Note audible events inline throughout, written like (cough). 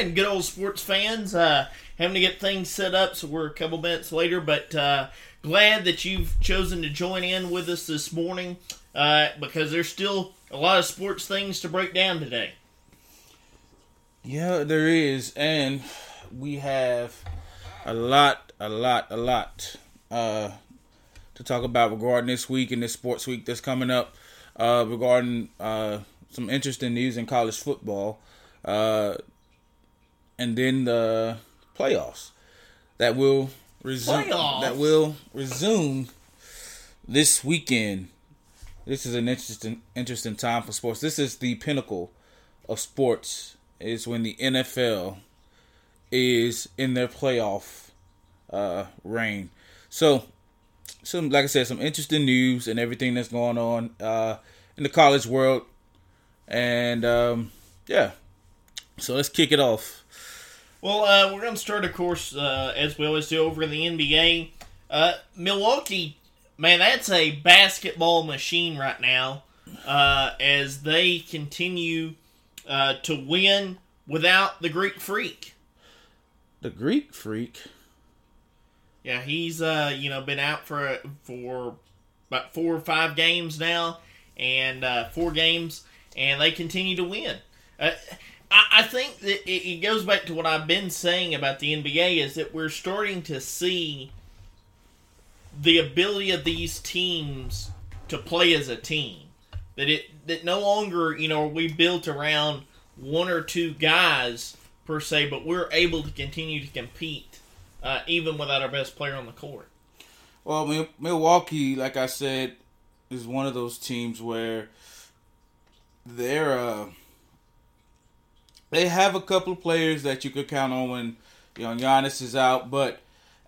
morning, good old sports fans. Uh, having to get things set up, so we're a couple minutes later, but uh, glad that you've chosen to join in with us this morning uh, because there's still a lot of sports things to break down today. Yeah, there is, and we have a lot, a lot, a lot uh, to talk about regarding this week and this sports week that's coming up. Uh, regarding uh, some interesting news in college football, uh, and then the playoffs that will resume. Playoffs? That will resume this weekend. This is an interesting, interesting time for sports. This is the pinnacle of sports. Is when the NFL is in their playoff uh, reign. So, some like I said, some interesting news and everything that's going on uh, in the college world, and um, yeah. So let's kick it off. Well, uh, we're going to start, of course, uh, as we always do, over in the NBA. Uh, Milwaukee, man, that's a basketball machine right now uh, as they continue uh, to win without the Greek Freak. The Greek Freak. Yeah, he's uh, you know been out for for about four or five games now, and uh, four games, and they continue to win. I, I think that it, it goes back to what I've been saying about the NBA is that we're starting to see the ability of these teams to play as a team. That it that no longer you know are we built around one or two guys per se, but we're able to continue to compete uh, even without our best player on the court. Well, Milwaukee, like I said, is one of those teams where they're uh, they have a couple of players that you could count on when you know Giannis is out, but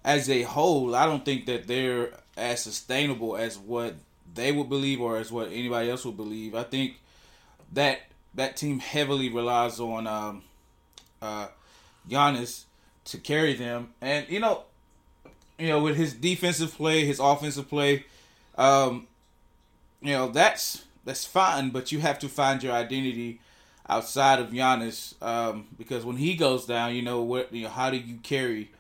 as a whole, I don't think that they're as sustainable as what they would believe or as what anybody else would believe. I think that that team heavily relies on um, uh, Giannis to carry them, and you know, you know, with his defensive play, his offensive play, um, you know, that's that's fine, but you have to find your identity outside of Giannis, um, because when he goes down, you know what, you know, how do you carry,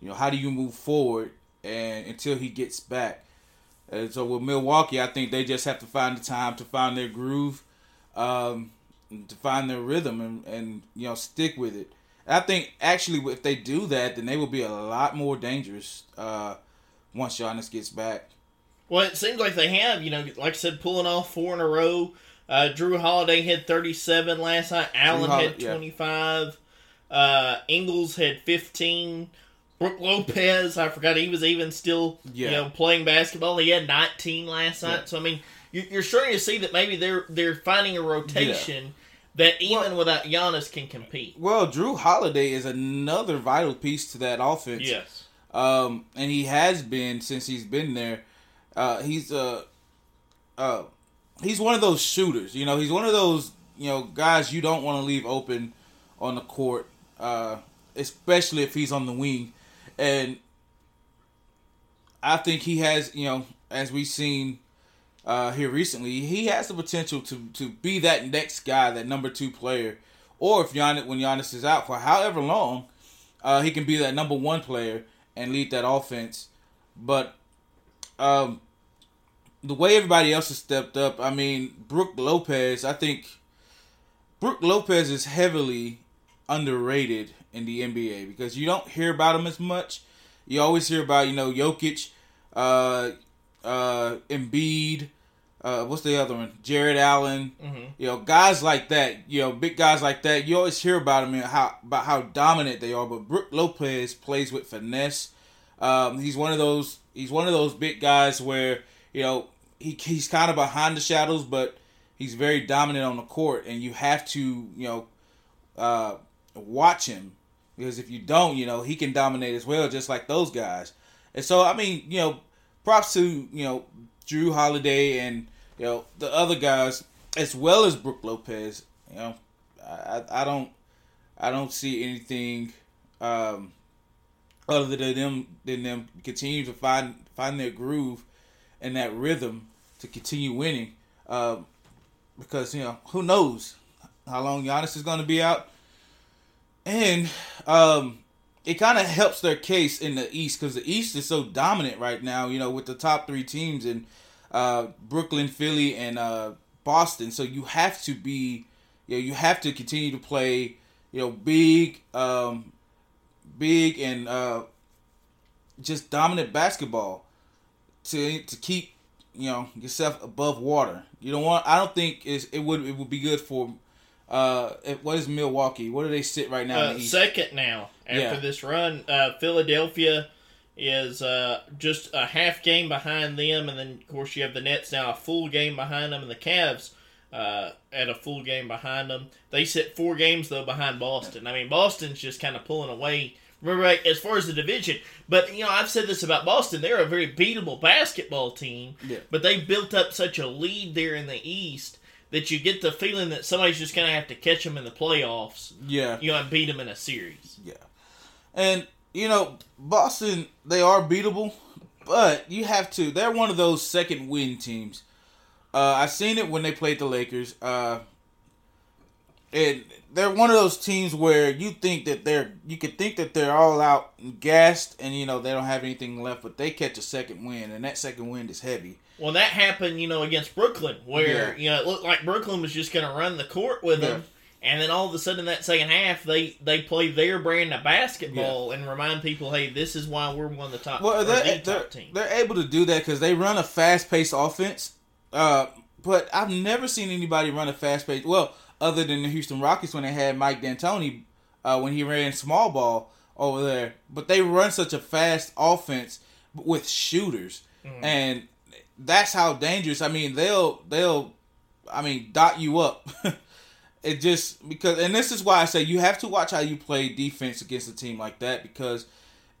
you know, how do you move forward, and until he gets back. And so with Milwaukee, I think they just have to find the time to find their groove, um, to find their rhythm, and, and you know stick with it. I think actually, if they do that, then they will be a lot more dangerous uh, once Giannis gets back. Well, it seems like they have, you know, like I said, pulling off four in a row. Uh, Jrue Holiday had 37 last night. Allen Hol- had yeah. 25. Uh, Ingles had 15. Brook Lopez, I forgot he was even still, you know, playing basketball. He had 19 last night. Yeah. So I mean, you- you're starting to see that maybe they're they're finding a rotation that even without Giannis can compete. Well, Jrue Holiday is another vital piece to that offense. Yes. um, and he has been since he's been there. Uh, he's uh, uh, he's one of those shooters. You know, he's one of those you know guys you don't want to leave open on the court, uh, especially if he's on the wing. And I think he has, you know, as we've seen uh, here recently, he has the potential to to be that next guy, that number two player. Or if Giannis, when Giannis is out for however long, uh, he can be that number one player and lead that offense. But um, the way everybody else has stepped up, I mean, Brook Lopez, I think Brook Lopez is heavily underrated in the NBA because you don't hear about him as much. You always hear about, you know, Jokic, uh, uh, Embiid, uh, what's the other one? Jarrett Allen. Mhm. You know, guys like that. You know, big guys like that. You always hear about them and how about how dominant they are. But Brook Lopez plays with finesse. Um, he's one of those. He's one of those big guys where you know he he's kind of behind the shadows, but he's very dominant on the court, and you have to you know uh, watch him because if you don't, you know he can dominate as well, just like those guys. And so, I mean, you know, props to you know Jrue Holiday and you know the other guys as well as Brook Lopez. You know, I I, don't I don't see anything um, other than them than them continue to find find their groove and that rhythm to continue winning. Um, because you know who knows how long Giannis is going to be out, and um, it kind of helps their case in the East because the East is so dominant right now. You know, with the top three teams in uh, Brooklyn, Philly, and uh, Boston. So you have to be, you know, you have to continue to play, you know, big, um, big and uh, just dominant basketball to to keep you know yourself above water. You don't want. I don't think it would it would be good for. Uh, what is Milwaukee? Where do they sit right now? Uh, second now after Yeah. this run. Uh, Philadelphia is uh, just a half game behind them, and then of course you have the Nets now a full game behind them, and the Cavs uh, at a full game behind them. They sit four games though behind Boston. I mean Boston's just kind of pulling away. Like, as far as the division, but you know I've said this about Boston. They're a very beatable basketball team, Yeah. but they built up such a lead there in the East that you get the feeling that somebody's just going to have to catch them in the playoffs Yeah, you know, and beat them in a series. yeah, and you know Boston they are beatable, but you have to. They're one of those second win teams. Uh, I've seen it when they played the Lakers. Uh, and they're one of those teams where you think that they're you could think that they're all out and gassed and you know they don't have anything left, but they catch a second win and that second win is heavy. Well, that happened, you know, against Brooklyn, where Yeah. you know it looked like Brooklyn was just going to run the court with them, and then all of a sudden, that second half, they they play their brand of basketball and remind people, hey, this is why we're one of the top, Well, they're, the they're, top team. they're able to do that because they run a fast paced offense. Uh, but I've never seen anybody run a fast paced. Well, other than the Houston Rockets when they had Mike D'Antoni, uh, when he ran small ball over there. But they run such a fast offense with shooters, Mm-hmm. and that's how dangerous. I mean, they'll they'll, I mean, dot you up. (laughs) it just because, and this is why I say you have to watch how you play defense against a team like that because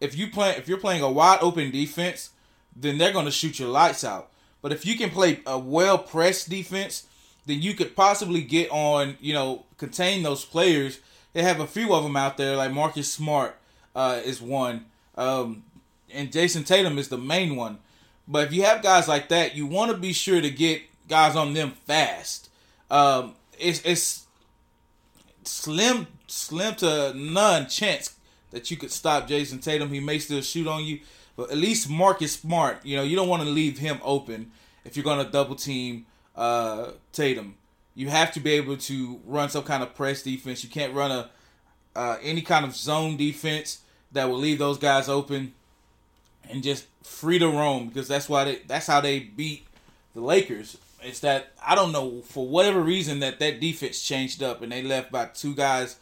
if you play if you're playing a wide open defense, then they're going to shoot your lights out. But if you can play a well pressed defense, then you could possibly get on, you know, contain those players. They have a few of them out there, like Marcus Smart uh, is one, um, and Jayson Tatum is the main one. But if you have guys like that, you want to be sure to get guys on them fast. Um, it's it's slim slim to none chance that you could stop Jayson Tatum. He may still shoot on you, but at least Marcus Smart. You know, you don't want to leave him open if you're going to double team uh, Tatum. You have to be able to run some kind of press defense. You can't run a uh, any kind of zone defense that will leave those guys open and just free to roam because that's why they that's how they beat the Lakers. It's that I don't know for whatever reason that that defense changed up and they left by two guys,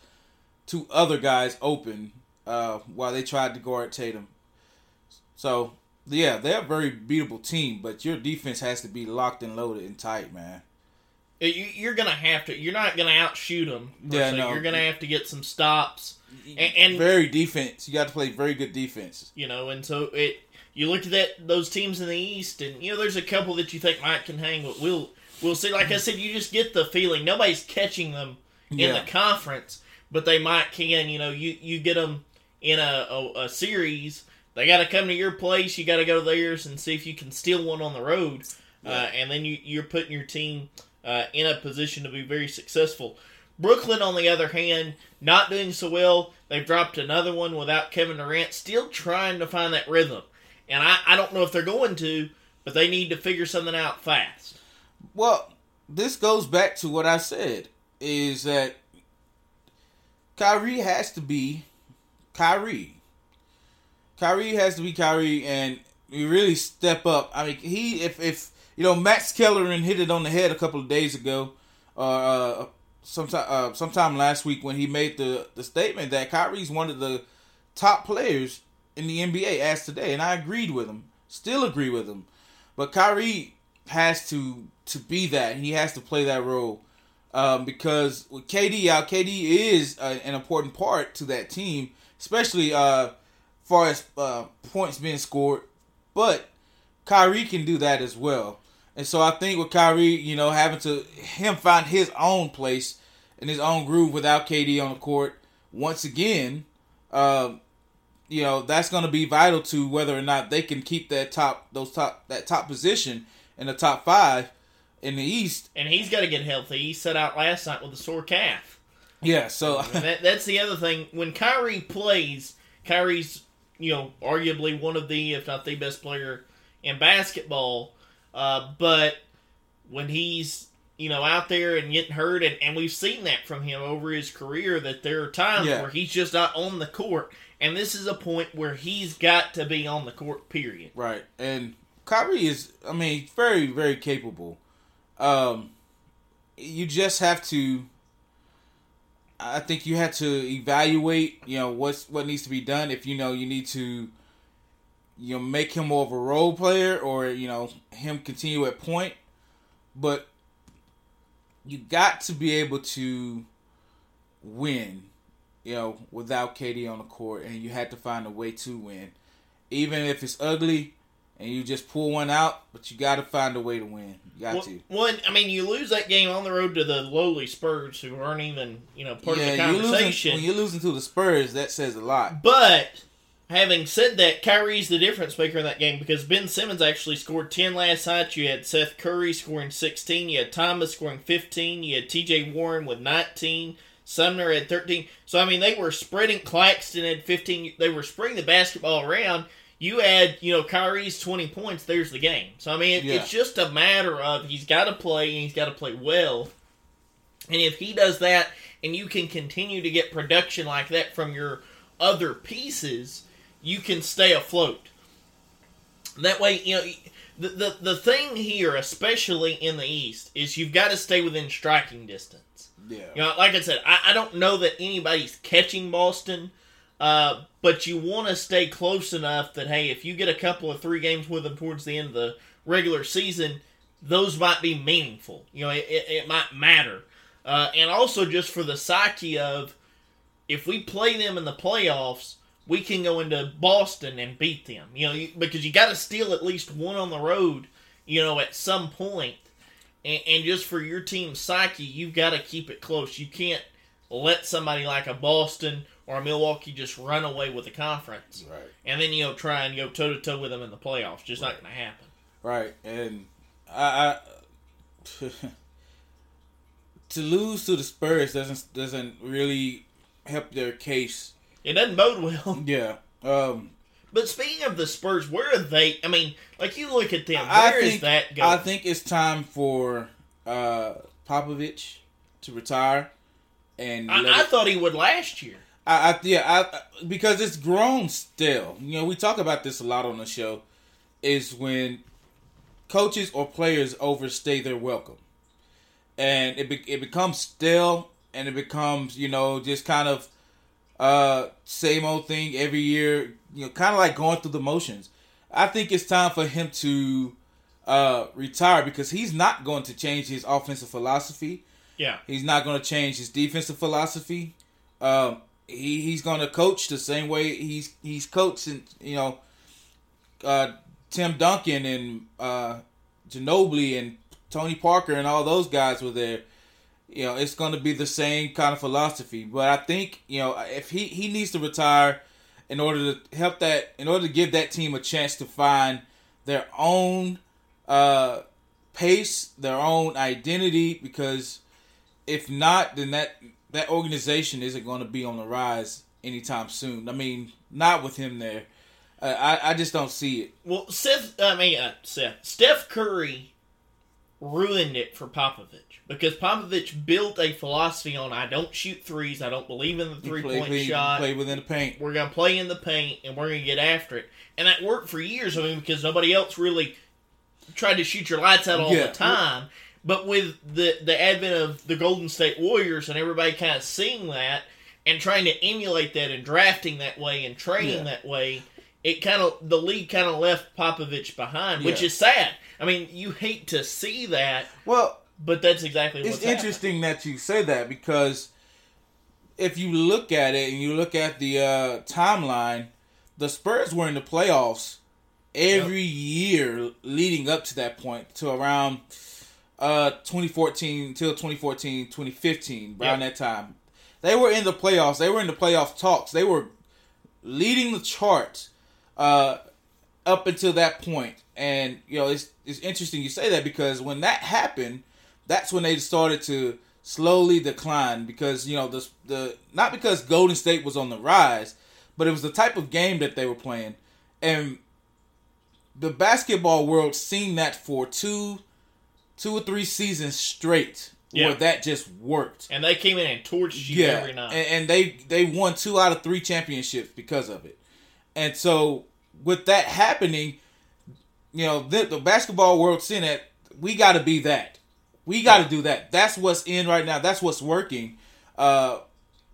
two other guys open uh, while they tried to guard Tatum. So yeah, they're a very beatable team, but your defense has to be locked and loaded and tight, man. You- You're gonna have to. You're not gonna outshoot them. Yeah, no. You're gonna have to get some stops, and, and very defense. You got to play very good defense. you know, and so it. You look at that those teams in the East, and you know, there's a couple that you think might can hang, but we'll we'll see. Like I said, you just get the feeling nobody's catching them in Yeah. the conference, but they might can. You know, you you get them in a a, a series. They got to come to your place. You got to go to theirs and see if you can steal one on the road, uh, and then you you're putting your team uh, in a position to be very successful. Brooklyn, on the other hand, not doing so well. They've dropped another one without Kevin Durant, still trying to find that rhythm. And I, I don't know if they're going to, but they need to figure something out fast. Well, this goes back to what I said is that Kyrie has to be Kyrie. Kyrie has to be Kyrie and he really step up. I mean, he if if you know Max Kellerman hit it on the head a couple of days ago, or uh, sometime uh, sometime last week when he made the the statement that Kyrie's one of the top players in the NBA as today, and I agreed with him. Still agree with him, but Kyrie has to to be that. He has to play that role um, because with KD out, KD is uh, an important part to that team, especially uh, far as uh, points being scored. But Kyrie can do that as well, and so I think with Kyrie, you know, having to him find his own place in his own groove without KD on the court once again. Um, you know that's going to be vital to whether or not they can keep that top those top that top position in the top five in the East. And he's got to get healthy. He set out last night with a sore calf. Yeah, so that, that's the other thing. When Kyrie plays, Kyrie's you know arguably one of the, if not the best player in basketball. Uh, but when he's you know out there and getting hurt, and, and we've seen that from him over his career, that there are times Yeah. where he's just not on the court, and this is a point where he's got to be on the court. Period. Right. And Kyrie is I mean, very, very capable. Um you just have to I think you have to evaluate, you know, what's what needs to be done if you know you need to you know make him more of a role player or, you know, him continue at point. But you got to be able to win, you know, without KD on the court and you had to find a way to win. Even if it's ugly and you just pull one out, but you got to find a way to win. Got Well, to. one, I mean, you lose that game on the road to the lowly Spurs, who aren't even you know part of the you're losing, conversation. when you're losing to the Spurs, that says a lot. But having said that, Kyrie's the difference maker in that game because Ben Simmons actually scored 10 last night. You had Seth Curry scoring 16. You had Thomas scoring 15. You had TJ Warren with 19. Sumner had 13. So, I mean, they were spreading. Claxton had 15. They were spreading the basketball around. You add, you know, Kyrie's 20 points, there's the game. So, I mean, it, Yeah. it's just a matter of he's got to play and he's got to play well. And if he does that and you can continue to get production like that from your other pieces, you can stay afloat. That way, you know, the, the, the thing here, especially in the East, is you've got to stay within striking distance. Yeah. You know, like I said, I, I don't know that anybody's catching Boston, uh, but you want to stay close enough that, hey, if you get a couple of three games with them towards the end of the regular season, those might be meaningful. You know, it, it, it might matter. Uh, and also just for the psyche of if we play them in the playoffs, we can go into Boston and beat them. You know, because you got to steal at least one on the road. You know, at some point, and, and just for your team's psyche, you've got to keep it close. You can't let somebody like a Boston or Milwaukee just run away with the conference, Right. and then you know try and go toe to toe with them in the playoffs. Just not going to happen. Right. And I, I (laughs) to lose to the Spurs doesn't doesn't really help their case. It doesn't bode well. (laughs) Yeah. Um But speaking of the Spurs, where are they? I mean, like you look at them. I Where is think that going? I think it's time for uh Popovich to retire and I, I it- thought he would last year. I, I yeah, I because it's grown still. You know, we talk about this a lot on the show. Is when coaches or players overstay their welcome, and it be, it becomes stale, and it becomes you know just kind of uh same old thing every year. You know, kind of like going through the motions. I think it's time for him to uh retire because he's not going to change his offensive philosophy. Yeah. He's not going to change his defensive philosophy. Um, he he's going to coach the same way he's he's coached, and you know, uh, Tim Duncan and uh, Ginobili and Tony Parker and all those guys were there. You know, it's going to be the same kind of philosophy. But I think you know if he he needs to retire in order to help that in order to give that team a chance to find their own uh, pace, their own identity, because if not, then that that organization isn't going to be on the rise anytime soon. I mean, not with him there. Uh, I I just don't see it. Well, Seth, I mean, uh, Seth, Steph Curry ruined it for Popovich because Popovich built a philosophy on I don't shoot threes, I don't believe in the three play, point play, shot. play within the paint. We're gonna play in the paint and we're gonna get after it, and that worked for years. I mean, because nobody else really tried to shoot your lights out all Yeah. the time. But with the the advent of the Golden State Warriors and everybody kind of seeing that and trying to emulate that and drafting that way and training Yeah. that way, it kind of the league kind of left Popovich behind, which is sad. I mean, you hate to see that, Well, but that's exactly what's it's interesting that you say that because if you look at it and you look at the uh, timeline, the Spurs were in the playoffs every year leading up to that point to around uh 2014 till 2014 2015 around Yep. that time. They were in the playoffs. They were in the playoff talks. They were leading the charts uh up until that point. And you know it's it's interesting you say that because when that happened that's when they started to slowly decline because you know the the not because Golden State was on the rise, but it was the type of game that they were playing, and the basketball world seen that for two, two or three seasons straight, Yeah. where that just worked. And they came in and torched you Yeah, every night. and, and they they won two out of three championships because of it. And so with that happening, you know the, the basketball world seeing that we got to be that. We got to do that. That's what's in right now. That's what's working uh,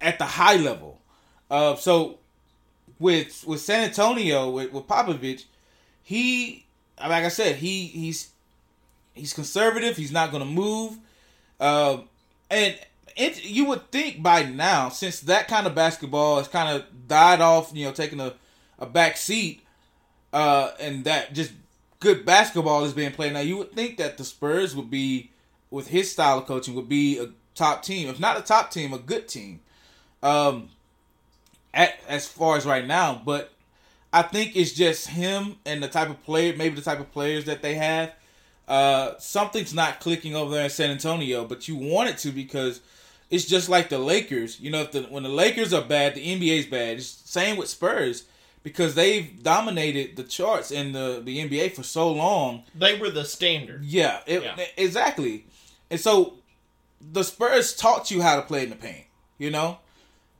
at the high level. Uh, so with with San Antonio with, with Popovich, he like I said, he he's he's conservative. He's not going to move. Um, and it, you would think by now, since that kind of basketball has kind of died off, you know, taking a, a back seat, uh, and that just good basketball is being played now, you would think that the Spurs would be, with his style of coaching, would be a top team. If not a top team, a good team. Um, at, as far as right now, but I think it's just him and the type of player, maybe the type of players that they have. Uh, something's not clicking over there in San Antonio, but you want it to because it's just like the Lakers. You know, if the when the Lakers are bad, the NBA's bad. It's same with Spurs because they've dominated the charts in the the NBA for so long. they were the standard. Yeah, it, Yeah. exactly. And so the Spurs taught you how to play in the paint. You know,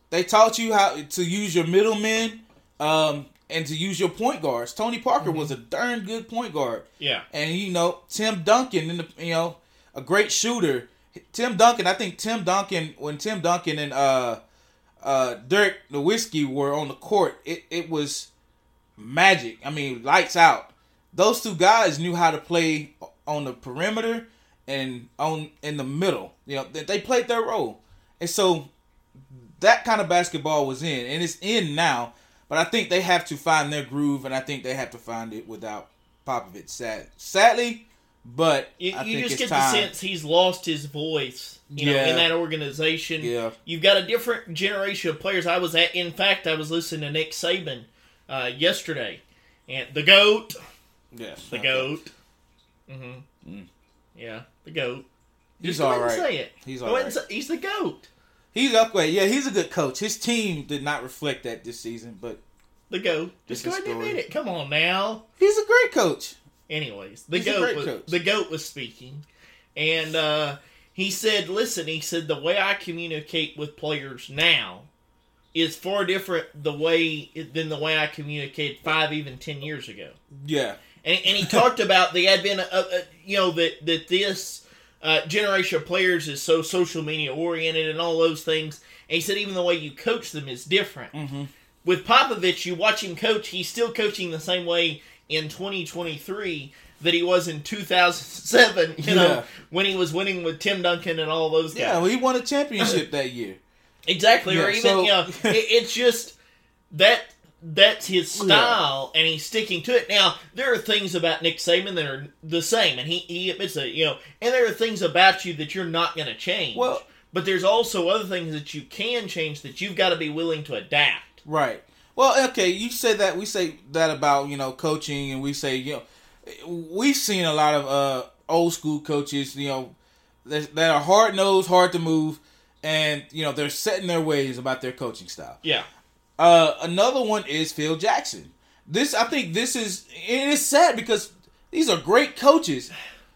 they taught you how to use your middlemen um, and to use your point guards. Tony Parker was a darn good point guard, Yeah. and you know Tim Duncan, in the you know a great shooter. Tim Duncan, I think Tim Duncan when Tim Duncan and uh uh Dirk Nowitzki were on the court, it, it was magic. I mean, lights out. Those two guys knew how to play on the perimeter and on in the middle. You know, they, they played their role, and so that kind of basketball was in, and it's in now. But I think they have to find their groove, and I think they have to find it without Popovich. Sad, sadly, but You, you just get time. the sense he's lost his voice, you know, in that organization. Yeah. You've got a different generation of players. I was at, in fact, I was listening to Nick Saban uh, yesterday, and the goat, yes, the goat. Mm-hmm. Yeah, the goat. He's all right. Say it. He's all and say- he's the goat. He's upgrade. Yeah, he's a good coach. His team did not reflect that this season, but The goat. Just go ahead and admit it. Come on now. he's a great coach. Anyways, the He's goat was, coach. the goat was speaking, and uh, he said, "Listen," he said, "the way I communicate with players now is far different the way than the way I communicated five, even ten years ago." Yeah, And, and he talked about the advent of, uh, you know, that that this uh, generation of players is so social media oriented and all those things. And he said even the way you coach them is different. Mhm. With Popovich, you watch him coach; he's still coaching the same way in 2023 that he was in 2007. (laughs) You know, when he was winning with Tim Duncan and all those guys. yeah. Well, he won a championship that year. Exactly, or even so- you know, (laughs) it, it's just that that's his style, and he's sticking to it. Now, there are things about Nick Saban that are the same, and he he admits it. You know, and there are things about you that you're not going to change. Well- but there's also other things that you can change that you've got to be willing to adapt. Right. Well, okay, you say that we say that about you know coaching, and we say you know we've seen a lot of uh old school coaches, you know, that, that are hard nosed, hard to move, and you know they're set in their ways about their coaching style. Yeah, Uh, another one is Phil Jackson. This I think this is it is sad because these are great coaches.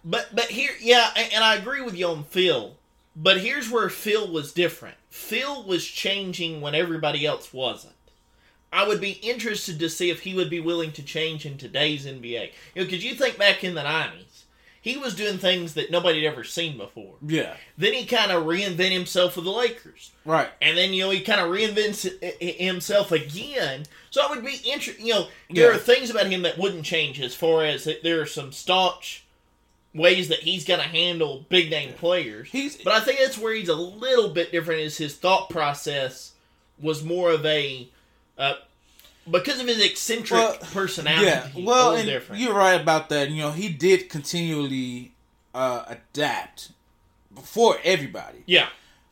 but but here, yeah, and, and I agree with you on Phil. But here's where Phil was different. Phil was changing when everybody else wasn't. I would be interested to see if he would be willing to change in today's NBA. You know, because you think back in the nineties, he was doing things that nobody had ever seen before. Yeah. Then he kind of reinvented himself with the Lakers, Right. and then you know he kind of reinvents himself again. So I would be interested. You know, there Yeah. are things about him that wouldn't change as far as that there are some staunch ways that he's going to handle big name players. He's But I think that's where he's a little bit different. Is his thought process was more of a uh, because of his eccentric Well, personality. yeah. Well, and different. you're right about that. You know, he did continually uh, adapt for everybody. yeah,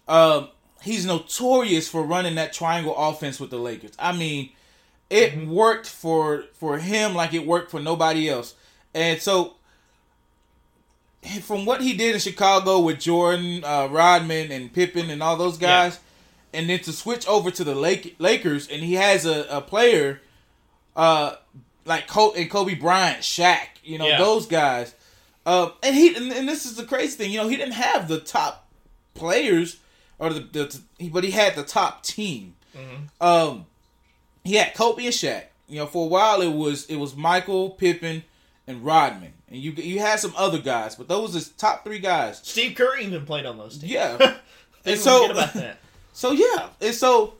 Um, he's notorious for running that triangle offense with the Lakers. I mean, it Mm-hmm. worked for for him like it worked for nobody else. And so from what he did in Chicago with Jordan, uh, Rodman, and Pippen, and all those guys, and then to switch over to the Lake, Lakers, and he has a, a player, uh, like Kobe and Kobe Bryant, Shaq, you know Yeah. those guys, uh, and he and, and this is the crazy thing, you know, he didn't have the top players or the, the but he had the top team. Um, he had Kobe and Shaq. You know, for a while it was it was Michael, Pippen, and Rodman, and you you had some other guys, but those is top three guys. Steve Curry even played on those teams. Yeah, (laughs) and so forget about that. So yeah, and so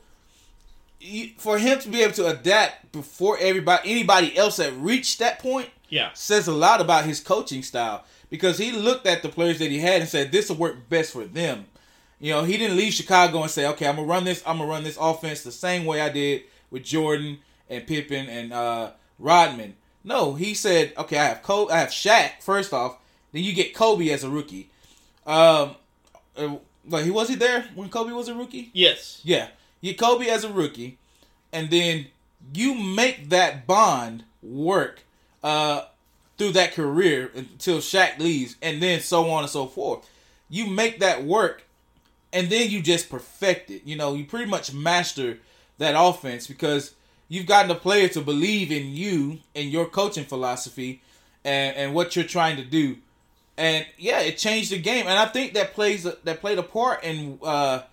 you, for him to be able to adapt before everybody anybody else that reached that point Yeah. says a lot about his coaching style because he looked at the players that he had and said this will work best for them. You know, he didn't leave Chicago and say, "Okay, I'm gonna run this. I'm gonna run this offense the same way I did with Jordan and Pippen and uh, Rodman." No, he said, "Okay, I have Kobe, I have Shaq first off. Then you get Kobe as a rookie. Um, uh, like he was he there when Kobe was a rookie? Yes. Yeah, you Kobe as a rookie, and then you make that bond work uh, through that career until Shaq leaves, and then so on and so forth. You make that work, and then you just perfect it. You know, you pretty much master that offense because you've gotten the player to believe in you and your coaching philosophy and, and what you're trying to do. And yeah, it changed the game, and I think that plays that played a part in uh,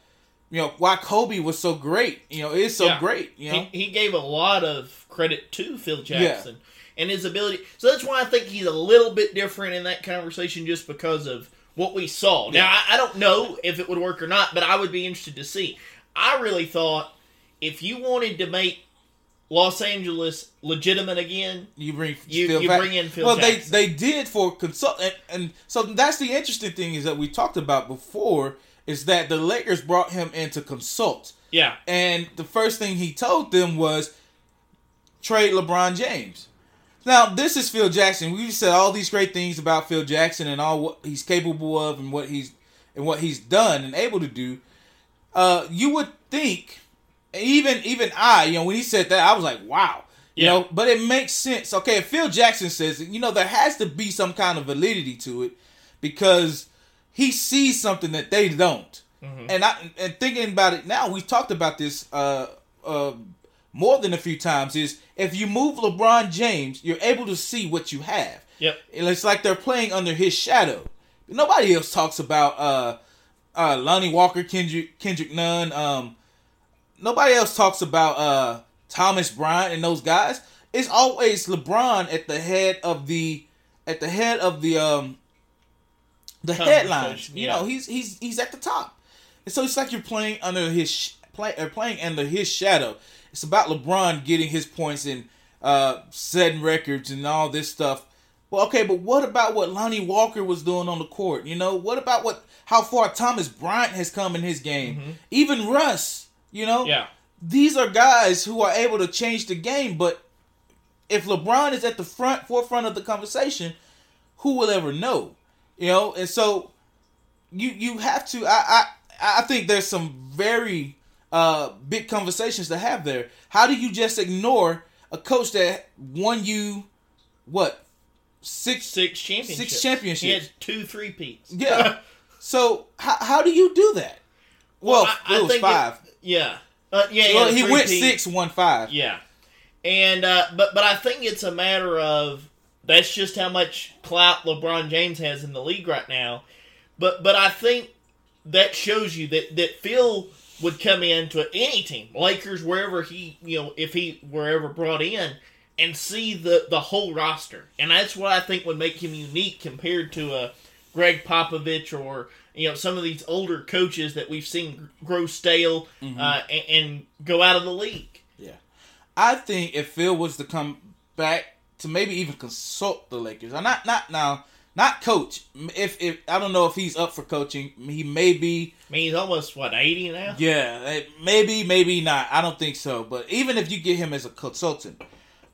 you know why Kobe was so great. You know, is so Yeah. great. You know, He, he gave a lot of credit to Phil Jackson and his ability. So that's why I think he's a little bit different in that conversation just because of what we saw. Now, I, I don't know if it would work or not, but I would be interested to see. I really thought if you wanted to make Los Angeles legitimate again, you bring You- Phil you bring in Phil Well, Jackson. they they did for consult, and, and so that's the interesting thing is that we talked about before is that the Lakers brought him in to consult, yeah, and the first thing he told them was trade LeBron James. Now this is Phil Jackson. We've said all these great things about Phil Jackson and all what he's capable of and what he's and what he's done and able to do. Uh, you would think, even even I, you know, when he said that, I was like, wow. You Yeah. know, but it makes sense. Okay, if Phil Jackson says it, you know, there has to be some kind of validity to it because he sees something that they don't. And I and thinking about it now, we've talked about this uh uh more than a few times. Is if you move LeBron James, you're able to see what you have. yep, And it's like they're playing under his shadow. Nobody else talks about uh uh Lonnie Walker, Kendrick Kendrick Nunn, um nobody else talks about uh Thomas Bryant and those guys. It's always LeBron at the head of the at the head of the um the headlines. You know, he's he's he's at the top. And so it's like you're playing under his sh- play or playing under his shadow. It's about LeBron getting his points and uh setting records and all this stuff. Well, okay, but what about what Lonnie Walker was doing on the court? You know, what about what how far Thomas Bryant has come in his game? Even Russ, you know? Yeah, these are guys who are able to change the game. But if LeBron is at the front forefront of the conversation, who will ever know? You know, and so you you have to. I I I think there's some very uh big conversations to have there. How do you just ignore a coach that won you what six six championships. Six championships. He has two three peats. Yeah. (laughs) so how how do you do that? Well, I- I it was think five. Yeah, uh, yeah. well, yeah, he went six, one five. Yeah, and uh, but but I think it's a matter of that's just how much clout LeBron James has in the league right now. But but I think that shows you that that Phil would come into any team, Lakers, wherever he you know if he were ever brought in, and see the the whole roster, and that's what I think would make him unique compared to a Gregg Popovich or you know some of these older coaches that we've seen grow stale uh, and, and go out of the league. Yeah. I think if Phil was to come back to maybe even consult the Lakers, or not not now, not coach. If if I don't know if he's up for coaching, he may be. I mean, he's almost what eighty now. Yeah, eh, maybe maybe not. I don't think so. But even if you get him as a consultant,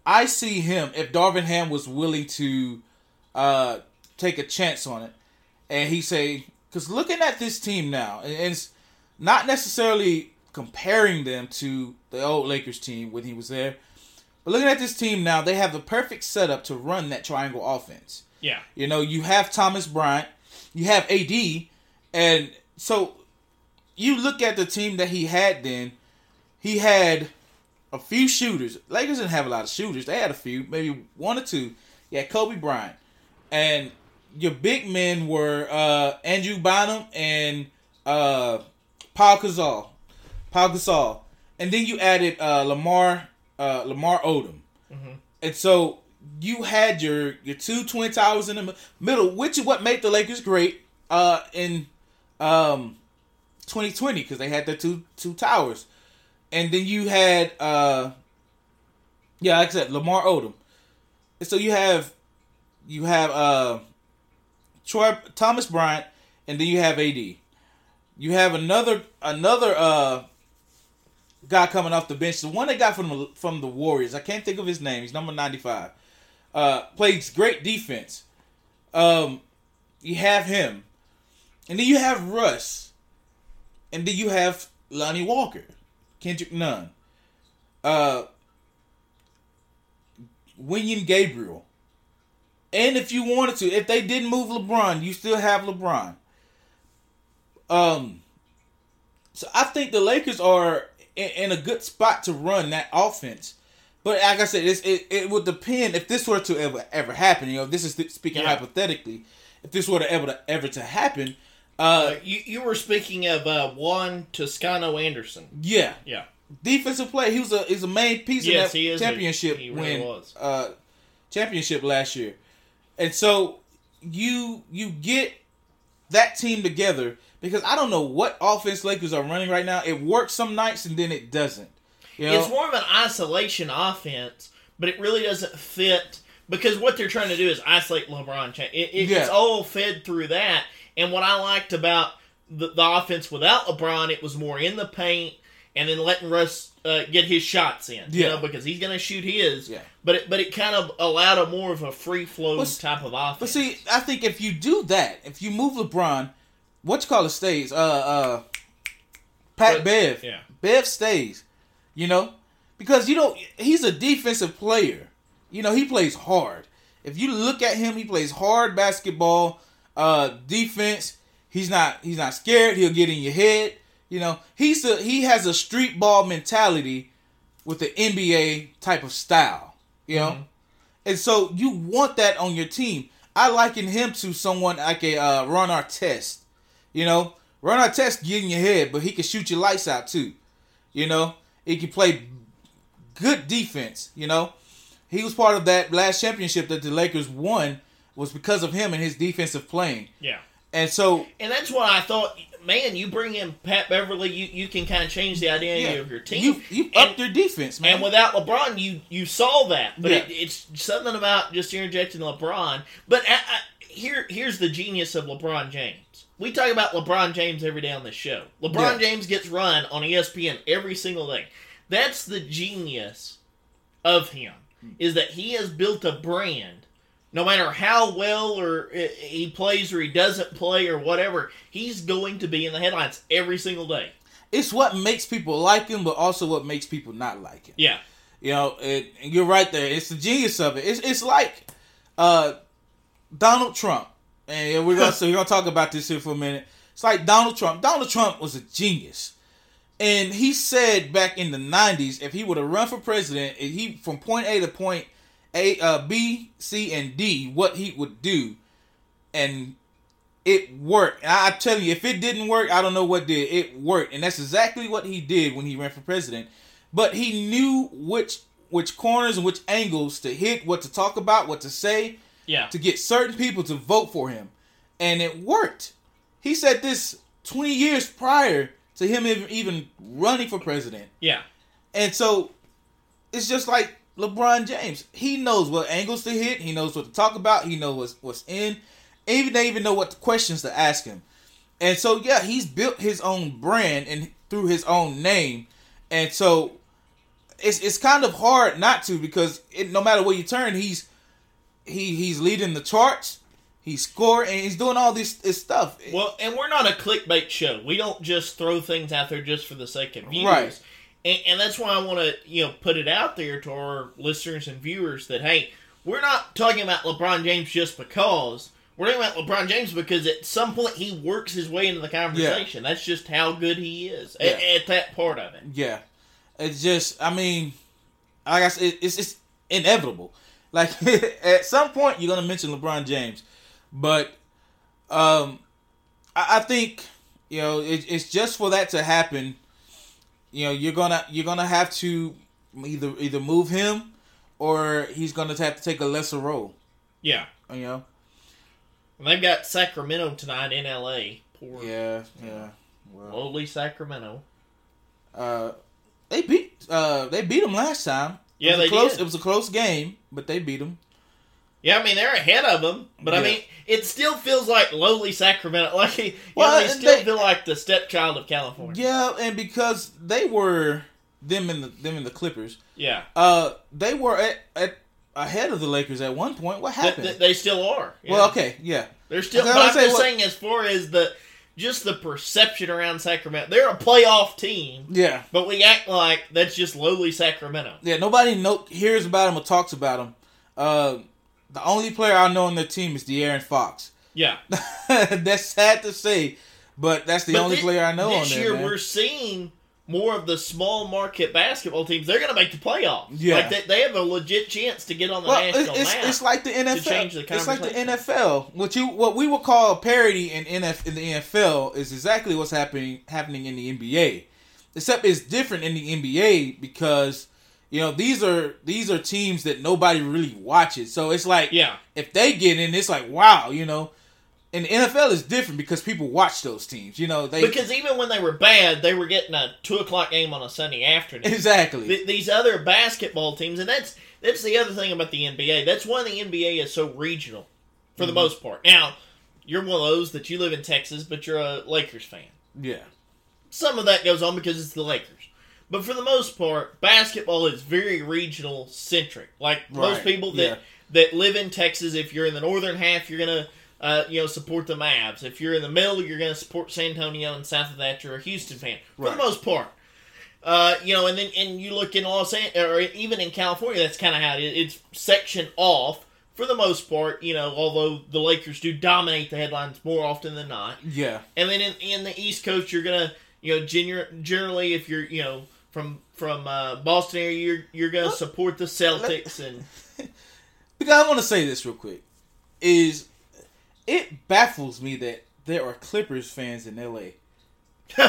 I see him if Darvin Ham was willing to uh take a chance on it, and he say because looking at this team now, and it's not necessarily comparing them to the old Lakers team when he was there, But looking at this team now, they have the perfect setup to run that triangle offense. Yeah. You know, you have Thomas Bryant, you have AD, and so you look at the team that he had then, he had a few shooters. Lakers didn't have a lot of shooters. They had a few, maybe one or two. Yeah, Kobe Bryant. And your big men were uh, Andrew Bynum and uh, Paul Gasol. Paul Gasol. And then you added uh, Lamar uh, Lamar Odom. And so you had your your two twin towers in the middle, which is what made the Lakers great uh, in um, 2020 because they had the two two towers, and then you had uh, yeah, like I said, Lamar Odom. And so you have you have uh, Troy Thomas Bryant, and then you have AD. You have another another uh, guy coming off the bench, the one they got from the, from the Warriors. I can't think of his name. He's number ninety five. Uh, plays great defense. Um, you have him, and then you have Russ, and then you have Lonnie Walker, Kendrick Nunn, uh, William Gabriel, and if you wanted to, if they didn't move LeBron, you still have LeBron. Um, so I think the Lakers are in, in a good spot to run that offense. But like I said, it's, it it would depend if this were to ever ever happen. You know, this is th- speaking Yeah. hypothetically. If this were to ever to, ever to happen, uh, You you were speaking of uh, Juan Toscano Anderson. yeah, Yeah. defensive play. He was a is a main piece Yes, of that he is a- championship he really win. was. Uh, championship last year, and so you you get that team together because I don't know what offense Lakers are running right now. It works some nights and then it doesn't. You know? It's more of an isolation offense, but it really doesn't fit because what they're trying to do is isolate LeBron It, it, Yeah. It's all fed through that. And what I liked about the, the offense without LeBron, it was more in the paint and then letting Russ uh, get his shots in. You know, because he's going to shoot his. Yeah. But it, but it kind of allowed a more of a free flow s- type of offense. But see, I think if you do that, if you move LeBron, what you call it stays. Uh, uh, Pat But- Bev. yeah. Bev stays. You know, because you know he's a defensive player. You know he plays hard. If you look at him, he plays hard basketball. Uh, defense. He's not. He's not scared. He'll get in your head. You know, he's a he has a street ball mentality with the NBA type of style. You know. And so you want that on your team. I liken him to someone like a uh, Ron Artest. You know, Ron Artest get in your head, but he can shoot your lights out too. You know, he can play good defense. You know, he was part of that last championship that the Lakers won was because of him and his defensive playing. yeah. And so, And that's what I thought. Man, you bring in Pat Beverley, you, you can kind of change the identity yeah, of your team. you you upped your defense, man. And without LeBron, you you saw that, but Yeah. it, it's something about just interjecting LeBron. But I, I, here here's the genius of LeBron James. We talk about LeBron James every day on this show. LeBron Yeah. James gets run on ESPN every single day. That's the genius of him is that he has built a brand. No matter how well or uh, he plays or he doesn't play or whatever, he's going to be in the headlines every single day. it's what makes people like him, but also what makes people not like him. Yeah, You know, it, and you're right there. It's the genius of it. It's it's like uh, Donald Trump, and we're gonna (laughs) so we're gonna talk about this here for a minute. It's like Donald Trump. Donald Trump was a genius, and he said back in the '90s, if he would have run for president, if he from point A to point A, uh, B, C, and D, what he would do, and it worked. I, I tell you, if it didn't work, I don't know what did. It worked, and that's exactly what he did when he ran for president. But he knew which which corners and which angles to hit, what to talk about, what to say, yeah. to get certain people to vote for him, and it worked. He said this twenty years prior to him even- even running for president, Yeah. and so it's just like LeBron James. He knows what angles to hit. He knows what to talk about. He knows what's what's in. Even they even know what questions to ask him. And so yeah, he's built his own brand and through his own name. And so it's it's kind of hard not to because it, no matter where you turn, he's he he's leading the charts. He's scoring and he's doing all this, this stuff. Well, and we're not a clickbait show. We don't just throw things out there just for the sake of views. Right. And, and that's why I want to you know put it out there to our listeners and viewers that hey, we're not talking about LeBron James just because. We're talking about LeBron James because at some point he works his way into the conversation. That's just how good he is at, Yeah. at that part of it. Yeah, it's just. I mean, like I said, it's it's inevitable. Like (laughs) at some point, you're gonna mention LeBron James, but um, I, I think you know it, it's just for that to happen. You know, you're gonna you're gonna have to either either move him or he's gonna have to take a lesser role. Yeah, You know. and they've got Sacramento tonight in L.A. Poor Yeah. Yeah. Well. lowly Sacramento. Uh, they beat uh they beat them last time. Yeah, it was they a close, did. It was a close game, but they beat them. Yeah, I mean they're ahead of them, but I mean it still feels like lowly Sacramento. (laughs) Like Well, know, they still they- feel like the stepchild of California. Yeah, and because they were them and the them and the Clippers, Yeah, uh, they were at, at ahead of the Lakers at one point. What happened? th- they still are. Yeah. Well, okay, yeah, they're still. But I'm say just what- saying, as far as the just the perception around Sacramento, they're a playoff team, yeah, but we act like that's just lowly Sacramento. yeah. Nobody know, hears about them or talks about them. Uh, the only player I know on their team is De'Aaron Fox. Yeah, (laughs) that's sad to say, but that's the But only thi- player I know on This there. year, man. we're seeing more of the small market basketball teams. They're going to make the playoffs. Yeah. like they, they have a legit chance to get on the Well, national it's, map. it's like the NFL. change the it's like the. NFL. What you what we would call a parody in NF in the NFL is exactly what's happening happening in the NBA. Except it's different in the NBA because you know these are these are teams that nobody really watches. So it's like yeah, if they get in, it's like wow, you know. And the NFL is different because people watch those teams. You know they because even when they were bad, they were getting a two o'clock game on a Sunday afternoon. exactly Th- these other basketball teams, and that's that's the other thing about the NBA. That's why the NBA is so regional for Mm-hmm. the most part. Now, you're one of those that you live in Texas, but you're a Lakers fan. yeah Some of that goes on because it's the Lakers. But for the most part, basketball is very regional centric. Like most people that yeah. that live in Texas, if you're in the northern half, you're gonna uh, you know support the Mavs. If you're in the middle, you're gonna support San Antonio, and south of that, you're a Houston fan. For Right. the most part, uh, you know, and then and you look in Los Angeles, or even in California, that's kind of how it is. It's sectioned off for the most part. You know, although the Lakers do dominate the headlines more often than not. yeah And then in, in the East Coast, you're gonna, you know, generally if you're, you know, from from uh, Boston area, you're you're gonna support the Celtics and (laughs) because I want to say this real quick is it baffles me that there are Clippers fans in LA. (laughs)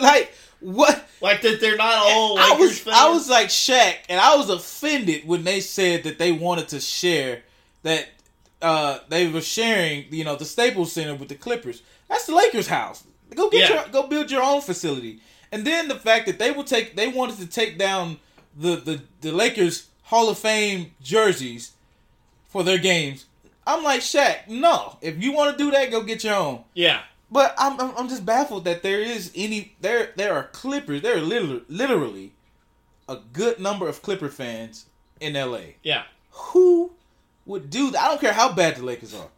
like what? like that. They're not all I was fans. I was like Shaq, and I was offended when they said that they wanted to share that uh, they were sharing, you know, the Staples Center with the Clippers. That's the Lakers' house. Go get Yeah. your go build your own facility. And then the fact that they will take they wanted to take down the the, the Lakers Hall of Fame jerseys for their games. I'm like Shaq, no. If you want to do that, go get your own. yeah, But I'm, I'm I'm just baffled that there is any there there are Clippers. There are literally literally a good number of Clipper fans in LA. yeah. Who would do that? I don't care how bad the Lakers are.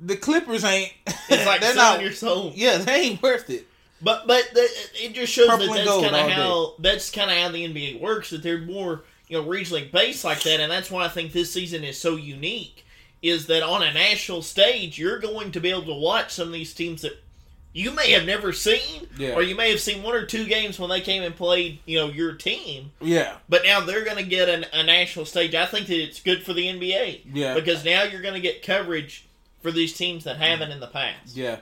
The Clippers ain't. (laughs) It's like they're selling not. your soul. Yeah, they ain't worth it. But but the, it just shows Purple that that's kind of how that's kind of how the NBA works. That they're more you know regionally based like that, and that's why I think this season is so unique. Is that on a national stage, you're going to be able to watch some of these teams that you may have never seen, Yeah. or you may have seen one or two games when they came and played, you know, your team. Yeah, But now they're going to get an, a national stage. I think that it's good for the NBA yeah, because now you're going to get coverage for these teams that haven't in the past. yeah.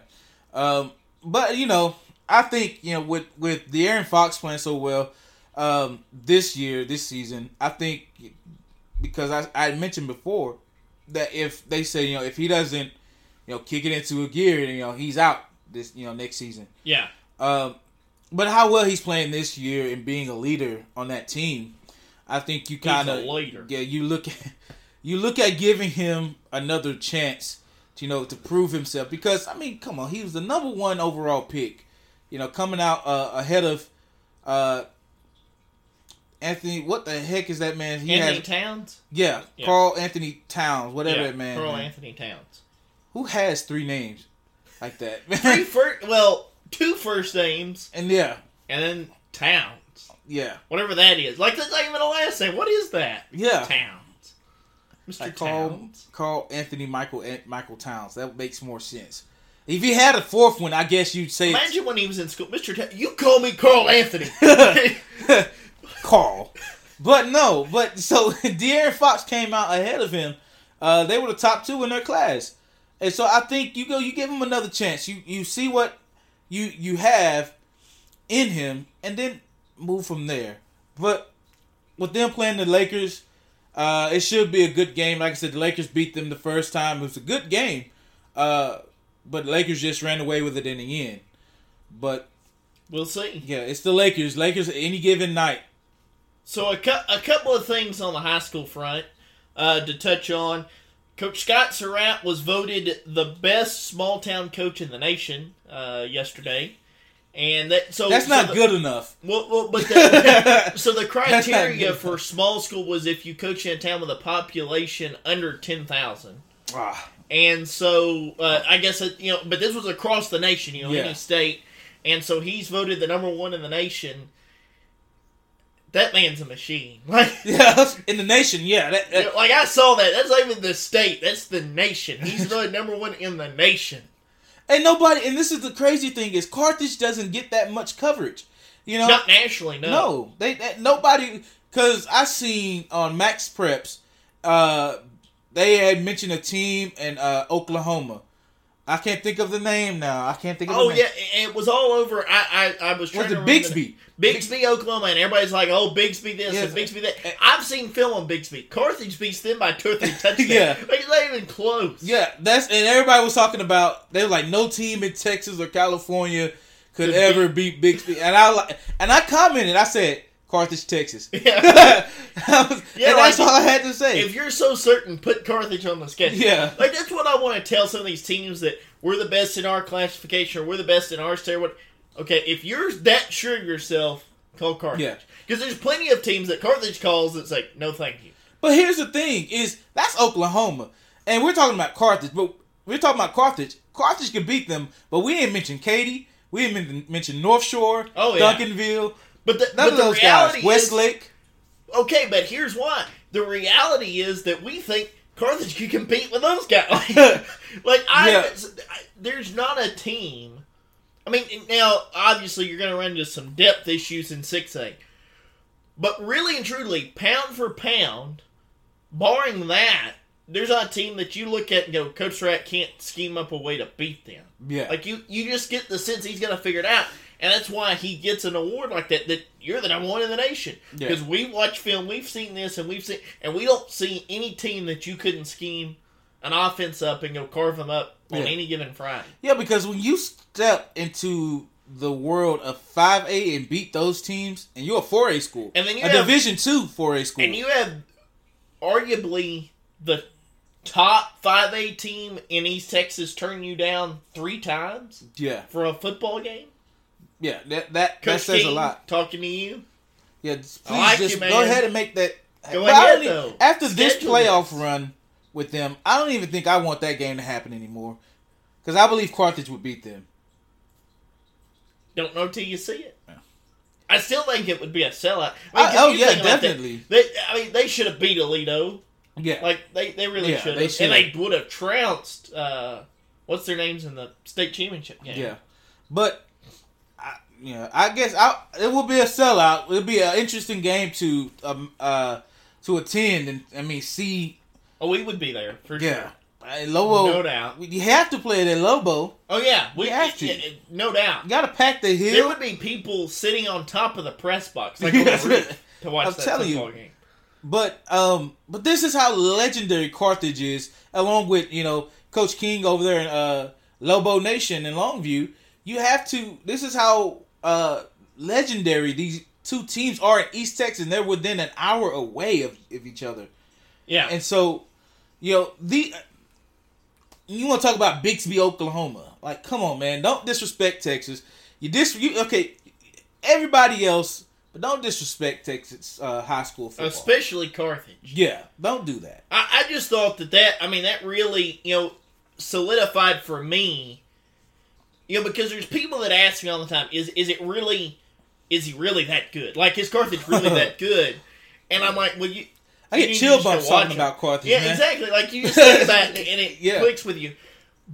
Um, but you know, I think you know with with De'Aaron Fox playing so well um, this year, this season, I think because I I mentioned before that if they say you know if he doesn't you know kick it into a gear, you know he's out this you know next season. Yeah, Um, but how well he's playing this year and being a leader on that team, I think you kind of leader. yeah you look at (laughs) you look at giving him another chance, to, you know, to prove himself because I mean, come on, he was the number one overall pick, you know, coming out uh, ahead of uh, Anthony. What the heck is that man? He Anthony has Towns, yeah, Yeah. Karl-Anthony Towns, whatever yeah, that man. Carl man. Anthony Towns. Who has three names like that? (laughs) Three first, well, two first names, and yeah, and then Towns. Yeah, whatever that is. Like that's not even the last name. What is that? yeah. Towns, Mr. Like Towns. call Anthony Michael Michael Towns. That makes more sense. If he had a fourth one, I guess you'd say it's Imagine when he was in school, Mr. Towns. You call me Carl Anthony. (laughs) Carl. But no, but so (laughs) De'Aaron Fox came out ahead of him. Uh, they were the top two in their class, and so I think you go, you give him another chance. You you see what you you have in him, and then move from there. But with them playing the Lakers, uh, it should be a good game. Like I said, the Lakers beat them the first time. It was a good game, uh, but the Lakers just ran away with it in the end. But we'll see. yeah, it's the Lakers. Lakers any given night. So a, cou- a couple of things on the high school front uh, to touch on. Coach Scott Surratt was voted the best small town coach in the nation uh, yesterday, and that so That's so not the- good enough. Well, well but the, (laughs) so the criteria for small school was if you coach in a town with a population under ten thousand. Ah, And so uh, I guess it, you know, but this was across the nation, you know, Yeah. any state, and so he's voted the number one in the nation. That man's a machine. (laughs) Like, (laughs) yeah, in the nation, yeah. That, that- like I saw that. That's not even the state. That's the nation. He's the (laughs) number one in the nation. and nobody, and this is the crazy thing is Carthage doesn't get that much coverage. You know, Not nationally, no. no, they that, nobody because I seen on Max Preps, uh, they had mentioned a team in uh, Oklahoma. I can't think of the name now. I can't think of. Oh the name. yeah, it was all over. I I, I was trying was to Bixby? Bixby, Oklahoma, and everybody's like, "Oh, Bixby this Yes. and Bixby that." I've seen film on Bixby. Carthage beats them by two or three (laughs) touchdowns. Yeah. like, it's not even close. Yeah, that's and everybody was talking about. They were like, no team in Texas or California could Could ever beat Bixby, and I like, and I commented. I said Carthage, Texas. (laughs) Yeah. (laughs) Was- Yeah, and that's all I had to say. If you're so certain, put Carthage on the schedule. Yeah. Like that's what I want to tell some of these teams that we're the best in our classification or we're the best in our state. Okay, if you're that sure of yourself, call Carthage. Yeah. Because there's plenty of teams that Carthage calls that's like, no, thank you. But here's the thing: is that's Oklahoma, and we're talking about Carthage, but we're talking about Carthage. Carthage could beat them, but we didn't mention Katy. We didn't mention North Shore, Oh, yeah. Duncanville. But the, None but of the those guys. reality is, Westlake. okay, but here's why. The reality is that we think Carthage can compete with those guys. (laughs) Like, I, Yeah. There's not a team. I mean, now obviously you're going to run into some depth issues in six A, but really and truly, pound for pound, barring that, there's not a team that you look at and go, Coach Rat can't scheme up a way to beat them. Yeah, Like you, you just get the sense he's gonna figure it out, and that's why he gets an award like that. That you're the number one in the nation Yeah. because we watch film, we've seen this, and we've seen, and we don't see any team that you couldn't scheme an offense up and go carve them up on Yeah. any given Friday. yeah. Because when you step into the world of five A and beat those teams, and you're a four A school, And then you a have- Division two four A school, And you have arguably the top five A team in East Texas turn you down three times yeah, for a football game. Yeah. That that that says King a lot. talking to you. Yeah, just- please like just you, go ahead and make that. Go ahead, though. After this playoff run with them, I don't even think I want that game to happen anymore. Because I believe Carthage would beat them. Don't know till you see it. Yeah. I still think it would be a sellout. I- 'cause oh, yeah, definitely. They, I mean, they should have beat Aledo. Yeah, Like they, they really Yeah, should they have, and they would have trounced. Uh, what's their names in the state championship game? yeah. But, I, yeah, I guess I, it will be a sellout. It'll be an interesting game to um uh to attend and I mean see. Oh, we would be there for Yeah, sure. Uh, Lobo. No doubt. You have to play it at Lobo. Oh yeah, we You have to. yeah, no doubt. You got to pack the hill. There would be people sitting on top of the press box, like Yes. to watch I'm that telling you. game. But um, but this is how legendary Carthage is, along with you know Coach King over there in uh Lobo Nation in Longview. You have to. This is how uh legendary these two teams are in East Texas. And they're within an hour away of, of each other, Yeah, and so you know the. You want to talk about Bixby, Oklahoma? Like, come on, man! Don't disrespect Texas. You dis you okay? Everybody else, but don't disrespect Texas uh, high school football. especially Carthage. Yeah, don't do that. I, I just thought that that I mean that really you know solidified for me. You know because there's people that ask me all the time is is it really is he really that good? Like, is Carthage really (laughs) that good? And I'm like, well, you. I you get chill bumps talking him. about Carthage. Yeah, man. exactly. Like you just think about it and it (laughs) Yeah. clicks with you.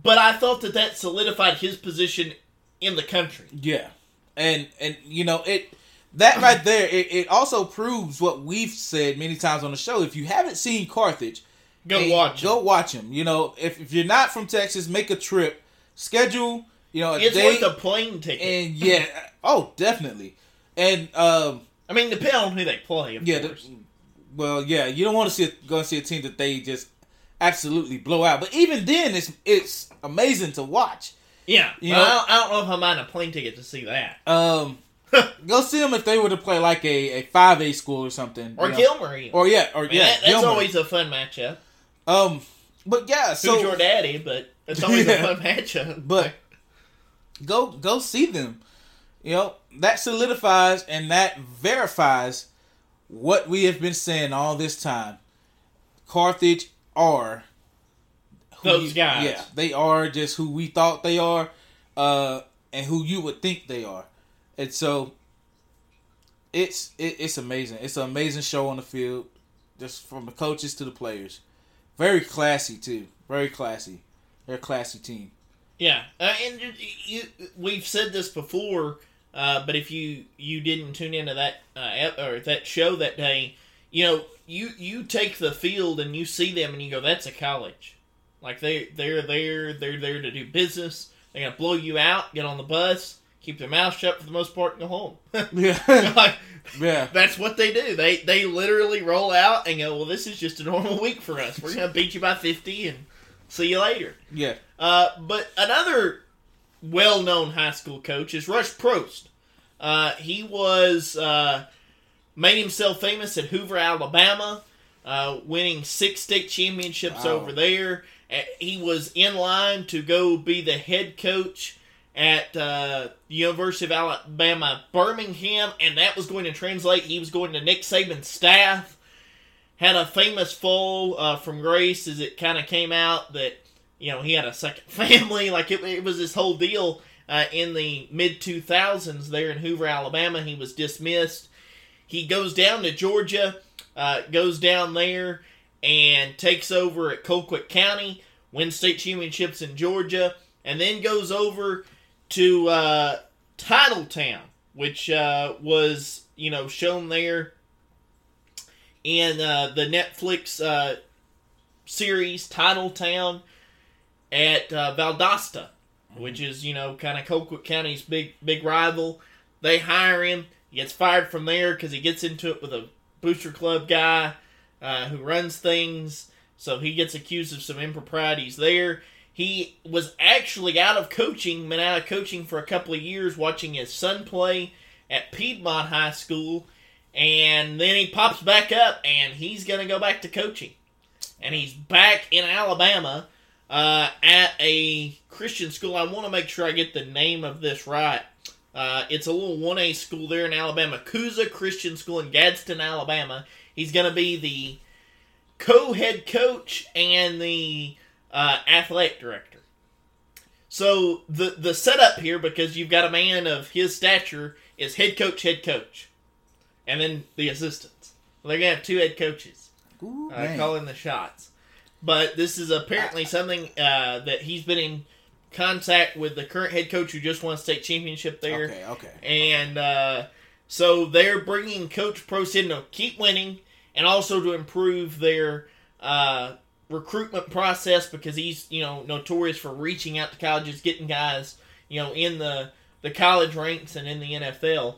But I thought that that solidified his position in the country. Yeah, and and you know it that right there it, it also proves what we've said many times on the show. If you haven't seen Carthage, Go watch. Go him. watch him. You know, if, if you're not from Texas, make a trip, schedule. You know, It's day, worth a plane ticket. and yeah, (laughs) oh, definitely. And um, I mean, depending on who they play, of yeah, the, well, yeah, you don't want to see a, go and see a team that they just absolutely blow out. But even then, it's it's amazing to watch. yeah, you but know- I, don't, I don't know if I'm buying a plane ticket to see that. Um, (laughs) go see them if they were to play like a a five A school or something, Or you. Gilmer, even. or yeah, or I mean, yeah, that- that's Gilmer. always a fun matchup. um. But yeah, Who's so your daddy? But it's always (laughs) Yeah. a fun matchup. But go go see them. You know that solidifies and that verifies what we have been saying all this time. Carthage are who Those you- guys. Yeah, they are just who we thought they are, uh, and who you would think they are. And so it's it, it's amazing. It's an amazing show on the field, just from the coaches to the players. Very classy too. Very classy. They're a classy team. Yeah, uh, and you, you, we've said this before, uh, but if you you didn't tune into that uh, or that show that day, you know you you take the field and you see them and you go, "That's a college." Like they they're there they're there to do business. They're gonna blow you out. Get on the bus, keep their mouth shut for the most part, and go home. (laughs) (laughs) Yeah, like yeah, that's what they do. They they literally roll out and go, "Well, this is just a normal week for us. We're gonna beat you by fifty and see you later." yeah. Uh, but another well-known high school coach is Rush Propst. Uh, he was uh, made himself famous at Hoover, Alabama, uh, winning six state championships Wow. over there. Uh, He was in line to go be the head coach at uh, the University of Alabama, Birmingham, and that was going to translate. He was going to Nick Saban's staff. Had a famous fall uh, from Grace as it kind of came out that you know he had a second (laughs) family. Like it, it was this whole deal uh, in the mid 2000s there in Hoover, Alabama. He was dismissed. He goes down to Georgia, uh, goes down there and takes over at Colquitt County, wins state championships in Georgia, and then goes over to uh, Titletown, which uh, was you know shown there in uh, the Netflix uh, series Titletown at uh, Valdosta, which is you know kind of Colquitt County's big big rival. They hire him. He gets fired from there because he gets into it with a booster club guy uh, who runs things. So he gets accused of some improprieties there. He was actually out of coaching, been out of coaching for a couple of years, watching his son play at Piedmont High School, and then he pops back up, and he's going to go back to coaching, and he's back in Alabama uh, at a Christian school. I want to make sure I get the name of this right. Uh, it's a little 1A school there in Alabama, Coosa Christian School in Gadsden, Alabama. He's going to be the co-head coach and the uh, athletic director. So the the setup here, because you've got a man of his stature, is head coach, head coach, and then the assistants. They're gonna have two head coaches Ooh, uh, calling the shots. But this is apparently something uh, that he's been in contact with the current head coach who just won state championship there. Okay, okay. And uh, so they're bringing Coach Propst to keep winning and also to improve their uh, recruitment process because he's you know notorious for reaching out to colleges, getting guys you know in the the college ranks and in the NFL.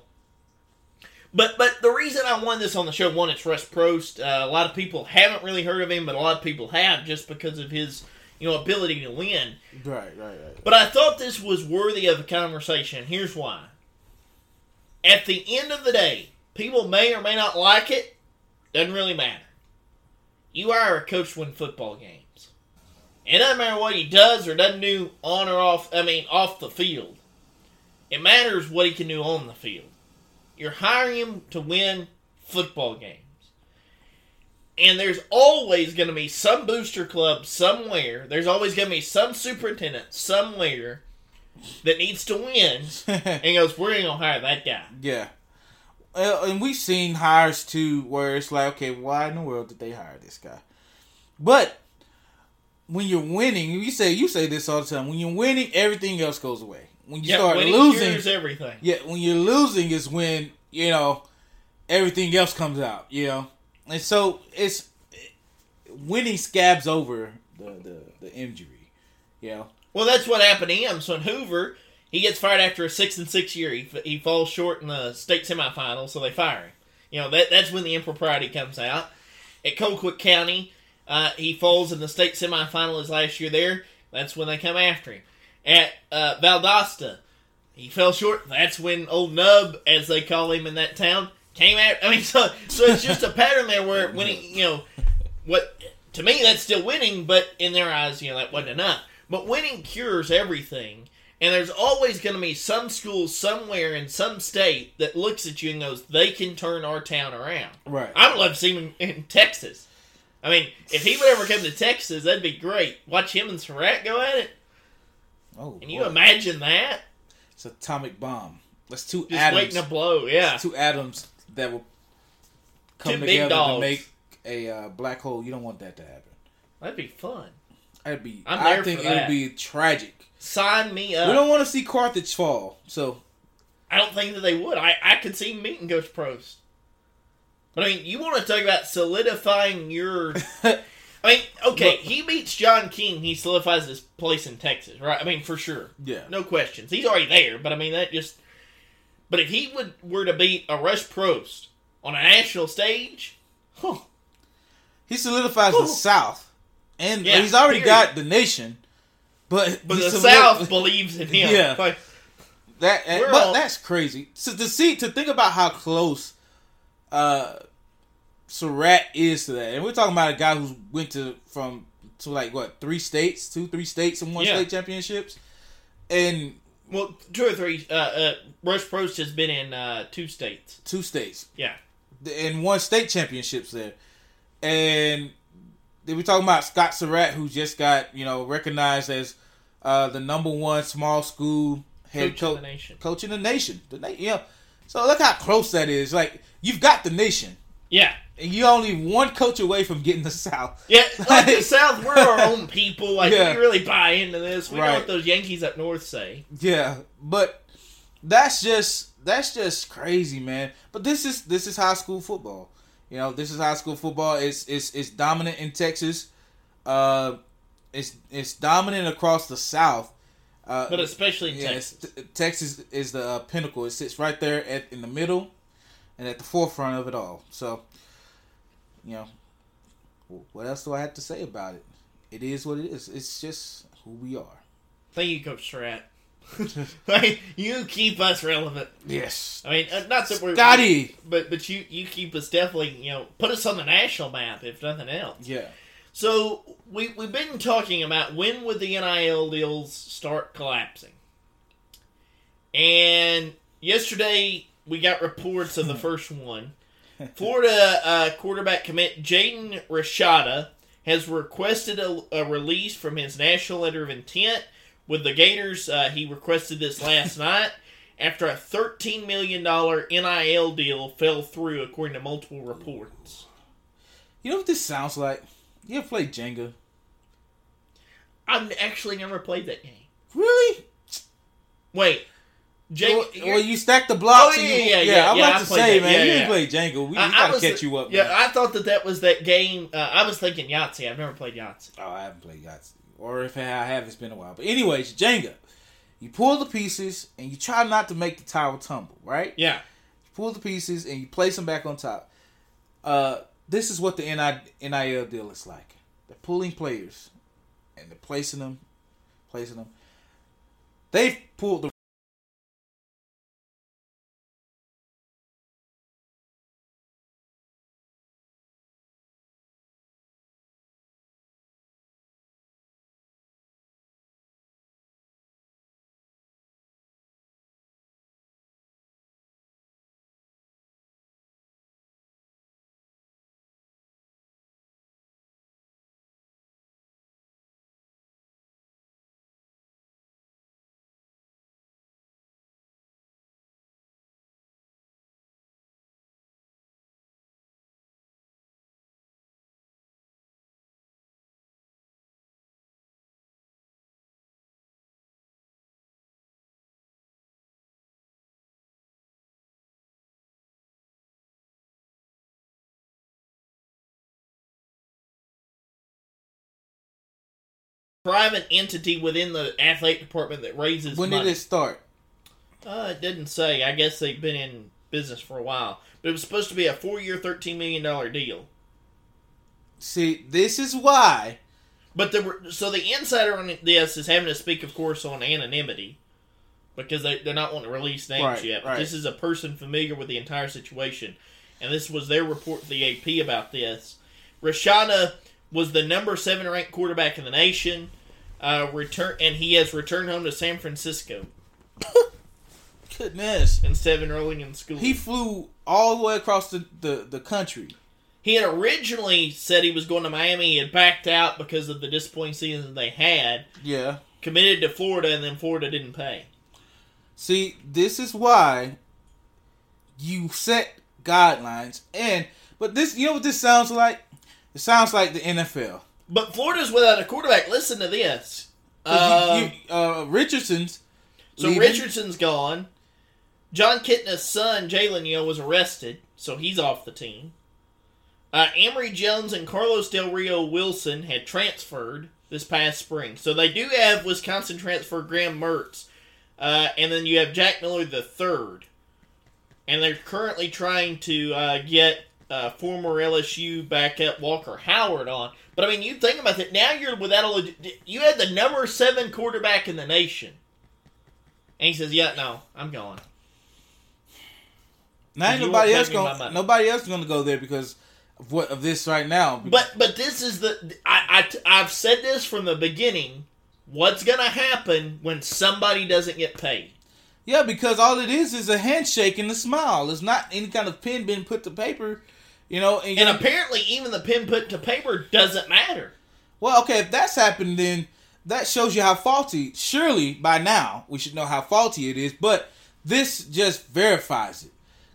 But but the reason I wanted this on the show, one, it's Rush Propst. Uh, a lot of people haven't really heard of him, but a lot of people have just because of his you know ability to win. Right, right, right. But I thought this was worthy of a conversation. Here's why. At the end of the day, people may or may not like it. Doesn't really matter. You are a coach to win football games. It doesn't matter what he does or doesn't do on or off, I mean, off the field. It matters what he can do on the field. You're hiring him to win football games. And there's always going to be some booster club somewhere. There's always going to be some superintendent somewhere that needs to win (laughs) and goes, "We're going to hire that guy." yeah. Uh, and we've seen hires too where it's like, okay, why in the world did they hire this guy? But when you're winning, you say you say this all the time. When you're winning, everything else goes away. When you start losing, everything. yeah, when you're losing is when you know everything else comes out. You know, and so it's winning scabs over the the, the injury. You know, Well, that's what happened to him. So in Hoover, he gets fired after a six and six year. He, he falls short in the state semifinal, so they fire him. You know that that's when the impropriety comes out. At Colquitt County, uh, he falls in the state semifinal his last year there. That's when they come after him. At uh, Valdosta, he fell short. That's when old Nub, as they call him in that town, came out. I mean, (laughs) so so it's just a pattern there where winning, you know, what to me that's still winning, but in their eyes, you know, that wasn't enough. But winning cures everything, and there's always going to be some school somewhere in some state that looks at you and goes, "They can turn our town around." right? I would love to see him in, in Texas. I mean, if he would ever come to Texas, that'd be great. Watch him and Surratt go at it. Oh, Can you boy. imagine that? It's atomic bomb. That's two Just atoms. waiting to blow. Yeah. two atoms that will come Two together to make a uh, black hole. You don't want that to happen. That'd be fun. That'd be. I'm I think it would be tragic. Sign me up. We don't want to see Carthage fall. So I don't think that they would. I, I could see meeting Coach Propst. But I mean, you want to talk about solidifying your. (laughs) I mean, okay, Look- he beats John King. He solidifies his place in Texas, right? I mean, for sure, yeah, no questions. He's already there. But I mean, that just. But if he would were to beat a Rush Propst on a national stage, huh, he solidifies Whew. the South, and Yeah, he's already period. got the nation. But but the solid- South believes in him. Yeah. Like, That, but all- that's crazy. So to see to think about how close uh Surratt is to that, and we're talking about a guy who went to from to like what three states, two three states and one Yeah. state championships, and well, two or three. Uh, uh, Rush Propst has been in uh, two states. two states Yeah. and one state championships there, and then we're talking about Scott Surratt, who just got you know recognized as uh, the number one small school head Coach coach the nation. coach in the nation. The na- yeah. So look how close that is. Like you've got the nation, Yeah. and you only one coach away from getting the South. Yeah, like the South, we're our own (laughs) people. Like Yeah. we really buy into this. We know Right. what those Yankees up north say. Yeah, but that's just that's just crazy, man. But this is this is high school football. You know, this is high school football. It's it's it's dominant in Texas. Uh, it's it's dominant across the South. Uh, But especially in yeah, Texas. Texas is the uh, pinnacle. It sits right there at in the middle, and at the forefront of it all. So, you know, what else do I have to say about it? It is what it is. It's just who we are. Thank you, Coach Surratt. (laughs) like, you keep us relevant. Yes, I mean, uh, not that we're Scotty. but but you you keep us definitely you know put us on the national map if nothing else. Yeah. So we we've been talking about when would the NIL deals start collapsing, and yesterday we got reports of the (laughs) first one. Florida uh, quarterback commit Jaden Rashada has requested a, a release from his national letter of intent with the Gators. Uh, he requested this last (laughs) night after a $13 million NIL deal fell through, according to multiple reports. You know what this sounds like? You ever played Jenga? I've actually never played that game. Really? Wait, Jake. well, well, you stack the blocks. Oh, and yeah, you, yeah, yeah, I'm yeah, about I to say, that. man, Yeah, you yeah. didn't play Jenga. We, we I- I gotta was- catch you up. yeah, man. I thought that that was that game. Uh, I was thinking Yahtzee. I've never played Yahtzee. Oh, I haven't played Yahtzee. Or if I have, it's been a while. But anyways, Jenga. You pull the pieces and you try not to make the tower tumble, right? Yeah. You pull the pieces and you place them back on top. Uh, this is what the NIL deal is like. They're pulling players and they're placing them, placing them. They've pulled the private entity within the athletic department that raises When money. did it start? Uh, it didn't say. I guess they've been in business for a while, but it was supposed to be a four-year, thirteen million dollar deal. See, this is why. But the so the insider on this is having to speak, of course, on anonymity because they they're not wanting to release names Right, yet. But right. this is a person familiar with the entire situation, and this was their report to the AP about this. Rashada was the number seven ranked quarterback in the nation. Uh, return and he has returned home to San Francisco (laughs) Goodness. instead of enrolling in school. He flew all the way across the, the, the country. He had originally said he was going to Miami. He had backed out because of the disappointing season they had. Yeah. Committed to Florida, and then Florida didn't pay. See, this is why you set guidelines and but this you know what this sounds like? It sounds like the NFL. But Florida's without a quarterback. Listen to this. Um, you- you- uh, Richardson's so leaving. Richardson's gone. Jon Kitna's son, Jalen, know, was arrested, so he's off the team. Uh, Emory Jones and Carlos Del Rio-Wendel had transferred this past spring. So they do have Wisconsin transfer Graham Mertz. Uh, and then you have Jack Miller the third. And they're currently trying to uh, get uh, former LSU backup Walker Howard on. But I mean, you think about it. Now you're without a. You had the number seven quarterback in the nation. And he says, "Yeah, no, I'm going." now ain't nobody else going nobody else going to go there because of what of this right now. But but this is the I, I I've said this from the beginning. What's gonna happen when somebody doesn't get paid? yeah, because all it is is a handshake and a smile. It's not any kind of pen being put to paper. You know, and, And apparently, even the pen put to paper doesn't matter. Well, okay, if that's happened, then that shows you how faulty. Surely by now we should know how faulty it is, but this just verifies it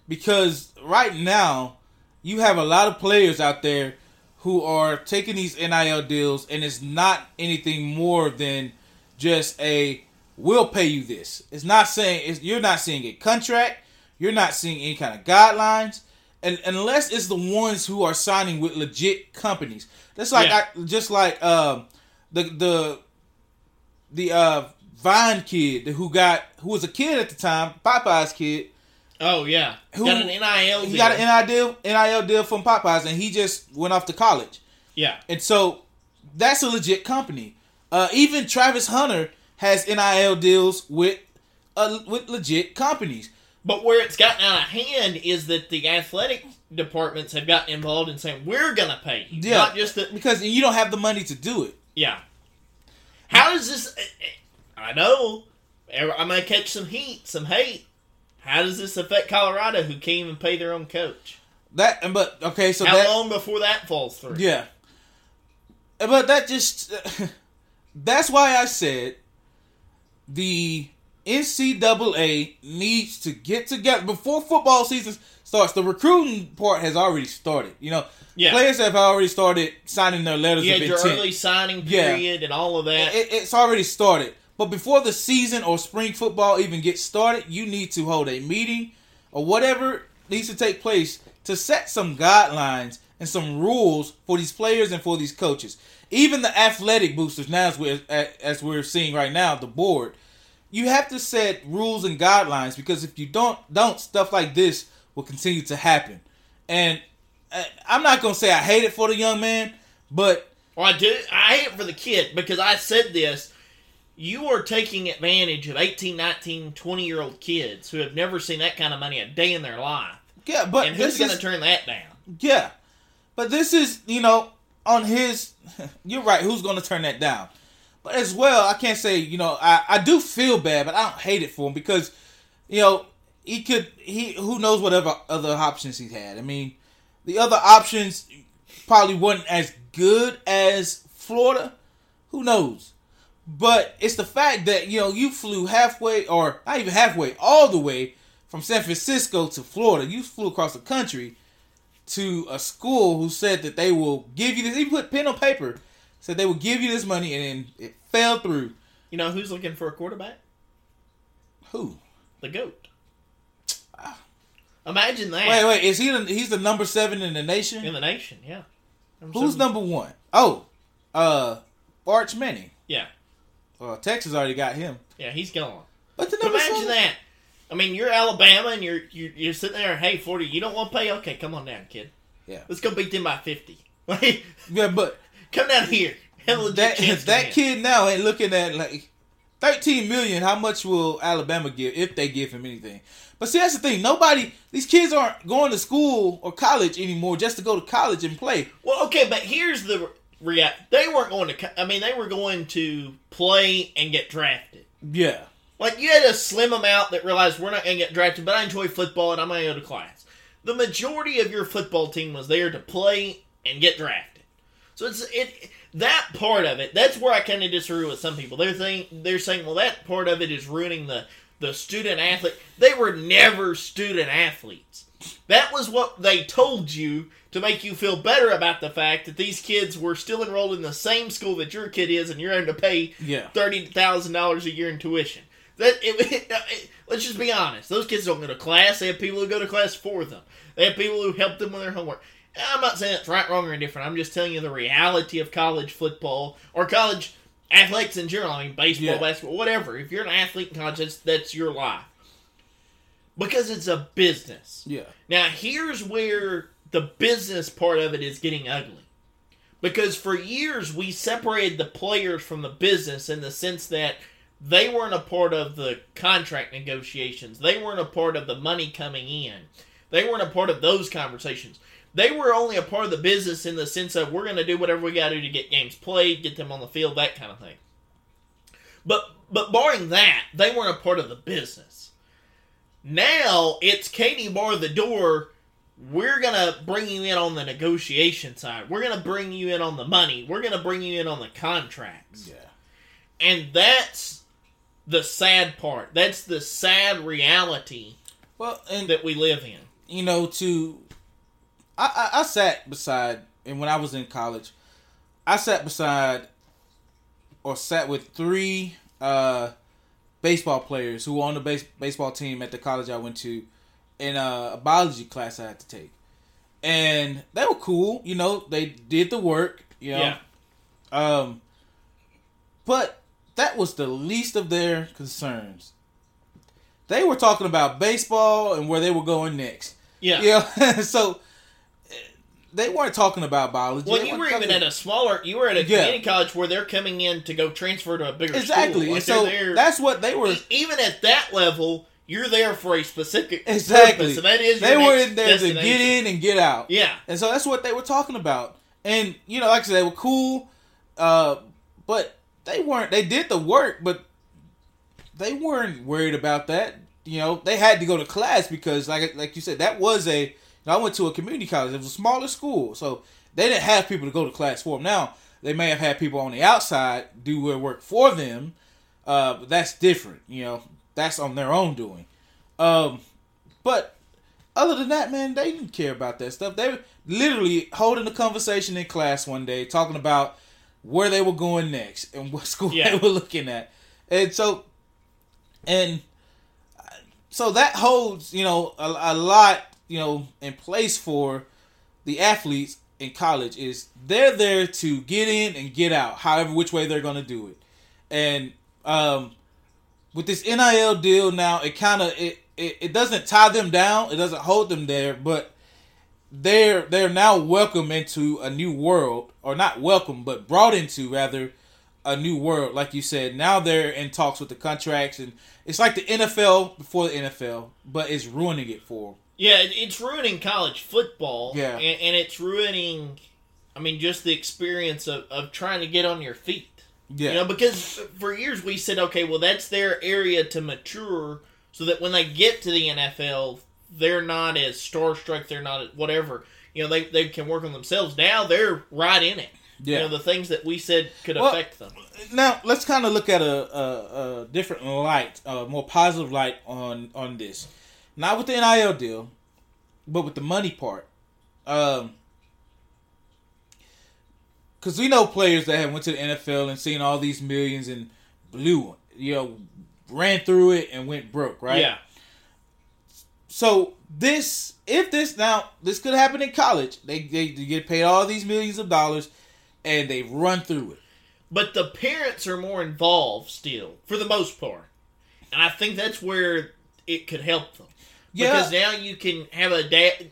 because right now you have a lot of players out there who are taking these NIL deals, and it's not anything more than just a "we'll pay you this." It's not saying it's, you're not seeing a contract, you're not seeing any kind of guidelines, and unless it's the ones who are signing with legit companies. That's like Yeah. I, just like um, the the the uh, Vine kid who got who was a kid at the time, Popeye's kid. Oh yeah, Who- got an NIL. He deal. got an NIL NIL deal from Popeyes, and he just went off to college. yeah. And so that's a legit company. Uh, even Travis Hunter has NIL deals with uh, with legit companies. But where it's gotten out of hand is that the athletic departments have gotten involved in saying we're gonna pay you, Yeah. not just that. Because you don't have the money to do it. Yeah. How does this? Eh, eh, I know I might catch some heat, some hate. How does this affect Colorado, who can't even pay their own coach? That and but okay, so How that long before that falls through? yeah, eh, but that just (laughs) that's why I said the NCAA needs to get together before football season starts. The recruiting part has already started. You know, Yeah. players have already started signing their letters You of had your early signing Yeah. period and all of that. It, it's already started. But before the season or spring football even gets started, you need to hold a meeting or whatever needs to take place to set some guidelines and some rules for these players and for these coaches. Even the athletic boosters now, as we're, as we're seeing right now, the board, you have to set rules and guidelines because if you don't, don't stuff like this will continue to happen. And uh, I'm not gonna say I hate it for the young man, but Well, I do. I hate it for the kid because I said this. You are taking advantage of 18, 19, 20 year old kids who have never seen that kind of money a day in their life. yeah, but And who's going to turn that down? Yeah. But this is, you know, on his (laughs) you're right, who's gonna turn that down? But as well, I can't say, you know, I, I do feel bad, but I don't hate it for him because, you know, he could he who knows whatever other options he had. I mean, the other options probably wasn't as good as Florida. Who knows? But it's the fact that, you know, you flew halfway or not even halfway, all the way from San Francisco to Florida. You flew across the country to a school who said that they will give you this. He put pen on paper, said they will give you this money, and then it fell through. You know who's looking for a quarterback? Who? The GOAT. Imagine that Wait, wait. Is he? The, he's the number seven in the nation. in the nation, yeah. Who's number one? Oh, uh, Arch Manning. Yeah. Well, Texas already got him. Yeah, he's gone. But the But number imagine seven- that. I mean, you're Alabama and you're, you're you're sitting there. Hey, forty, you don't want to pay? Okay, come on down, kid. Yeah. Let's go beat them by fifty. (laughs) Yeah, but come down here. That that kid now ain't looking at like thirteen million. How much will Alabama give if they give him anything? But see, that's the thing. Nobody, these kids aren't going to school or college anymore just to go to college and play. Well, okay, but here's the react. They weren't going to. I mean, they were going to play and get drafted. Yeah, Like you had a slim amount that realized we're not going to get drafted, but I enjoy football and I'm going to go to class. The majority of your football team was there to play and get drafted. So it's it that part of it. That's where I kind of disagree with some people. They're saying they're saying, well, that part of it is ruining the the student athlete. They were never student athletes. That was what they told you to make you feel better about the fact that these kids were still enrolled in the same school that your kid is, and you're having to pay yeah. thirty thousand dollars a year in tuition. That it, (laughs) it- let's just be honest. Those kids don't go to class. They have people who go to class for them. They have people who help them with their homework. I'm not saying it's right, wrong, or indifferent. I'm just telling you the reality of college football or college athletics in general. I mean, baseball, Yeah. basketball, whatever. If you're an athlete in college, that's, that's your life because it's a business. Yeah. Now, here's where the business part of it is getting ugly. Because for years, we separated the players from the business in the sense that they weren't a part of the contract negotiations, they weren't a part of the money coming in, they weren't a part of those conversations. They were only a part of the business in the sense of we're going to do whatever we got to do to get games played, get them on the field, that kind of thing. But but barring that, they weren't a part of the business. Now it's Katie bar the door. We're gonna bring you in on the negotiation side. We're gonna bring you in on the money. We're gonna bring you in on the contracts. Yeah. And that's the sad part. That's the sad reality Well, and that we live in. you know, to I, I I sat beside, and when I was in college, I sat beside or sat with three uh, baseball players who were on the base, baseball team at the college I went to, in a, a biology class I had to take, and they were cool. You know, they did the work. You know, Yeah. um, but that was the least of their concerns. They were talking about baseball and where they were going next. Yeah. Yeah, (laughs) so eh, they weren't talking about biology. Well, They you weren't even at a smaller. You were at a Yeah. community college where they're coming in to go transfer to a bigger exactly. school. Like, so there- that's what they were. Even at that level, you're there for a specific Exactly. purpose, and that is They were in there to get in and get out. Yeah, And so that's what they were talking about. And you know, like I said, they were cool, uh, but they weren't. They did the work, but they weren't worried about that. You know, they had to go to class because, like like you said, that was a. know, I went to a community college. It was a smaller school, so they didn't have people to go to class for them. Now they may have had people on the outside do their work for them, uh, but that's different. You know, that's on their own doing. Um, but other than that, man, they didn't care about that stuff. They were literally holding a conversation in class one day, talking about where they were going next and what (laughs) school Yeah. they were looking at, and so, and so that holds, you know, a, a lot, you know, in place for the athletes in college is they're there to get in and get out, however which way they're going to do it, and um, with this NIL deal now, it kind of it, it it doesn't tie them down, it doesn't hold them there, but they're they're now welcome into a new world, or not welcome, but brought into rather a new world. Like you said, now they're in talks with the contracts, and it's like the NFL before the NFL, but it's ruining it for them. Yeah, it's ruining college football. Yeah. and, and it's ruining. I mean, just the experience of, of trying to get on your feet. Yeah, You know, because for years we said, okay, well, that's their area to mature, so that when they get to the NFL, they're not as starstruck, they're not as whatever. You know, they, they can work on themselves. Now they're right in it. yeah. You know, the things that we said could Well, affect them. now let's kind of look at a, a, a different light, a more positive light on on this. Not with the NIL deal, but with the money part. Um, because we know players that have went to the NFL and seen all these millions and blew, you know, ran through it and went broke, right? Yeah. So this, if this now, this could happen in college. They they, they get paid all these millions of dollars, and they run through it. but the parents are more involved still for the most part, and I think that's where it could help them. Yeah. Because now you can have a dad.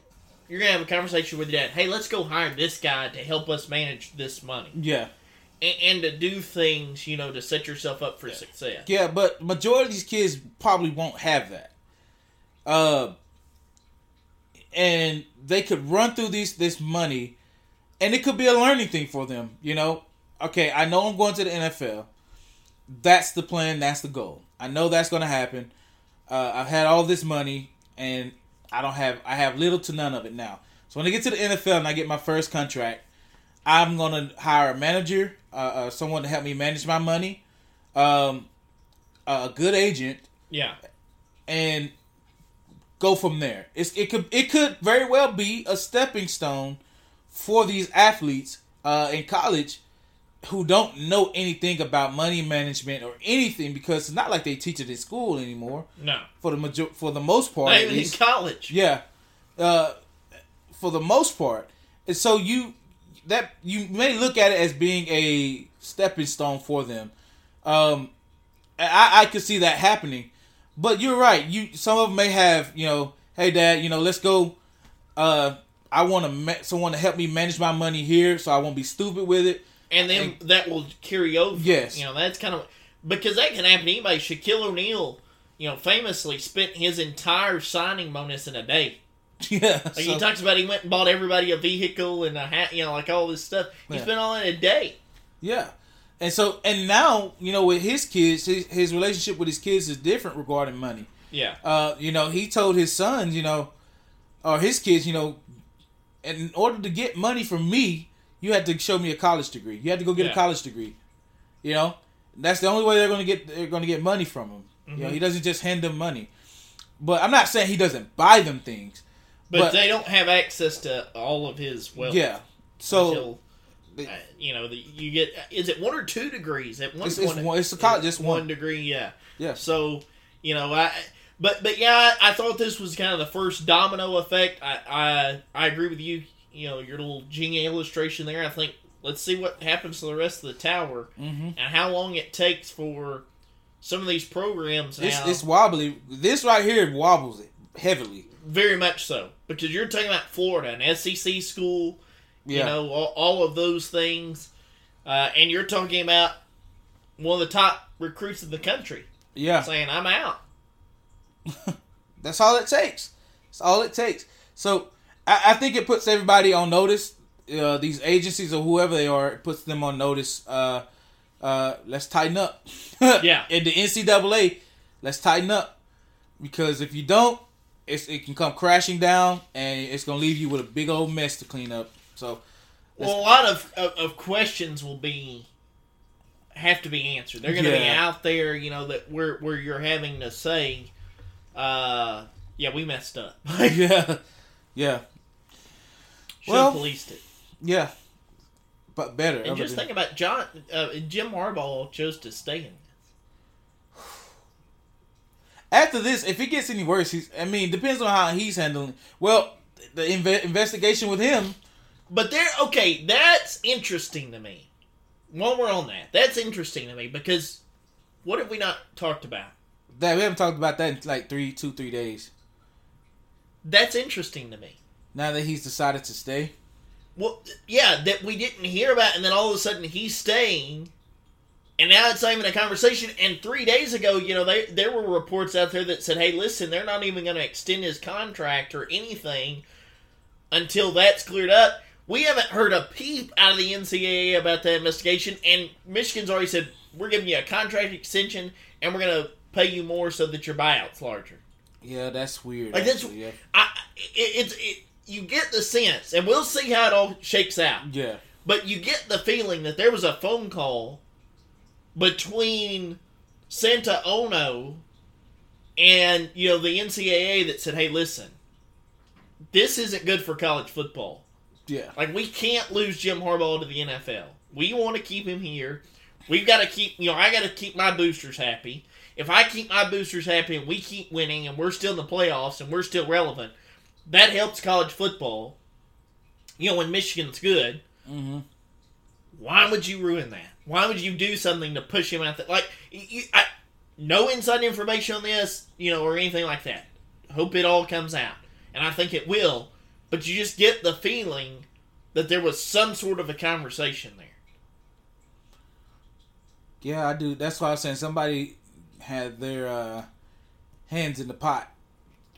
You're gonna have a conversation with your dad. Hey, let's go hire this guy to help us manage this money Yeah. and, and to do things, you know, to set yourself up for success. Yeah, but majority of these kids probably won't have that. Uh, and they could run through these this money, and it could be a learning thing for them. You know, okay, I know I'm going to the NFL. That's the plan. That's the goal. I know that's going to happen. Uh, I've had all this money, and I don't have. I have little to none of it now. So when I get to the NFL and I get my first contract, I'm going to hire a manager, uh, uh, someone to help me manage my money, um, a good agent, Yeah. and go from there. It's, it could it could very well be a stepping stone for these athletes uh, in college who don't know anything about money management or anything because it's not like they teach it in school anymore. No. For the major- for the most part, Not even in college. Yeah. Uh, for the most part. And so you that you may look at it as being a stepping stone for them. Um I, I could see that happening. But you're right. You some of them may have, you know, hey dad, you know, let's go uh I want to ma- someone to help me manage my money here so I won't be stupid with it. And then that will carry over. Yes. You know, that's kind of because that can happen to anybody. Shaquille O'Neal, you know, famously spent his entire signing bonus in a day. (laughs) yeah. Like so- he talks about he went and bought everybody a vehicle and a hat, you know, like all this stuff. He Yeah. spent all in a day. Yeah. And so and now, you know, with his kids, his, his relationship with his kids is different regarding money. Yeah. uh, you know, he told his sons, you know, or his kids, you know, in order to get money from me, you had to show me a college degree. You had to go get Yeah. a college degree. You know, that's the only way they're going to get they're going to get money from him. You know, Mhm. he doesn't just hand them money. But I'm not saying he doesn't buy them things. But, But- they don't have access to all of his wealth. yeah. So until, uh, you know, the, you get is it one or two degrees at one it's, it's one. It's a college. Just one one. degree, yeah. Yeah. So you know, I but but yeah, I, I thought this was kind of the first domino effect. I I I agree with you. You know, your little Jenga illustration there. I think let's see what happens to the rest of the tower hmm and how long it takes for some of these programs It's, now. it's wobbly. This right here wobbles it heavily. very much so because you're talking about Florida, an SEC school. Yeah. You know, all, all of those things, uh, and you're talking about one of the top recruits in the country yeah. saying, "I'm out." (laughs) That's all it takes. That's all it takes. So I, I think it puts everybody on notice. Uh, these agencies or whoever they are, it puts them on notice. Uh, uh, let's tighten up. (laughs) Yeah. In the NCAA, let's tighten up because if you don't, it's, it can come crashing down and it's gonna leave you with a big old mess to clean up. So Well, a lot of, of, of questions will be have to be answered. They're going to be out there, you know, that where where you're having to say, uh, "Yeah, we messed up. (laughs) (laughs) Yeah, yeah, have Well- policed it." yeah, but better. And just than- think about John uh, Jim Harbaugh chose to stay in. After this, if it gets any worse, he's. I mean, depends on how he's handling. Well, the inve- investigation with him. But there, okay, that's interesting to me. While we're on that, that's interesting to me because what have we not talked about? That we haven't talked about that in like three, two, three days. That's interesting to me. Now that he's decided to stay. Well, yeah, that we didn't hear about, and then all of a sudden he's staying, and now it's not even a conversation. And three days ago, you know, they, there were reports out there that said, "Hey, listen, they're not even going to extend his contract or anything until that's cleared up." We haven't heard a peep out of the NCAA about that investigation, and Michigan's already said we're giving you a contract extension, and we're going to pay you more so that your buyout's larger. Yeah, that's weird. Like, that's- yeah. I, it, it's it, you get the sense, and we'll see how it all shakes out. yeah, But you get the feeling that there was a phone call between Santa Ono and you know the NCAA that said, "Hey, listen, this isn't good for college football. yeah, Like we can't lose Jim Harbaugh to the NFL. We want to keep him here. We've got to keep you know I got to keep my boosters happy. If I keep my boosters happy and we keep winning and we're still in the playoffs and we're still relevant, that helps college football. You know when Michigan's good." hmm Why would you ruin that? Why would you do something to push him out there? Like, you, I, no inside information on this, you know, or anything like that. Hope it all comes out, and I think it will. But you just get the feeling that there was some sort of a conversation there. Yeah, I do. That's why I'm saying somebody had their uh, hands in the pot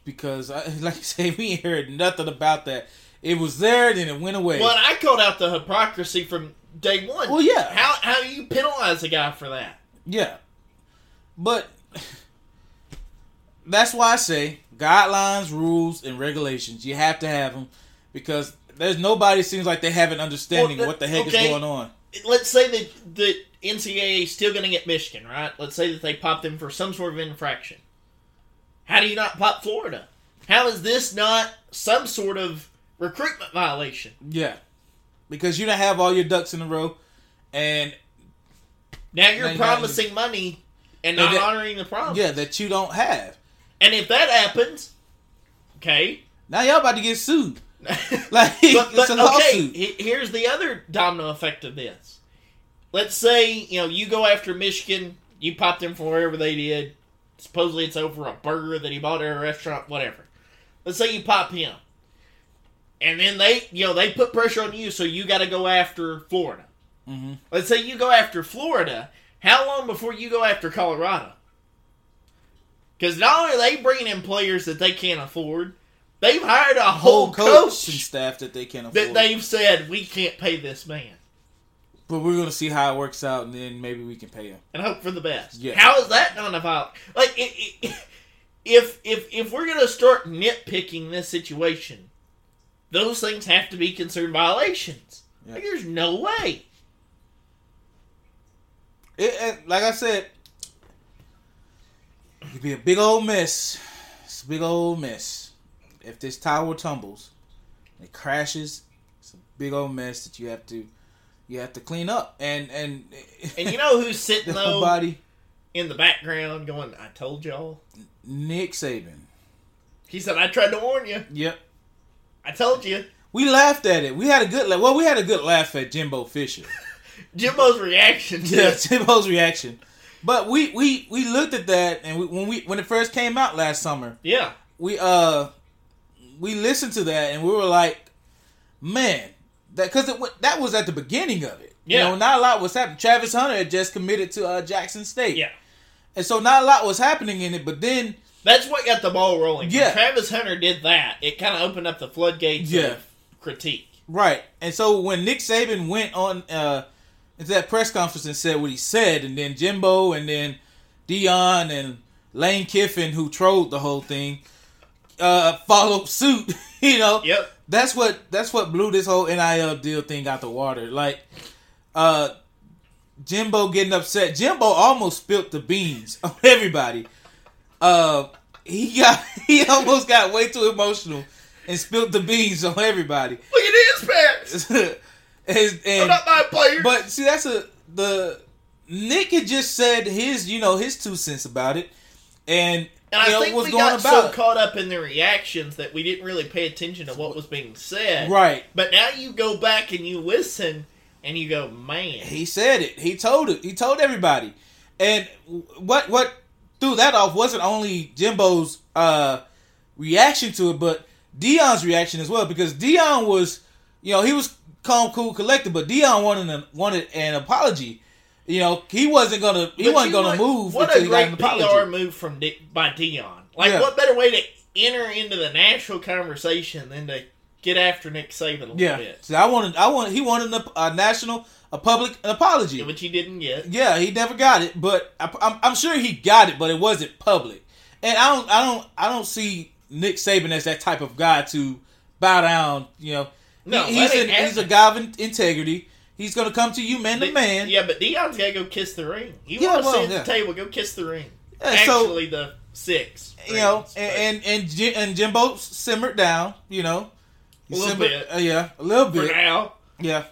because, I, (laughs) like you say, we ain't heard nothing about that. It was there, then it went away. Well, I called out the hypocrisy from day one. Well, yeah. How how do you penalize a guy for that? Yeah, but that's why I say guidelines, rules, and regulations. You have to have them because there's nobody seems like they have an understanding Well, of what the heck okay. is going on. Let's say that the NCAA is still going to get Michigan, right? Let's say that they pop them for some sort of infraction. How do you not pop Florida? How is this not some sort of recruitment violation? Yeah, because you don't have all your ducks in a row, and Now you're Now you promising money and not that- honoring the promise. yeah, that you don't have. And if that happens, okay. Now y'all about to get sued. (laughs) (laughs) but, Like it's but a okay, here's the other domino effect of this. Let's say you know you go after Michigan, you pop them for whatever they did. Supposedly it's over a burger that he bought at a restaurant, whatever. Let's say you pop him, and then they you know they put pressure on you, so you got to go after Florida. Mhm. Let's say you go after Florida. How long before you go after Colorado? Because not only are they bringing in players that they can't afford, they've hired a whole, Whole coach coach and staff that they can't afford. that afford. they've said we can't pay this man but we're gonna see how it works out, and then maybe we can pay him. and hope for the best. Yeah. How is that not a viol? Like it, it, if if if we're gonna start nitpicking this situation, those things have to be considered violations. Yeah. Like, there's no way. It, it- like I said, it'd be a big old mess. It's a big old mess. If this tower tumbles, it crashes. It's a big old mess that you have to you have to clean up. And and (laughs) And you know who's sitting though body, in the background going, "I told y'all." Nick Saban. He said, "I tried to warn you. Yep. I told you." We laughed at it. We had a good la- well. We had a good laugh at Jimbo Fisher. (laughs) Jimbo's reaction to Yeah, it. (laughs) Jimbo's reaction. But we we we looked at that, and we, when we when it first came out last summer, Yeah. we uh we listened to that and we were like, man, that because it that was at the beginning of it. Yeah. You know, not a lot was happening. Travis Hunter had just committed to uh, Jackson State. Yeah. and so not a lot was happening in it. But then, That's what got the ball rolling. When Yeah. Travis Hunter did that. It kind of opened up the floodgates Yeah. of critique. right, and so when Nick Saban went on uh into that press conference and said what he said, and then Jimbo and then Deion and Lane Kiffin, who trolled the whole thing, uh followed suit. (laughs) you know, Yep. That's what that's what blew this whole NIL deal thing out the water. Like, uh, Jimbo getting upset. Jimbo almost spilt the beans on (laughs) everybody. Uh, he got (laughs) he almost got way too emotional and spilt the beans on everybody. Look at his pants. (laughs) and, I'm not my player. but see, that's a the Nick had just said his you know his two cents about it, and, and I know think we going got about so it. caught up in the reactions that we didn't really pay attention to what was being said. right. But now you go back and you listen and you go, man. He said it. He told it. He told everybody. And what what threw that off wasn't only Jimbo's uh, reaction to it, but Deion's reaction as well. Because Deion was, you know, he was calm, cool, collected, but Deion wanted an, wanted an apology. You know, he wasn't gonna he But wasn't gonna know, move What a great PR move from Di- by Deion. Like, Yeah. what better way to enter into the national conversation than to get after Nick Saban a little Yeah, bit? See, I wanted I wanted he wanted a, a national a public an apology. Which he didn't get. Yeah, he never got it, but I, I'm, I'm sure he got it, but it wasn't public. And I don't, I don't, I don't see Nick Saban as that type of guy to bow down. You know, No, He- he's an, he's a guy of integrity. He's gonna come to you man to man. Yeah, but Deion's got to go kiss the ring. You Yeah, want to well, sit at the table, go kiss the ring. Yeah, so- Actually, the six. you know, and and and, and Jimbo simmered down. You know, He A little simmered- bit. uh, yeah, a little but for bit. now. Yeah.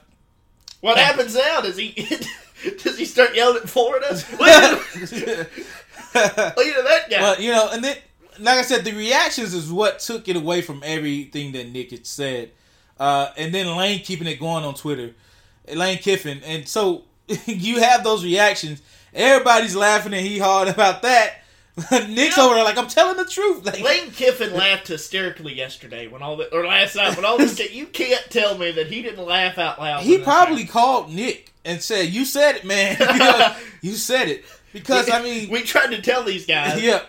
What Yeah. happens now? Does he (laughs) does he start yelling at Florida? Look at that guy. Well, you know, and then, like I said, the reactions is what took it away from everything that Nick had said. Uh, and then Lane keeping it going on Twitter. Lane Kiffin, and so (laughs) you have those reactions. Everybody's laughing and he hard about that. (laughs) Nick's Yeah. over there like I'm telling the truth. (laughs) Like, Lane Kiffin laughed hysterically yesterday when all the or last night when all this. You can't tell me that he didn't laugh out loud. he probably called Nick and said, "You said it, man. You, said it." Because I mean, we tried to tell these guys. yeah.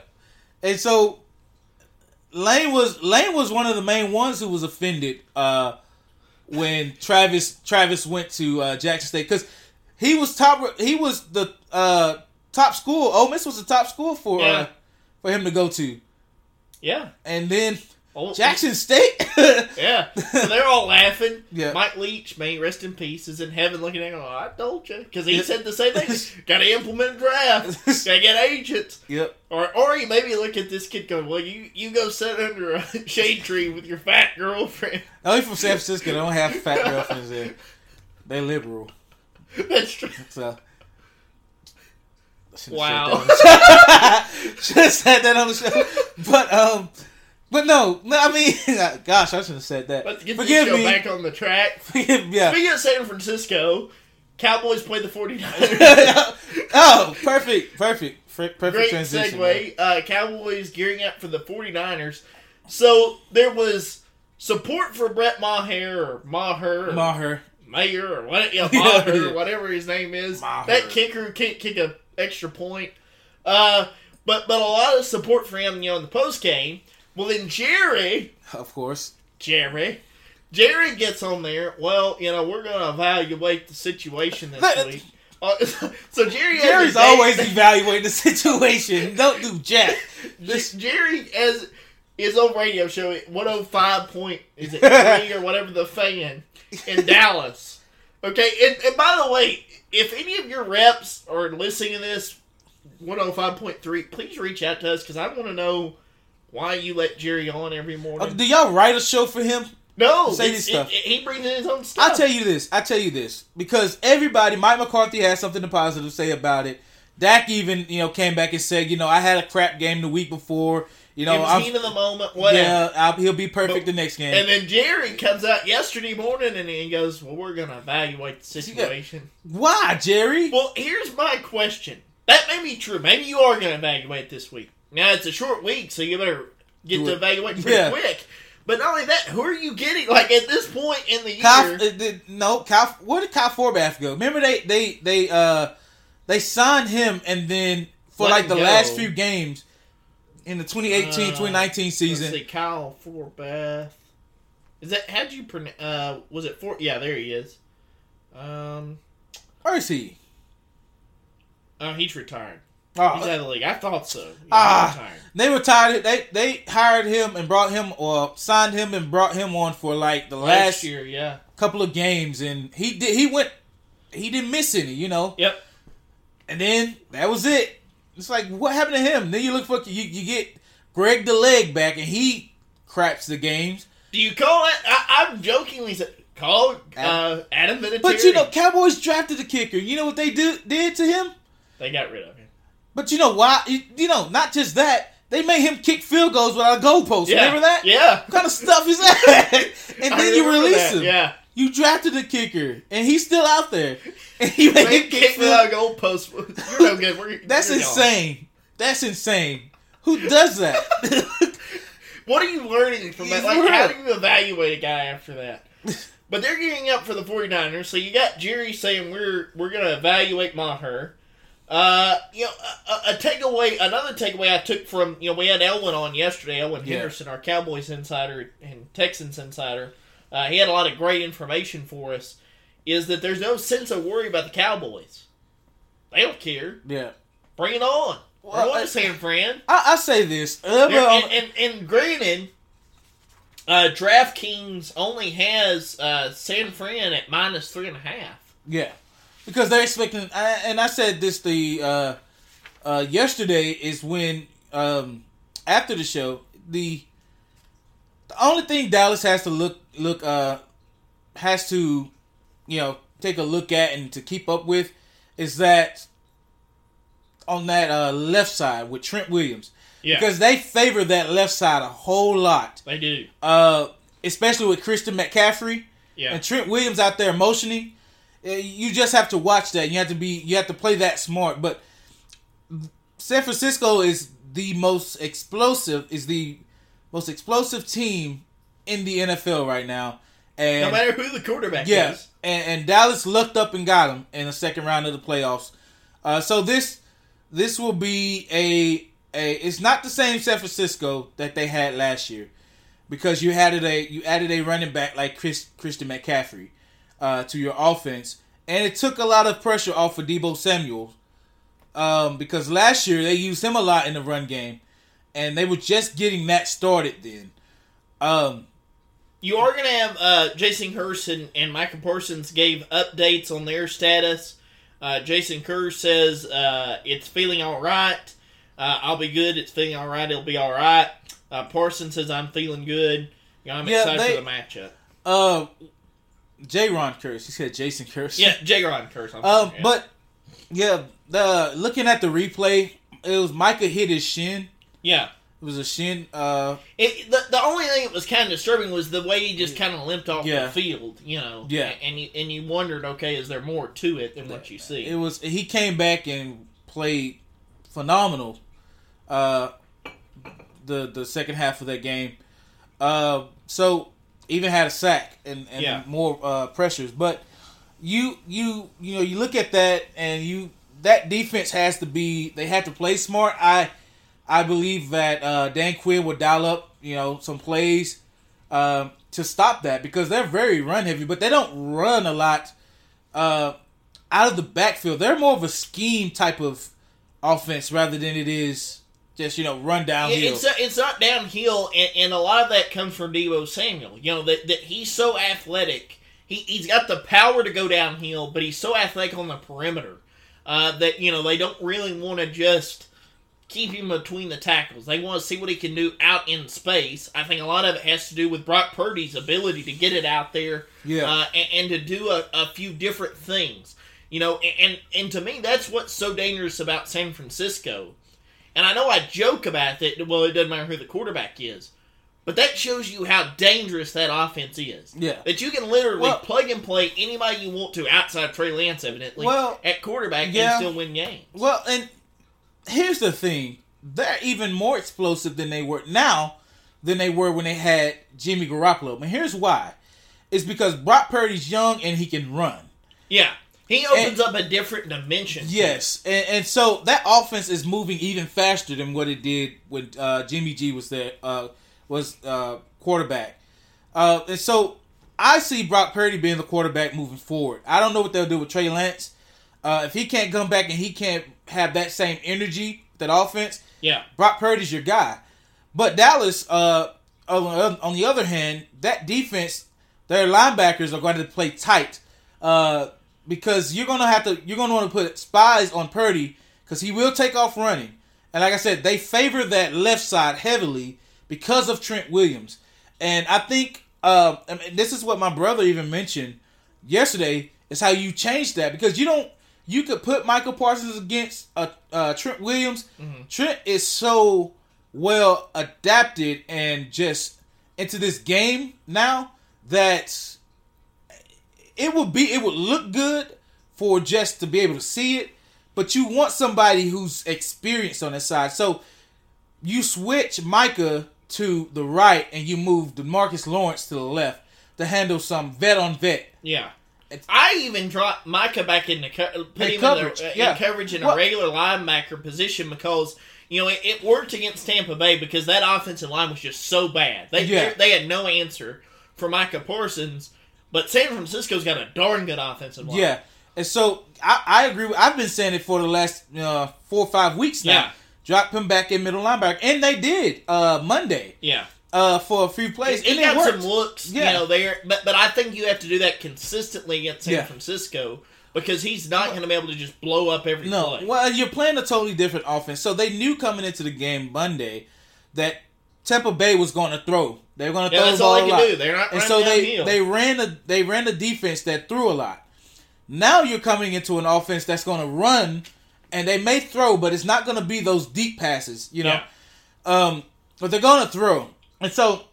And so Lane was Lane was one of the main ones who was offended uh, when Travis Travis went to uh, Jackson State because he was top. He was the uh, top school. Ole Miss was the top school for uh, for him to go to, yeah. and then Oh, Jackson State. (laughs) Yeah, so they're all laughing. Yeah. Mike Leach, may rest in peace, is in heaven looking at him. Oh, I told you, because he Yeah. said the same thing. (laughs) Got to implement a draft. (laughs) Got to get agents. yep. Or, or you maybe look at this kid going, well, you you go sit under a shade tree with your fat girlfriend. Only from San Francisco. They don't have fat girlfriends there. They're liberal. That's true. So. Wow. said that on the show. Should have said that on the show. But um, but no. I mean, (laughs) gosh, I shouldn't have said that. Let's get Forgive the show me. back on the track. (laughs) Forgive. Yeah. Speaking of San Francisco, Cowboys play the (laughs) 49ers. oh, perfect, perfect, perfect Great transition. segue. Uh, Cowboys gearing up for the 49ers. So there was support for Brett Maher or Maher or Maher. Mayer or what, yeah, Maher yeah. or whatever his name is. Maher. That kicker who can't kick a extra point. Uh, but but a lot of support for him, you know, in the post game. Well, then Jerry, Of course. Jerry, Jerry gets on there. Well, you know, we're going to evaluate the situation this (laughs) week. Uh, (laughs) so Jerry, Jerry's always evaluating the situation. (laughs) Don't do jack. This Jerry as his own radio show at 105 point is it three or whatever the fan in Dallas. Okay, and, and by the way, if any of your reps are listening to this 105.3, please reach out to us because I want to know why you let Jerry on every uh, morning. do y'all write a show for him? no, say this stuff. it- it- he brings in his own stuff. I'll tell you this. I'll tell you this. Because everybody, Mike McCarthy has something to positive to say about it. Dak even, you know, came back and said, you know, I had a crap game the week before. You know, I'm, heat of the moment, whatever. yeah, I'll, he'll be perfect But- the next game. And then Jerry comes out yesterday morning and he goes, "Well, we're gonna evaluate the situation." Why, Jerry? Well, here's my question. That may be true. Maybe you are going to evaluate this week. Now it's a short week, so you better get Do to it. evaluate pretty Yeah. quick. But not only that, who are you getting? Like at this point in the year, Kyle, did, no, Kyle, where did Kyle Forbath go? Remember they they they uh they signed him and then for Let like the go. last few games in the 2018 Uh, 2019 let's season. see, Kyle Forbath. Is that how'd you pronounce? Uh, was it for? Yeah, there he is. Um, Where is he? oh, he's retired. Oh, He's out of the league. I thought so. Ah. They retired. They they hired him and brought him or signed him and brought him on for like the Last last year, yeah. couple of games, and he did. He went. He didn't miss any, you know. Yep. And then that was it. It's like what happened to him? Then you look for you, you get Greg the leg back, and he craps the games. Do you call it? I, I'm jokingly said call uh, Adam Vinatieri. But you know, Cowboys drafted the kicker. You know what they do did to him? they got rid of him. But you know why? You, you know, not just that. They made him kick field goals without a goalpost. Yeah. Remember that? Yeah. What kind of stuff is that? (laughs) and then you release that, him. Yeah. You drafted the kicker, and he's still out there. (laughs) And you made him kick without a goalpost. You're no good. We're, That's you're gone. insane. That's insane. Who does that? (laughs) What are you learning from that? Like, how do you evaluate a guy after that? But they're gearing up for the 49ers, so you got Jerry saying we're we're going to evaluate Maher. Uh, you know, a, a- takeaway, another takeaway I took from, you know, we had Elwin on yesterday, Elwin Yeah. Henderson, our Cowboys insider and Texans insider. Uh, he had a lot of great information for us. Is that there's no sense of worry about the Cowboys. They don't care. yeah. Bring it on. Well, We're I- San Fran. I, I say this. Uh, well, and, and, and granted, uh, DraftKings only has uh, San Fran at minus three and a half. Yeah, because they're expecting, and I said this the uh, uh, yesterday is when um, after the show the the only thing Dallas has to look look uh has to you know take a look at and to keep up with is that on that uh, left side with Trent Williams. Yeah, because they favor that left side a whole lot, they do. uh, especially with Christian McCaffrey Yeah, and Trent Williams out there motioning, you just have to watch that. You have to be you have to play that smart. But San Francisco is the most explosive is the most explosive team in the NFL right now. And No matter who the quarterback yeah, is. and, and Dallas looked up and got him in the second round of the playoffs. Uh, so this this will be a a. It's not the same San Francisco that they had last year because you added a you added a running back like Chris Christian McCaffrey uh, to your offense, and it took a lot of pressure off of Deebo Samuel um, because last year they used him a lot in the run game, and they were just getting that started then. Um, You are going to have uh, Jason Kearse and, and Micah Parsons gave updates on their status. Uh, Jason Kearse says uh, it's feeling all right. Uh, I'll be good. It's feeling all right. It'll be all right. Uh, Parsons says I'm feeling good. You know, I'm Yeah, excited they- for the matchup. Jayron Kearse. He said Jason Kearse. Yeah, Jay Ron Curse. I'm Um, yeah. but yeah, the looking at the replay, it was Micah hit his shin. yeah, It was a shin. Uh, it, the the only thing that was kind of disturbing was the way he just kind of limped off Yeah. the field. You know, Yeah. and you and you wondered, okay, is there more to it than what you see? it was he came back and played phenomenal. Uh, the the second half of that game. Uh, so even had a sack and, and Yeah. more uh, pressures, but you you you know you look at that and you that defense has to be they have to play smart. I I believe that uh, Dan Quinn will dial up you know some plays um, to stop that because they're very run heavy, but they don't run a lot uh, out of the backfield. They're more of a scheme type of offense rather than it is just you know run downhill. It's it's not downhill, and, and a lot of that comes from Deebo Samuel. You know that that he's so athletic. He he's got the power to go downhill, but he's so athletic on the perimeter uh, that you know they don't really want to just keep him between the tackles. They want to see what he can do out in space. I think a lot of it has to do with Brock Purdy's ability to get it out there, Yeah. uh, and, and to do a, a few different things. You know, and, and and to me, that's what's so dangerous about San Francisco. And I know I joke about that. Well, it doesn't matter who the quarterback is, but that shows you how dangerous that offense is. Yeah. That you can literally Well- plug and play anybody you want to outside Trey Lance, evidently, Well, at quarterback yeah. and still win games. Well, and here's the thing: they're even more explosive than they were now than they were when they had Jimmy Garoppolo. And here's why: it's because Brock Purdy's young and he can run. Yeah, he opens up a different dimension. Yes, and, and so that offense is moving even faster than what it did when uh, Jimmy G was there uh, was uh, quarterback. Uh, and so I see Brock Purdy being the quarterback moving forward. I don't know what they'll do with Trey Lance. Uh, if he can't come back and he can't have that same energy, that offense. Yeah, Brock Purdy's your guy. But Dallas, uh, on, on the other hand, that defense, their linebackers are going to play tight uh, because you're going to have to you're going to want to put spies on Purdy because he will take off running. And like I said, they favor that left side heavily because of Trent Williams. And I think uh, I mean, this is what my brother even mentioned yesterday is how you change that because you don't you could put Micah Parsons against uh, uh, Trent Williams. Trent is so well adapted and just into this game now that it would be it would look good for just to be able to see it, but you want somebody who's experienced on that side. So you switch Micah to the right and you move DeMarcus Lawrence to the left to handle some vet on vet. yeah. It's- I even dropped Micah back into co- put In him coverage, in, the, uh, yeah. in coverage in Well- a regular linebacker position because you know it, it worked against Tampa Bay because that offensive line was just so bad. They Yeah. they, they had no answer for Micah Parsons, but San Francisco's got a darn good offensive line. Yeah, and so I, I agree. With, I've been saying it for the last uh, four or five weeks now. Yeah. Drop him back in middle linebacker, and they did uh, Monday yeah. uh, for a few plays, He and it got worked. some looks, Yeah. you know, there, but but I think you have to do that consistently against San Yeah. Francisco because he's not going to be able to just blow up every No, play. well, you're playing a totally different offense. So they knew coming into the game Monday that Tampa Bay was going to throw. They were going to Yeah, throw that's the all they can do. They're not and so they they ran the they ran the defense that threw a lot. Now you're coming into an offense that's going to run, and they may throw, but it's not going to be those deep passes. You know, Yeah. um, but they're going to throw. And so,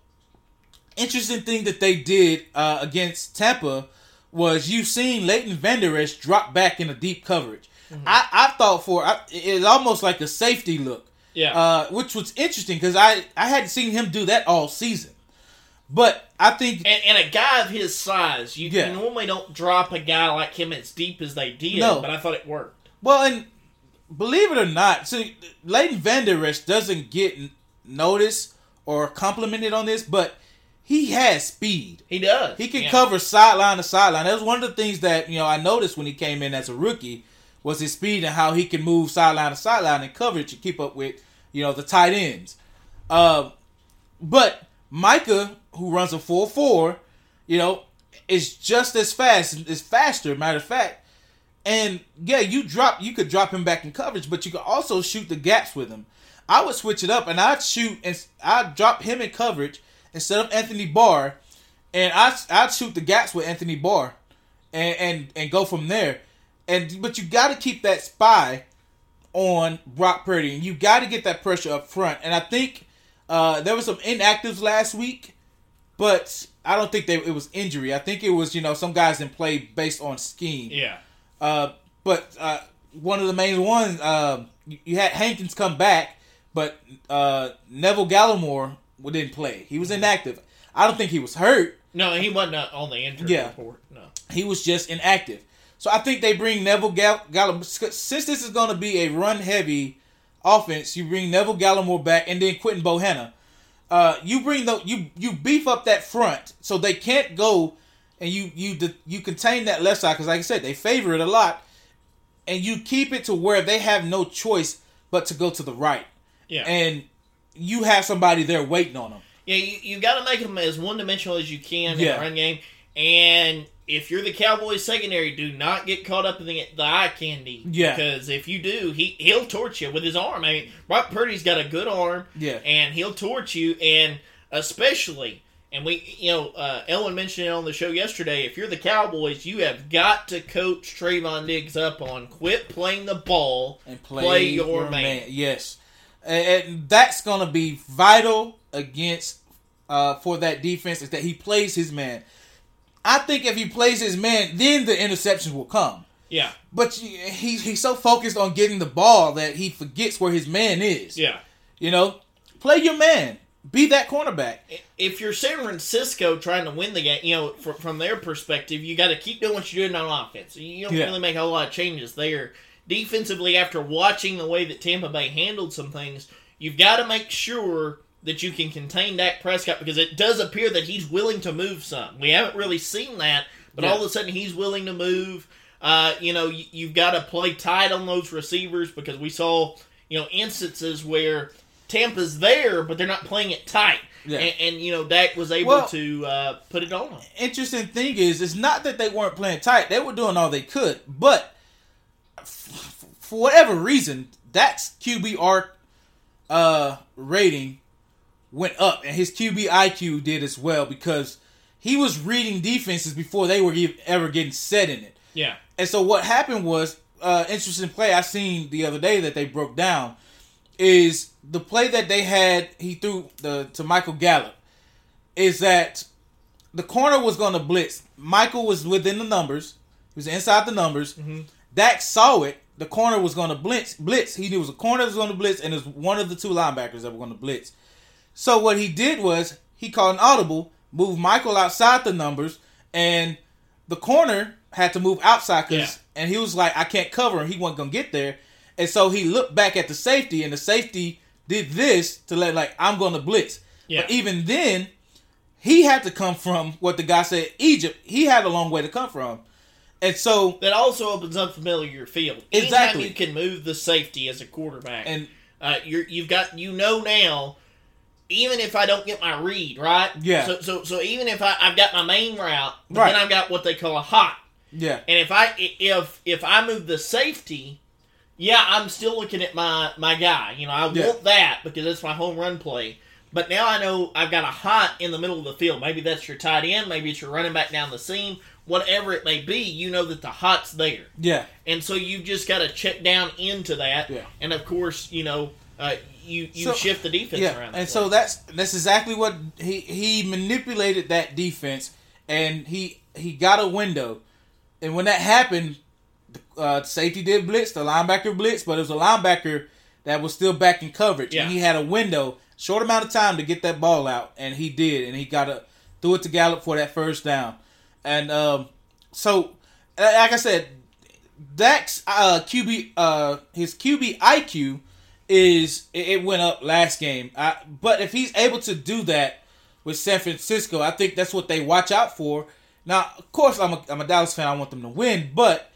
interesting thing that they did uh, against Tampa was you've seen Leighton Vander Esch drop back in a deep coverage. Mm-hmm. I, I thought for I, it's almost like a safety look, Yeah. uh, which was interesting because I I hadn't seen him do that all season. But I think and, and a guy of his size, you, Yeah. you normally don't drop a guy like him as deep as they did, No. but I thought it worked. Well, and believe it or not, see, Leighton Vander Esch doesn't get noticed or complimented on this, but he has speed. He does. He can Yeah. cover sideline to sideline. That was one of the things that you know I noticed when he came in as a rookie was his speed and how he can move sideline to sideline and coverage to keep up with you know the tight ends. Uh, but Micah, who runs a four four, you know, is just as fast, is faster. Matter of fact, and yeah, you drop, you could drop him back in coverage, but you could also shoot the gaps with him. I would switch it up, and I'd shoot and I'd drop him in coverage instead of Anthony Barr, and I I'd shoot the gaps with Anthony Barr, and and and go from there. And but you got to keep that spy on Brock Purdy, and you got to get that pressure up front. And I think uh, there was some inactives last week, but I don't think they, it was injury. I think it was you know some guys didn't play based on scheme. Yeah. Uh, but uh, one of the main ones, uh, you, had Hankins come back, but uh, Neville Gallimore didn't play. He was inactive. I don't think he was hurt. No, he wasn't uh, on the injury Yeah. report. No. He was just inactive. So I think they bring Neville Gall- Gallimore. Since this is going to be a run heavy offense, you bring Neville Gallimore back and then Quinton Bohanna. Uh, you bring the you you beef up that front so they can't go and you you you contain that left side because like I said they favor it a lot, and you keep it to where they have no choice but to go to the right, Yeah. and you have somebody there waiting on them. Yeah, you, you got to make them as one dimensional as you can in Yeah. the run game. And if you're the Cowboys secondary, do not get caught up in the, the eye candy. Yeah. Because if you do, he he'll torch you with his arm. I mean, Brock Purdy's got a good arm. Yeah. And he'll torch you, and especially. And we, you know, uh, Elwin mentioned it on the show yesterday. If you're the Cowboys, you have got to coach Trevon Diggs up on quit playing the ball and play, Play your man. Yes, and, that's gonna be vital against uh, for that defense is that he plays his man. I think if he plays his man, then the interceptions will come. Yeah, But you- he's so focused on getting the ball that he forgets where his man is. yeah. You know, play your man. Be that cornerback. if you're San Francisco trying to win the game, you know, from, from their perspective, you got to keep doing what you're doing on offense. You don't Yeah. really make a whole lot of changes there. Defensively, after watching the way that Tampa Bay handled some things, you've got to make sure that you can contain Dak Prescott because it does appear that he's willing to move some. We haven't really seen that, but Yeah. all of a sudden he's willing to move. Uh, you know, you, you've got to play tight on those receivers because we saw, you know, instances where Tampa's there, but they're not playing it tight. Yeah. And, and you know, Dak was able Well- to uh, put it on them. interesting thing is, it's not that they weren't playing tight; they were doing all they could. But f- for whatever reason, Dak's QBR uh, rating went up, and his QB IQ did as well because he was reading defenses before they were ever getting set in it. Yeah. And so what happened was uh, interesting play I seen the other day that they broke down is the play that they had he threw the to Michael Gallup is that the corner was going to blitz. Michael was within the numbers. He was inside the numbers. Dak saw it. The corner was going to blitz. Blitz. He knew it was a corner that was going to blitz, and it was one of the two linebackers that were going to blitz. So what he did was he called an audible, moved Michael outside the numbers, and the corner had to move outside because, Yeah. and he was like, I can't cover him. He wasn't gonna get there, and so he looked back at the safety, and the safety did this to let like I'm gonna blitz. Yeah. But even then, he had to come from what the guy said Egypt. He had a long way to come from, and so That also opens up the middle of your field. Anytime Exactly. you can move the safety as a quarterback, and uh, you're you've got you know now. Even if I don't get my read right, Yeah. So so so even if I, I've got my main route, Right. then I've got what they call a hot, yeah, and if I if if I move the safety, yeah, I'm still looking at my my guy. You know, I Yeah. want that because that's my home run play. But now I know I've got a hot in the middle of the field. Maybe that's your tight end. Maybe it's your running back down the seam. Whatever it may be, you know that the hot's there, yeah, and so you've just got to check down into that. Yeah. And of course, you know, uh, you you So- shift the defense yeah. around. And so that's that's exactly what he he manipulated that defense, and he he got a window, and when that happened, uh, safety did blitz, the linebacker blitz, but it was a linebacker that was still back in coverage, Yeah. and he had a window, short amount of time to get that ball out, and he did, and he got a threw it to Gallup for that first down, and um, so like I said, Dak's uh, QB uh, his QB IQ is it went up last game, I, but if he's able to do that with San Francisco, I think that's what they watch out for. Now, of course, I'm a, I'm a Dallas fan. I want them to win, but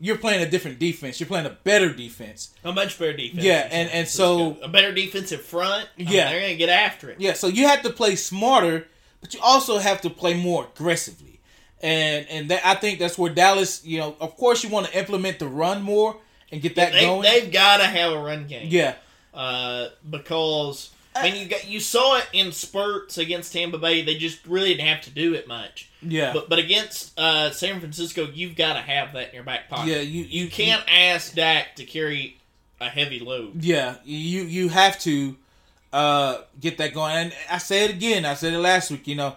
you're playing a different defense. You're playing a better defense. A much better defense. Yeah, and- and so- a better defensive front. I mean, Yeah. they're gonna get after it. Yeah, so you have to play smarter, but you also have to play more aggressively. And and that, I think that's where Dallas, you know, of course you want to implement the run more and get that They, going. they've got to have a run game. yeah, uh, because I mean you got you saw it in spurts against Tampa Bay. They just really didn't have to do it much. yeah, But but against uh, San Francisco, you've got to have that in your back pocket. yeah. You you You can't ask Dak to carry a heavy load. Yeah, you you have to uh, get that going. And I say it again. I said it last week. You know,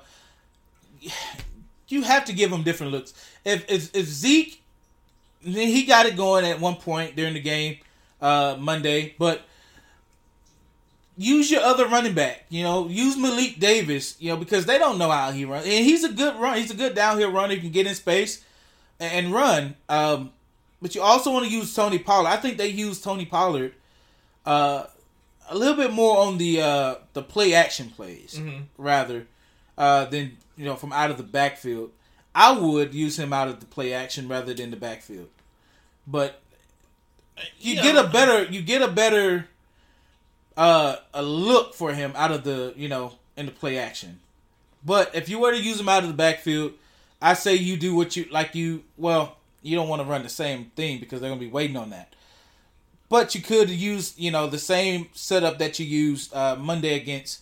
(sighs) you have to give them different looks. If if, if Zeke, then he got it going at one point during the game uh, Monday, but use your other running back. You know, use Malik Davis. You know, because they don't know how he runs, and he's a good run. He's a good downhill runner. He can get in space and, run. Um, but you also want to use Tony Pollard. I think they use Tony Pollard uh, a little bit more on the uh, the play action plays Mhm. rather uh, than you know from out of the backfield. I would use him out of the play action rather than the backfield. But you know, get a better you get a better uh, a look for him out of the you know in the play action. But if you were to use him out of the backfield, I say you do what you like. You well, you don't want to run the same thing because they're gonna be waiting on that. But you could use you know the same setup that you used uh, Monday against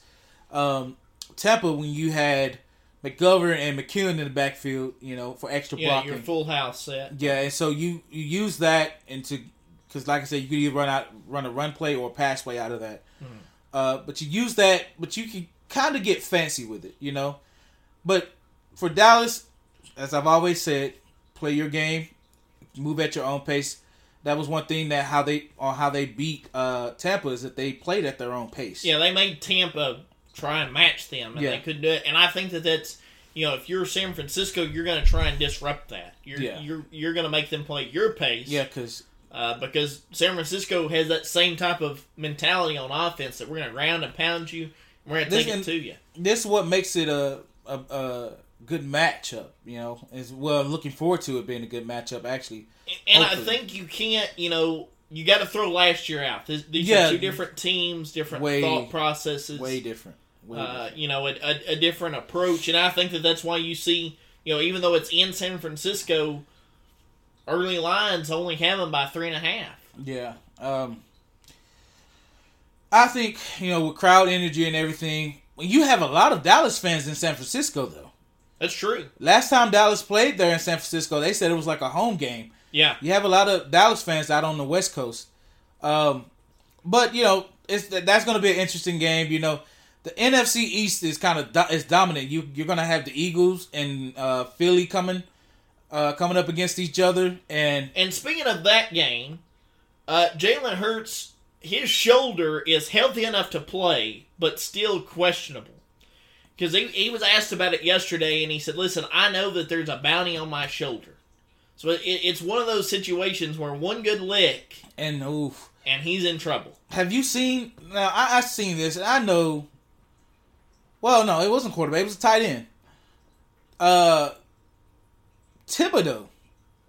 um, Tampa when you had McGovern and McKeon in the backfield. You know for extra yeah, blocking. your full house set. Yeah, and so you you use that into because like I said, you could either run out run a run play or a pass play out of that. Uh, but you use that, but you can kind of get fancy with it, you know. But for Dallas, as I've always said, play your game, move at your own pace. That was one thing that how they on how they beat uh, Tampa is that they played at their own pace. Yeah, they made Tampa try and match them, and Yeah. they couldn't do it. And I think that that's you know if you're San Francisco, you're going to try and disrupt that. You're Yeah. you're you're going to make them play your pace. yeah, because uh, because San Francisco has that same type of mentality on offense that we're going to round and pound you, and we're going to take it to you. this is what makes it a, a a good matchup. You know, is well looking forward to it being a good matchup. Actually, And I think you can't, you know, you got to throw last year out. This, these Yeah. are two different teams, different Way- thought processes. way different. Uh, you know, a, a, a different approach, and I think that that's why you see, you know, even though it's in San Francisco, early lines only have them by three and a half. Yeah. Um, I think you know with crowd energy and everything. You have a lot of Dallas fans in San Francisco, though. That's true. Last time Dallas played there in San Francisco, they said it was like a home game. Yeah, You have a lot of Dallas fans out on the West Coast, um, but you know it's that's going to be an interesting game. You know, the NFC East is kind of do, is dominant. You you're going to have the Eagles and uh, Philly coming uh, coming up against each other, and and speaking of that game, uh, Jalen Hurts, his shoulder is healthy enough to play, but still questionable. Because he, he was asked about it yesterday, and he said, "Listen, I know that there's a bounty on my shoulder." So it, it's one of those situations where one good lick and oof. and he's in trouble. Have you seen? Now I, I've seen this, and I know. Well, no, it wasn't quarterback. It was a tight end. Uh, Thibodeaux.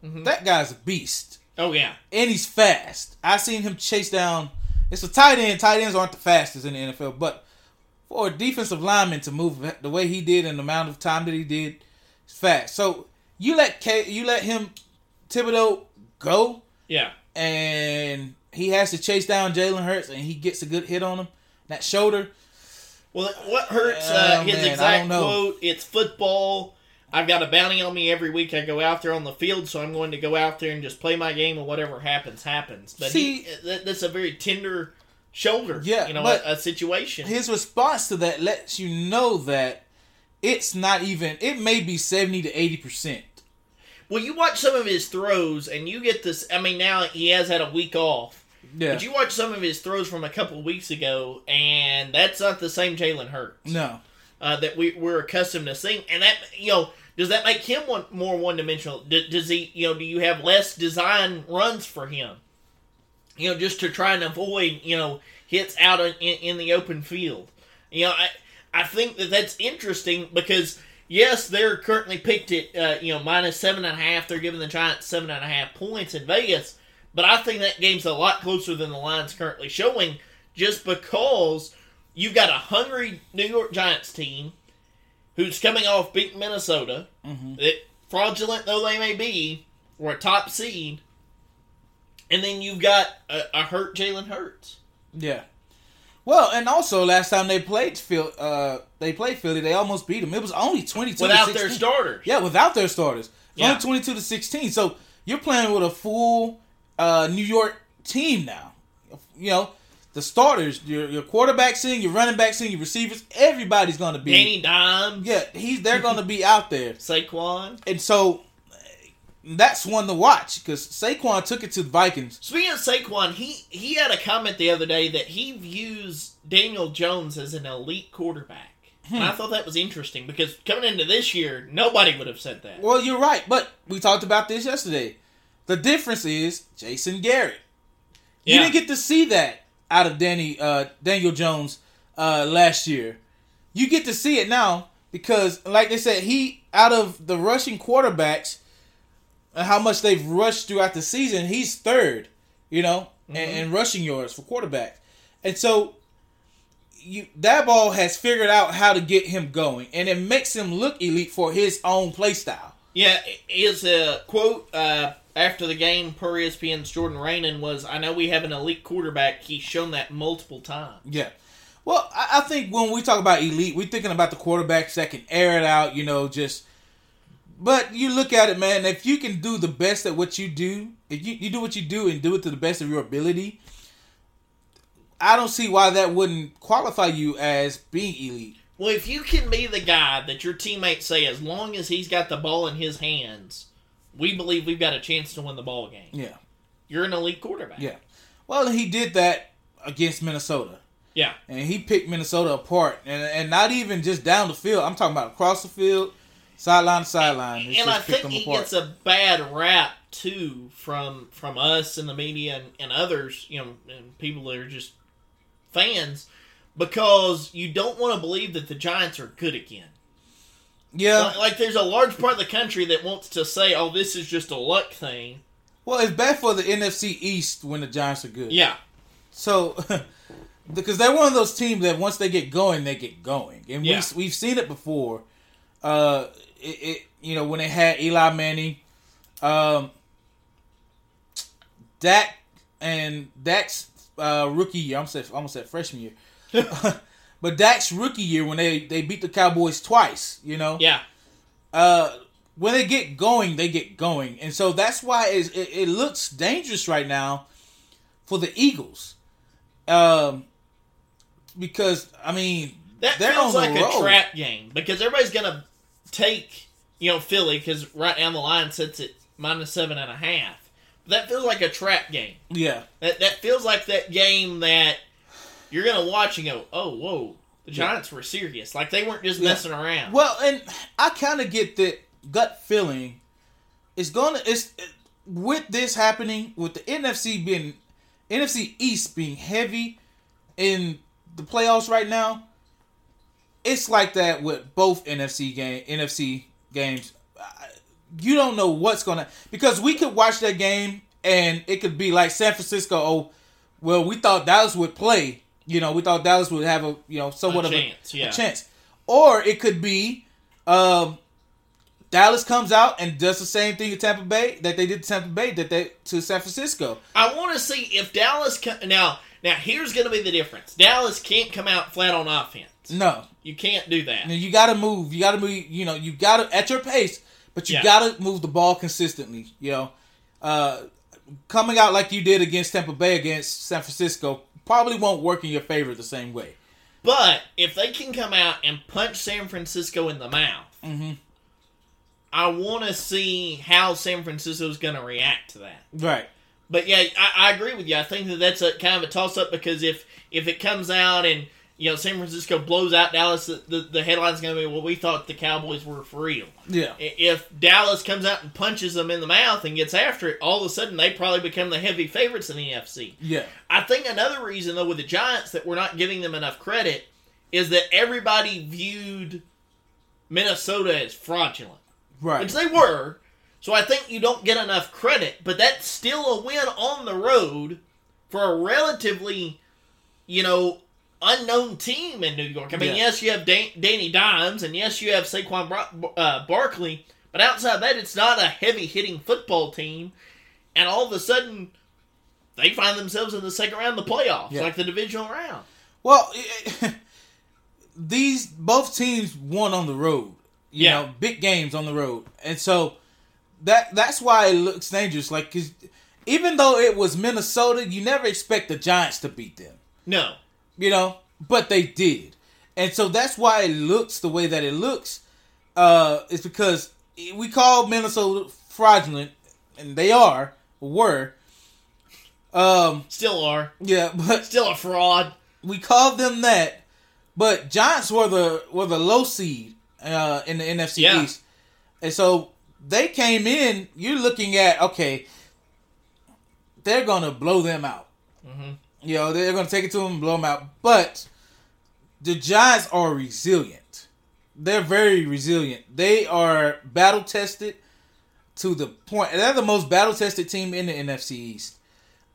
Mhm. That guy's a beast, Oh yeah, and he's fast. I seen him chase down. It's a tight end. Tight ends aren't the fastest in the NFL, but for a defensive lineman to move the way he did and the amount of time that he did, it's fast. So you let K, you let him Thibodeaux go, yeah. and he has to chase down Jalen Hurts, and he gets a good hit on him. That shoulder, Well, what hurts uh, Oh, his man, exact quote? It's football. I've got a bounty on me every week. I go out there on the field, so I'm going to go out there and just play my game, and whatever happens, happens. But See- he, that's a very tender shoulder. Yeah, you know, a, a situation. his response to that lets you know that it's not even. It may be seventy to eighty percent. Well, you watch some of his throws, and you get this. I mean, now he has had a week off, Yeah. but you watch some of his throws from a couple weeks ago, and that's not the same Jalen Hurts no. uh, that we, we're accustomed to seeing. And that you know, does that make him one, more one dimensional? D- does he, you know, do you have less design runs for him? You know, just to try and avoid you know hits out in, in the open field. You know, I I think that that's interesting because yes, they're currently picked at uh, you know minus seven and a half. They're giving the Giants seven and a half points in Vegas, but I think that game's a lot closer than the line's currently showing, just because you've got a hungry New York Giants team who's coming off beating Minnesota. Mhm. That fraudulent though they may be, or a top seed, and then you've got a, a hurt Jalen Hurts. Yeah. Well, and also last time they played Phil, uh, they played Philly, they almost beat them. It was only twenty-two Without to their 16. starters. Yeah, without their starters. Yeah. Only twenty-two to sixteen. So you're playing with a full uh, New York team now. You know, the starters, your your quarterbacks in, your running backs in, your receivers, everybody's going to be. Danny Dimes, Yeah, he's they're going to be out there, (laughs) Saquon. and so that's one to watch because Saquon took it to the Vikings. Speaking of Saquon, he he had a comment the other day that he views Daniel Jones as an elite quarterback. And I thought that was interesting because coming into this year, nobody would have said that. Well, you're right, but we talked about this yesterday. The difference is Jason Garrett. You didn't get to see that out of Danny uh, Daniel Jones uh, last year. You get to see it now because, like they said, he out of the rushing quarterbacks and how much they've rushed throughout the season, he's third. You know, in, in rushing yards for quarterbacks, and so you Daboll has figured out how to get him going, and it makes him look elite for his own play style. Yeah, his a quote uh, after the game per ESPN's Jordan Raanan was, "I know we have an elite quarterback. He's shown that multiple times." Yeah. Well, I, I think when we talk about elite, we're thinking about the quarterbacks that can air it out, you know, just. But you look at it, man. If you can do the best at what you do, if you, you do what you do and do it to the best of your ability, I don't see why that wouldn't qualify you as being elite. Well, if you can be the guy that your teammates say, as long as he's got the ball in his hands, we believe we've got a chance to win the ball game. Yeah. You're an elite quarterback. Yeah. Well, he did that against Minnesota. Yeah. And he picked Minnesota apart. And, and not even just down the field. I'm talking about across the field, sideline to sideline. It's and I think he apart. gets a bad rap too from from us and the media and, and others, you know, and people that are just fans, because you don't want to believe that the Giants are good again. Yeah. Like, like there's a large part of the country that wants to say, "Oh, this is just a luck thing." Well, it's bad for the NFC East when the Giants are good. Yeah, So, (laughs) because they're one of those teams that once they get going, they get going, and Yeah. we we've seen it before. Uh, it, it you know when they had Eli Manning, um, Dak and Dak's uh, rookie year. I'm said almost said freshman year, (laughs) (laughs) but Dak's rookie year when they they beat the Cowboys twice. You know, yeah, uh, when they get going, they get going, and so that's why it, it looks dangerous right now for the Eagles. Um, because I mean, that they're feels like the a trap game because everybody's gonna take you know Philly because right down the line sits at minus seven and a half. That feels like a trap game. Yeah, That that feels like that game that you're gonna watch and go, oh whoa, the Yeah. Giants were serious. Like they weren't just Yeah. messing around. Well, and I kind of get that gut feeling. It's gonna it's with this happening with the NFC being NFC East being heavy in the playoffs right now. It's like that with both NFC game NFC games. You don't know what's gonna because we could watch that game and it could be like San Francisco. Oh, well, we thought Dallas would play. You know, we thought Dallas would have a you know somewhat A of chance, a, yeah. a chance, or it could be um, Dallas comes out and does the same thing to Tampa Bay that they did to Tampa Bay that they to San Francisco. I want to see if Dallas co- now. Now here's gonna be the difference. Dallas can't come out flat on offense. No, You can't do that. You got to move. You got to move. You know, you got to at your pace, but you Yeah. got to move the ball consistently. You know, uh, coming out like you did against Tampa Bay against San Francisco probably won't work in your favor the same way. But if they can come out and punch San Francisco in the mouth, Mm-hmm. I want to see how San Francisco's going to react to that. Right. But yeah, I, I agree with you. I think that that's a kind of a toss up because if if it comes out and you know San Francisco blows out Dallas, the the, the headline's going to be well, we thought the Cowboys were for real. Yeah. If Dallas comes out and punches them in the mouth and gets after it, all of a sudden they probably become the heavy favorites in the NFC. Yeah. I think another reason though with the Giants that we're not giving them enough credit is that everybody viewed Minnesota as fraudulent, Right. which they were. So I think you don't get enough credit, but that's still a win on the road for a relatively, you know, unknown team in New York. I mean, Yeah. yes, you have Dan- Danny Dimes, and yes, you have Saquon Bar- uh, Barkley, but outside that, it's not a heavy hitting football team. And all of a sudden, they find themselves in the second round of the playoffs, Yeah. like the divisional round. Well, (laughs) these both teams won on the road. You Yeah. know, big games on the road, and so that that's why it looks dangerous. Like, cause even though it was Minnesota, you never expect the Giants to beat them. No, You know, but they did, and so that's why it looks the way that it looks. Uh, it's because we call Minnesota fraudulent, and they are were. Um, still are, yeah, (laughs) but still a fraud. we called them that, but Giants were the were the low seed uh, in the NFC Yeah. East, and so they came in. You're looking at okay, they're gonna blow them out. hmm You know, they're gonna take it to them and blow them out. But the Giants are resilient. They're very resilient. They are battle tested to the point. They're the most battle tested team in the NFC East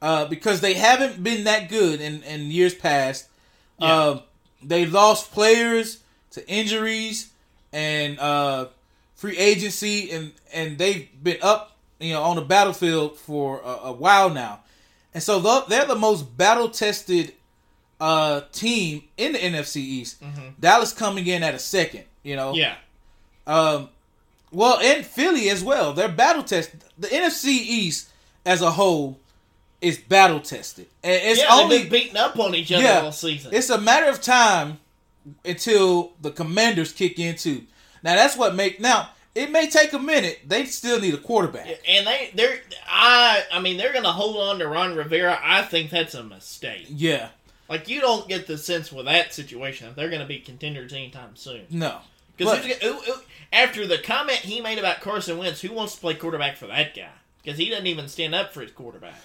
uh, because they haven't been that good in, in years past. Yeah. Uh, they lost players to injuries and uh, free agency, and and they've been up, you know, on the battlefield for a, a while now, and so they're the most battle tested uh, team in the NFC East. Dallas coming in at a second, you know. Yeah, Um, well, and Philly as well. They're battle tested. The NFC East as a whole is battle tested, and it's yeah, only beating up on each other Yeah. all season. it's a matter of time until the commanders kick in too. Now that's what make now it may take a minute. They still need a quarterback. and they they're I I mean they're gonna hold on to Ron Rivera. I think that's a mistake. Yeah. Like you don't get the sense with that situation that they're gonna be contenders anytime soon. No. Because after the comment he made about Carson Wentz, who wants to play quarterback for that guy? Because he doesn't even stand up for his quarterback.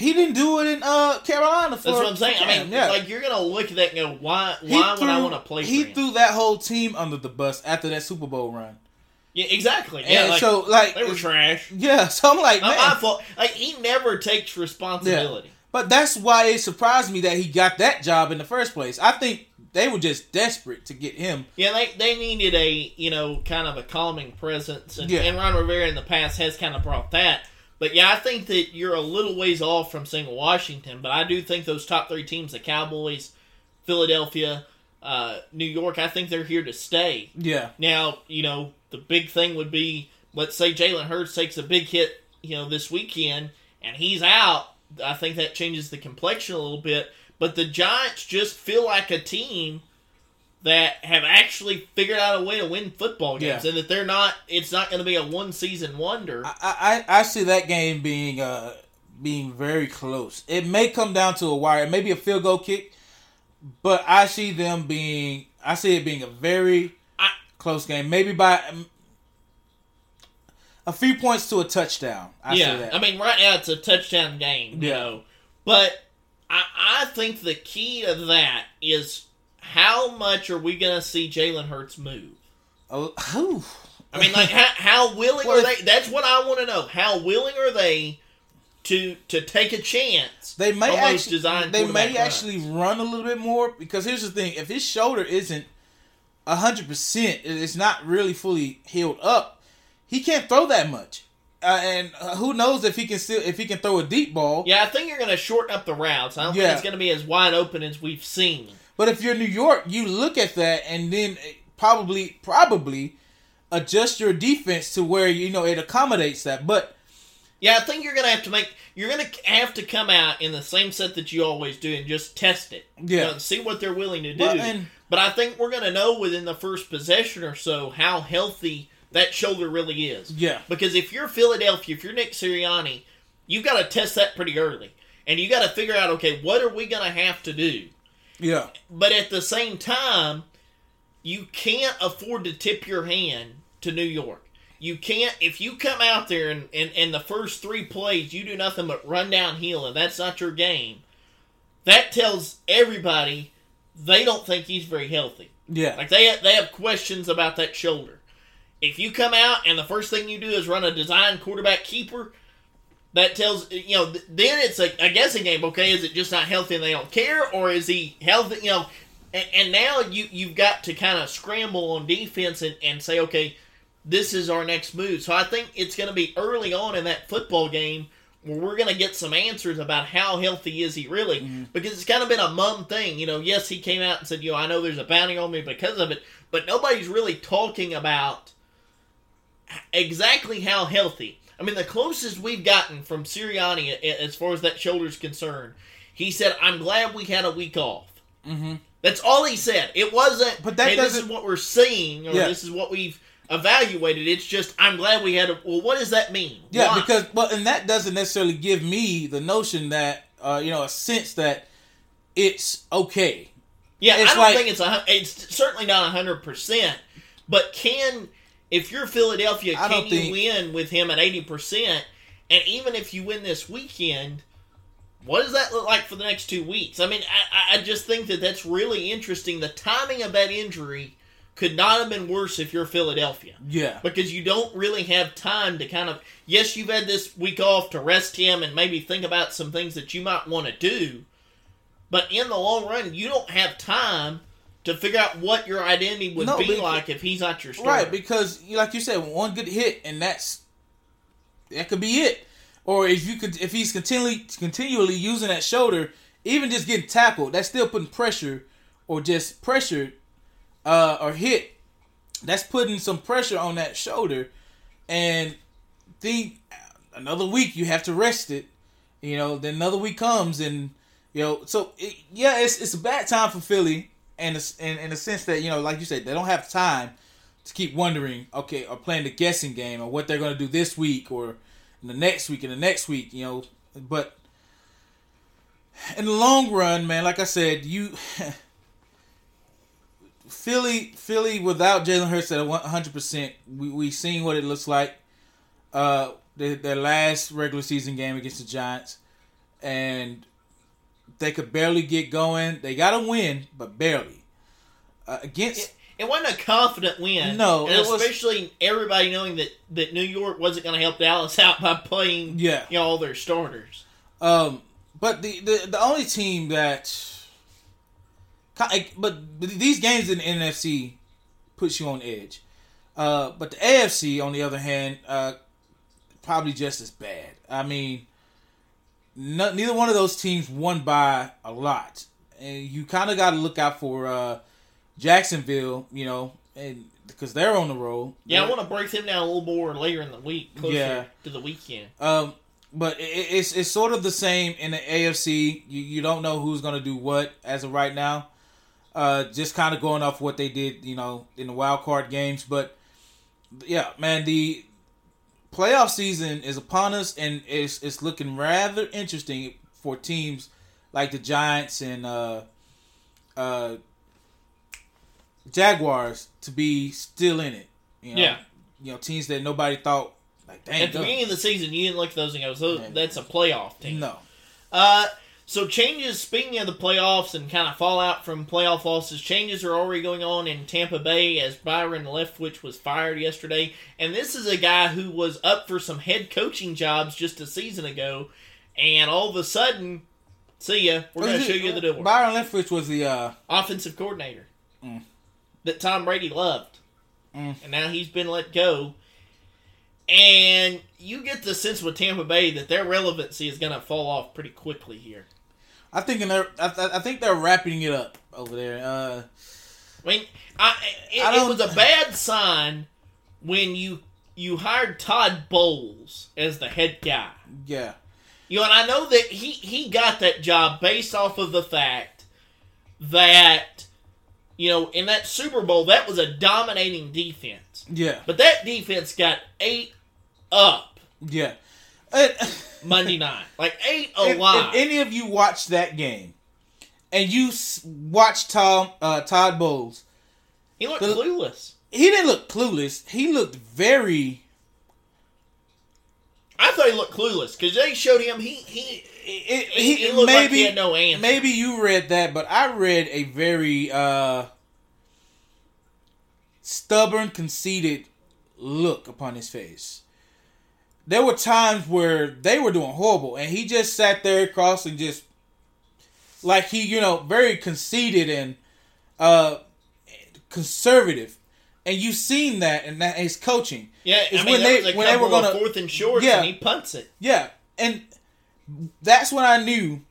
He didn't do it in uh Carolina. For, That's what I'm saying. I mean, yeah. like you're gonna look at that and go, why? Why would I want to play? He for him? threw that whole team under the bus after that Super Bowl run. Yeah, exactly. Yeah, and like, so like they were trash. yeah, so I'm like, man, my fault. Like he never takes responsibility. But that's why it surprised me that he got that job in the first place. I think they were just desperate to get him. Yeah, they they needed a you know kind of a calming presence, and, Yeah. and Ron Rivera in the past has kind of brought that. But yeah, I think that you're a little ways off from saying Washington, but I do think those top three teams, the Cowboys, Philadelphia, uh, New York, I think they're here to stay. Yeah, Now, you know, the big thing would be, let's say Jalen Hurts takes a big hit, you know, this weekend, and he's out. I think that changes the complexion a little bit. But the Giants just feel like a team that have actually figured out a way to win football games, Yeah. and that they're not. It's not going to be a one season wonder. I, I I see that game being uh being very close. It may come down to a wire, maybe a field goal kick, but I see them being. I see it being a very I- close game. Maybe by um, a few points to a touchdown. I yeah, see that. I mean, right now it's a touchdown game, you Yeah. know. But I, I think the key to that is how much are we going to see Jalen Hurts move? Oh. I mean, like how, how willing Well, are they? That's what I want to know. How willing are they to to take a chance? They may actually they may actually run a little bit more because here's the thing: if his shoulder isn't hundred percent, it's not really fully healed up. He can't throw that much, uh, and uh, who knows if he can still if he can throw a deep ball. Yeah, I think you're going to shorten up the routes. I don't Yeah. think it's going to be as wide open as we've seen. But if you're New York, you look at that and then probably probably adjust your defense to where you know it accommodates that. But Yeah, I think you're gonna have to make. You're gonna have to come out in the same set that you always do and just test it. You Yeah. know, see what they're willing to do. Well, and- but I think we're gonna know within the first possession or so how healthy that shoulder really is. Yeah. Because if you're Philadelphia, if you're Nick Sirianni, you've got to test that pretty early, and you got to figure out, okay, what are we gonna have to do? Yeah. But at the same time, you can't afford to tip your hand to New York. You can't if you come out there and, and, and the first three plays you do nothing but run downhill and that's not your game. That tells everybody they don't think he's very healthy. Yeah. Like they they have questions about that shoulder. If you come out and the first thing you do is run a design quarterback keeper, that tells you know then it's a, a guessing game. Okay, is it just not healthy and they don't care, or is he healthy? You know, and, and now you you've got to kind of scramble on defense and, and say, okay, this is our next move. So I think it's going to be early on in that football game where we're going to get some answers about how healthy is he really mm-hmm. because it's kind of been a mum thing. You know, yes, he came out and said, you know, I know there's a bounty on me because of it, but nobody's really talking about exactly how healthy. I mean, the closest we've gotten from Sirianni as far as that shoulder's concerned, he said, "I'm glad we had a week off." Mm-hmm. That's all he said. It wasn't. But that hey, this is what we're seeing, or Yeah. this is what we've evaluated. It's just, I'm glad we had a. Well, what does that mean? Yeah, Why? because well, and that doesn't necessarily give me the notion that uh, you know a sense that it's okay. yeah, it's I don't like- think it's a. It's certainly not hundred percent. But can if you're Philadelphia, I can you think- win with him at eighty percent? And even if you win this weekend, what does that look like for the next two weeks? I mean, I, I- I just think that that's really interesting. The timing of that injury could not have been worse if you're Philadelphia. Yeah, because you don't really have time to kind of yes you've had this week off to rest him and maybe think about some things that you might want to do but in the long run you don't have time to figure out what your identity would No, be because- like if he's not your starter. right. Because like you said, one good hit and that's that could be it. Or if you could, if he's continually continually using that shoulder, even just getting tackled, that's still putting pressure, or just pressured, uh, or hit. That's putting some pressure on that shoulder, and the another week you have to rest it. You know, then another week comes, and you know, so it, yeah, it's it's a bad time for Philly, and in in the sense that you know, like you said, they don't have time to keep wondering, okay, or playing the guessing game, or what they're going to do this week, or the next week, and the next week, you know. But in the long run, man, like I said, you (laughs) Philly, Philly without Jalen Hurts at one hundred percent, we we seen what it looks like. Uh, their, their last regular season game against the Giants, and they could barely get going. They got a win, but barely uh, against. it wasn't a confident win. No, and it was- especially everybody knowing that, that New York wasn't going to help Dallas (laughs) out by playing Yeah. you know, all their starters. Um, but the, the the only team that, but these games in the NFC puts you on edge. Uh, but the AFC, on the other hand, uh, probably just as bad. I mean, no, neither one of those teams won by a lot, and you kind of got to look out for uh, Jacksonville. You know, and because they're on the road. Yeah, I want to break them down a little more later in the week, closer Yeah. to the weekend. Um, but it, it's it's sort of the same in the AFC. You you don't know who's gonna do what as of right now. Uh, just kind of going off what they did, you know, in the wild card games. But yeah, man, the playoff season is upon us, and it's it's looking rather interesting for teams like the Giants and uh, uh, Jaguars to be still in it. You know? Yeah. you know, teams that nobody thought like dang. At the beginning of the season, you didn't look at those and go, so that's a playoff team. No. Uh, so changes. Speaking of the playoffs and kind of fallout from playoff losses, changes are already going on in Tampa Bay as Byron Leftwich was fired yesterday, and this is a guy who was up for some head coaching jobs just a season ago, and all of a sudden, see ya, we're going to show you the door. Byron Leftwich was the uh Offensive coordinator Mm. that Tom Brady loved, Mm. and now he's been let go. And you get the sense with Tampa Bay that their relevancy is going to fall off pretty quickly here. I think they're I, I think they're wrapping it up over there. Uh I mean, I, it, I it was a bad sign when you you hired Todd Bowles as the head guy. Yeah. You know, and I know that he he got that job based off of the fact that you know in that Super Bowl that was a dominating defense, Yeah. but that defense got eight up Yeah. (laughs) Monday night, like eight if, alive. if any of you watched that game and you watched Tom uh, Todd Bowles, he looked the- clueless. he didn't look clueless. He looked very. I thought he looked clueless because they showed him he he It, he, he looked like he had no answer. Maybe you read that, but I read a very uh, stubborn, conceited look upon his face. There were times where they were doing horrible, and he just sat there across and just like he, you know, very conceited and uh, conservative. And you've seen that in that his coaching. Yeah, It's I mean, when they- when they were gonna- fourth and short, Yeah. and he punts it. Yeah, and that's when I knew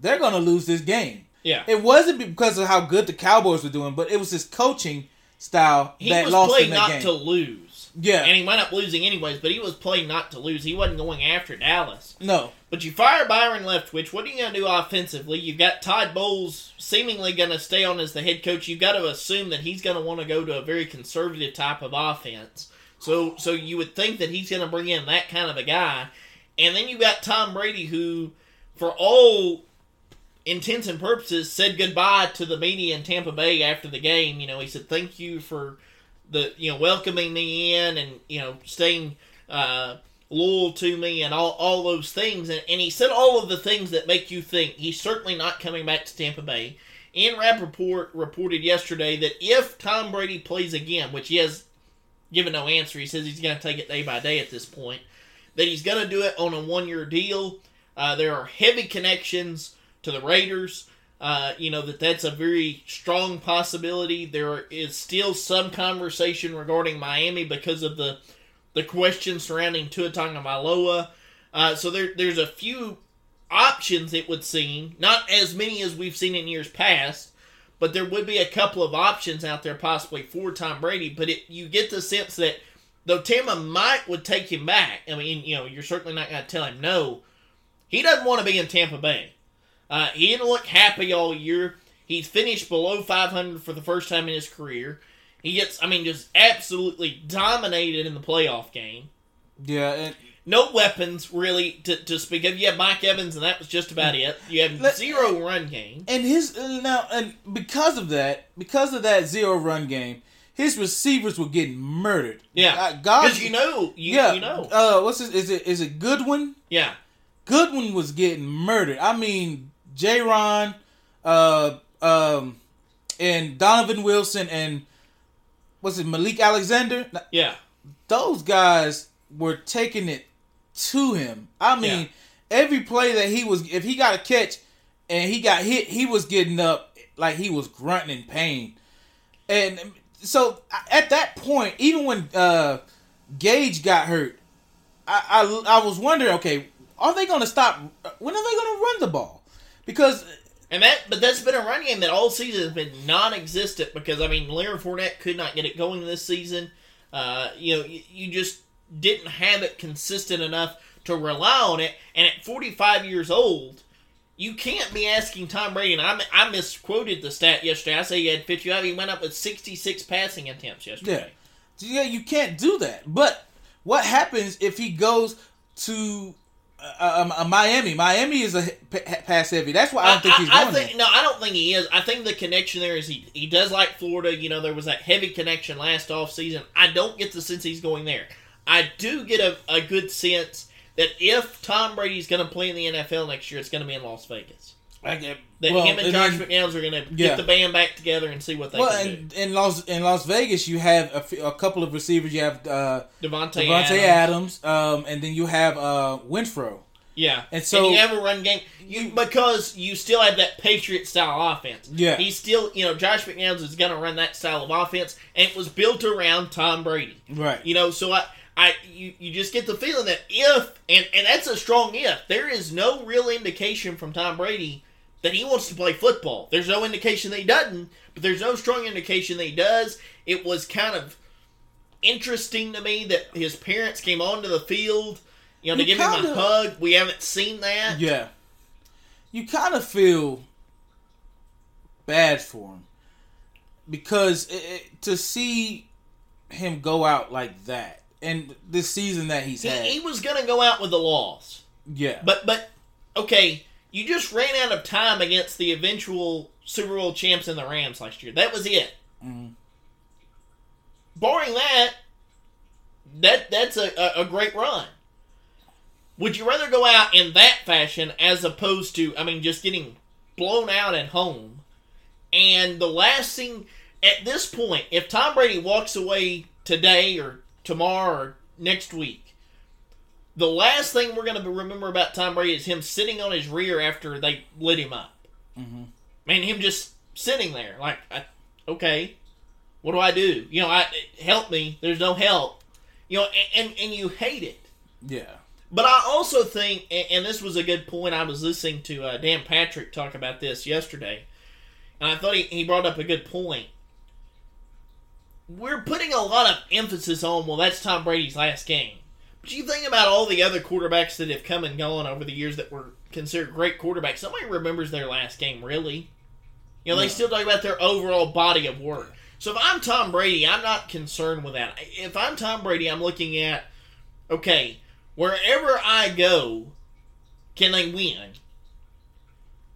they're gonna lose this game. Yeah, It wasn't because of how good the Cowboys were doing, but it was his coaching style he that was lost playing him that not game. to lose. Yeah. and he wound up losing anyways. But he was playing not to lose. He wasn't going after Dallas. no, But you fire Byron Leftwich. What are you going to do offensively? You've got Todd Bowles seemingly going to stay on as the head coach. You've got to assume that he's going to want to go to a very conservative type of offense. So, so you would think that he's going to bring in that kind of a guy. And then you got Tom Brady, who, for all intents and purposes, said goodbye to the media in Tampa Bay after the game. You know, he said thank you for the you know welcoming me in and you know staying uh, loyal to me and all all those things. And, and he said all of the things that make you think he's certainly not coming back to Tampa Bay. Ian Rapoport reported yesterday that if Tom Brady plays again, which he has given no answer, he says he's going to take it day by day at this point, that he's going to do it on a one year deal. Uh, there are heavy connections to the Raiders. Uh, you know that that's a very strong possibility. There is still some conversation regarding Miami because of the the question surrounding Tua Tagovailoa. Uh, so there there's a few options it would seem, not as many as we've seen in years past, but there would be a couple of options out there possibly for Tom Brady. But it, you get the sense that though Tampa might would take him back, I mean you know you're certainly not going to tell him no. He doesn't want to be in Tampa Bay. Uh, he didn't look happy all year. He's finished below 500 for the first time in his career. He gets, I mean, just absolutely dominated in the playoff game. yeah, and No weapons really to, to speak of. You have Mike Evans, and that was just about it. You have Let- zero run game. and his now and because of that, because of that zero run game, his receivers were getting murdered. Yeah, Uh, God, you know, you, yeah, you know, Uh, what's his? Is it is it Godwin? yeah, Godwin was getting murdered. I mean, Jayron, uh, um, and Donovan Wilson and what's it Malik Alexander? yeah, Those guys were taking it to him. I mean, Yeah. every play that he was, if he got a catch and he got hit, he was getting up like he was grunting in pain. And so at that point, even when uh, Gage got hurt, I, I I was wondering, okay, are they going to stop? When are they going to run the ball? Because and that, but that's been a run game that all season has been non-existent because I mean, Leonard Fournette could not get it going this season. Uh, you know, you, you just didn't have it consistent enough to rely on it. And at 45 years old, you can't be asking Tom Brady. And I, I misquoted the stat yesterday. I say he had 55. He went up with 66 passing attempts yesterday. yeah, you can't do that. But what happens if he goes to uh, um, uh, Miami? Miami is a pass heavy. That's why I don't think he's I, going think, there. No, I don't think he is. I think the connection there is he he does like Florida. You know, there was that heavy connection last offseason. I don't get the sense he's going there. I do get a, a good sense that if Tom Brady's going to play in the NFL next year, it's going to be in Las Vegas. I get- That well, him and and Josh then- are going to Yeah. get the band back together and see what they well, can in, in Las in Las Vegas, you have a, couple of receivers. You have uh, do. Davante, Davante Adams. Adams, um, and then you have uh, Winfro. Yeah, And so- you have a run game you, because you still have that Patriot style offense. Yeah. he's still you know Josh McDaniels is going to run that style of offense, and it was built around Tom Brady. Right. You know, so I, I, you, you just get the feeling that if, and and that's a strong if. There is no real indication from Tom Brady that he wants to play football. There's no indication that he doesn't, but there's no strong indication that he does. It was kind of interesting to me that his parents came onto the field, you know, to You give him kinda- a hug. We haven't seen that. Yeah. You kind of feel bad for him because it, it- to see him go out like that and this season that he's He, had. he was going to go out with a loss. yeah. But but okay, you just ran out of time against the eventual Super Bowl champs in the Rams last year. That was it. Mhm. Barring that, that that's a, a, a great run. Would you rather go out in that fashion as opposed to, I mean, just getting blown out at home? And the last thing at this point, if Tom Brady walks away today or tomorrow or next week, the last thing we're going to remember about Tom Brady is him sitting on his rear after they lit him up. Mhm. Man, him just sitting there, like, I, okay, what do I do? You know, I help me. There's no help. You know, and and, and you hate it. Yeah. But I also think, and and this was a good point. I was listening to uh, Dan Patrick talk about this yesterday, and I thought he, he brought up a good point. We're putting a lot of emphasis on, well, that's Tom Brady's last game. But you think about all the other quarterbacks that have come and gone over the years that were considered great quarterbacks. Nobody remembers their last game, really. You know, they still talk about their overall body of work. So if I'm Tom Brady, I'm not concerned with that. If I'm Tom Brady, I'm looking at, okay, wherever I go, can they win?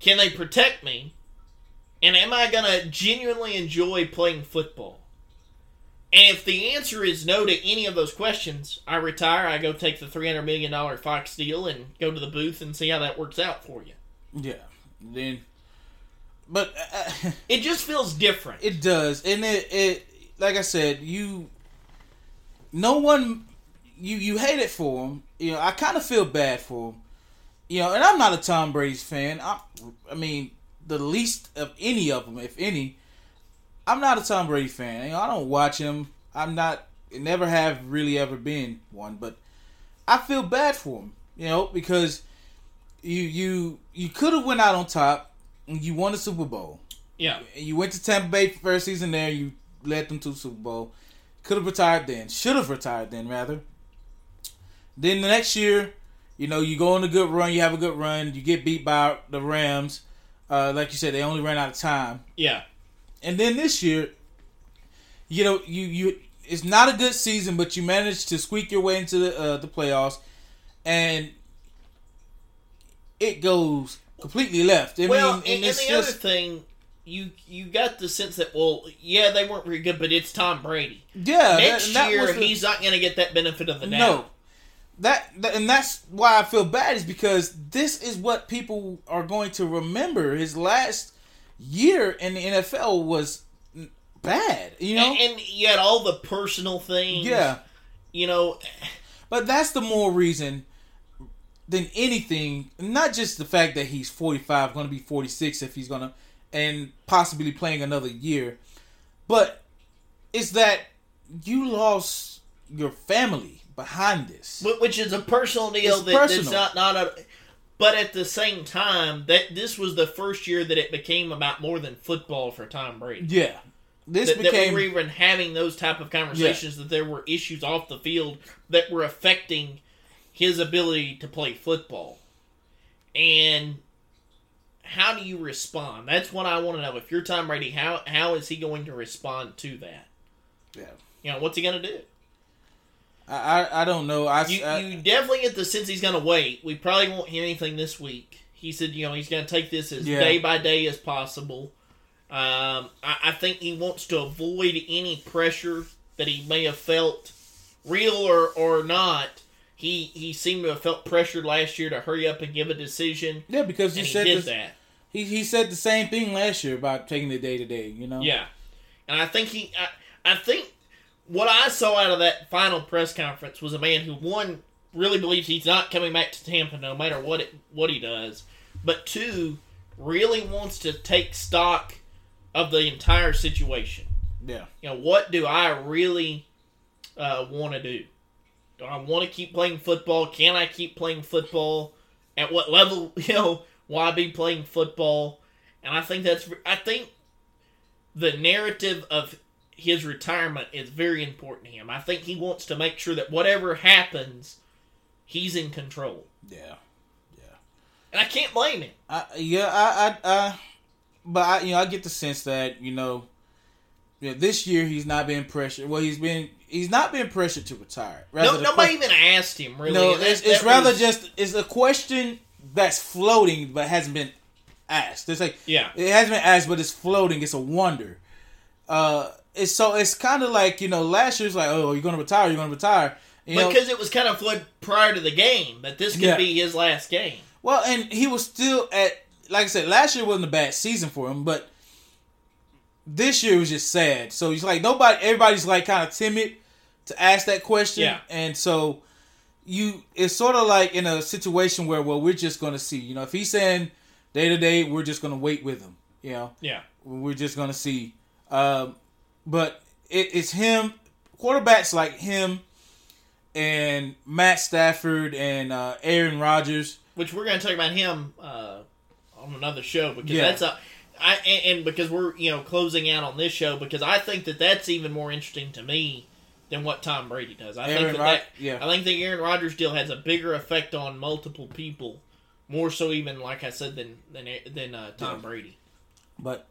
Can they protect me? And am I going to genuinely enjoy playing football? And if the answer is no to any of those questions, I retire. I go take the $300 million Fox deal and go to the booth and see how that works out for you. Yeah. Then, but uh, (laughs) It just feels different. it does, and it it like I said, you. No one, you you hate it for him. You know, I kind of feel bad for him. You know, and I'm not a Tom Brady's fan. I, I mean, the least of any of them, if any. I'm not a Tom Brady fan. You know, I don't watch him. I'm not. Never have really ever been one, but I feel bad for him. You know, because you you you could have went out on top and you won the Super Bowl. yeah. You went to Tampa Bay first season there. You led them to the Super Bowl. Could have retired then. Should have retired then, rather. Then the next year, you know, you go on a good run. You have a good run. You get beat by the Rams. Uh, like you said, they only ran out of time. Yeah. And then this year, you know, you you it's not a good season, but you managed to squeak your way into the uh, the playoffs, and it goes completely left. I well, mean, and, and it's the just other thing, you you got the sense that well, yeah, they weren't very good, but it's Tom Brady. yeah. Next that, year, the- he's not going to get that benefit of the doubt. No. That, that and that's why I feel bad is because this is what people are going to remember. His last year in the NFL was bad, you know. and, and you had all the personal things. yeah, you know, but that's the more reason than anything. Not just the fact that he's forty five, going to be forty six if he's going to, and possibly playing another year, but it's that you lost your family behind this. wh- which is a personal deal It's that, that's not not a. But at the same time, that this was the first year that it became about more than football for Tom Brady. Yeah, this that, that became we were even having those type of conversations that there were issues off the field that were affecting his ability to play football. And how do you respond? That's what i want to know. If you're tom brady how how is he going to respond to that? Yeah. you know what's he going to do I, I I don't know. I, you, I- you definitely get the sense he's going to wait we probably won't hear anything this week he said you know he's going to take this as Yeah. day by day as possible um, I, I think he wants to avoid any pressure that he may have felt, real or, or not. He he seemed to have felt pressured last year to hurry up and give a decision, yeah, because he he said did this, that. he he said the same thing last year about taking it day to day. You know. Yeah, and I think he, I, I think what I saw out of that final press conference was a man who one really believes he's not coming back to Tampa no matter what it what he does, but two really wants to take stock of the entire situation. Yeah. You know, what do I really uh, want to do? Do I want to keep playing football? Can I keep playing football? At what level, (laughs) you know, will I be playing football? And I think that's, I think the narrative of his retirement is very important to him. I think he wants to make sure that whatever happens, he's in control. Yeah. Yeah. And I can't blame him. I, yeah, I, I, I, but I, you know, I get the sense that you know, yeah, this year he's not being pressured. Well, he's been, he's not being pressured to retire. No, nobody que- even asked him really. no, that- it's, it's that rather was- just it's a question that's floating but hasn't been asked. It's like yeah, it hasn't been asked, but it's floating. It's a wonder. Uh, it's so it's kind of like you know, last year's like, oh, you're gonna retire, you're gonna retire. You know, because it was kind of flood prior to the game that this could Yeah. be his last game. Well, and he was still at like I said, last year wasn't a bad season for him, but this year was just sad. So he's like nobody everybody's like kind of timid to ask that question. Yeah. And so you it's sort of like in a situation where well we're just gonna see. You know, if he's saying day to day, we're just gonna wait with him. You know. Yeah, We're just gonna see. Um, but it, it's him quarterbacks like him and Matt Stafford and uh, Aaron Rodgers. which we're going to talk about him uh, on another show because Yeah. that's a. I, and, and because we're you know closing out on this show because I think that that's even more interesting to me than what Tom Brady does. I Aaron think that, Rod- that yeah. I think the Aaron Rodgers deal has a bigger effect on multiple people, more so even like I said than than than uh, Tom Yeah. Brady. But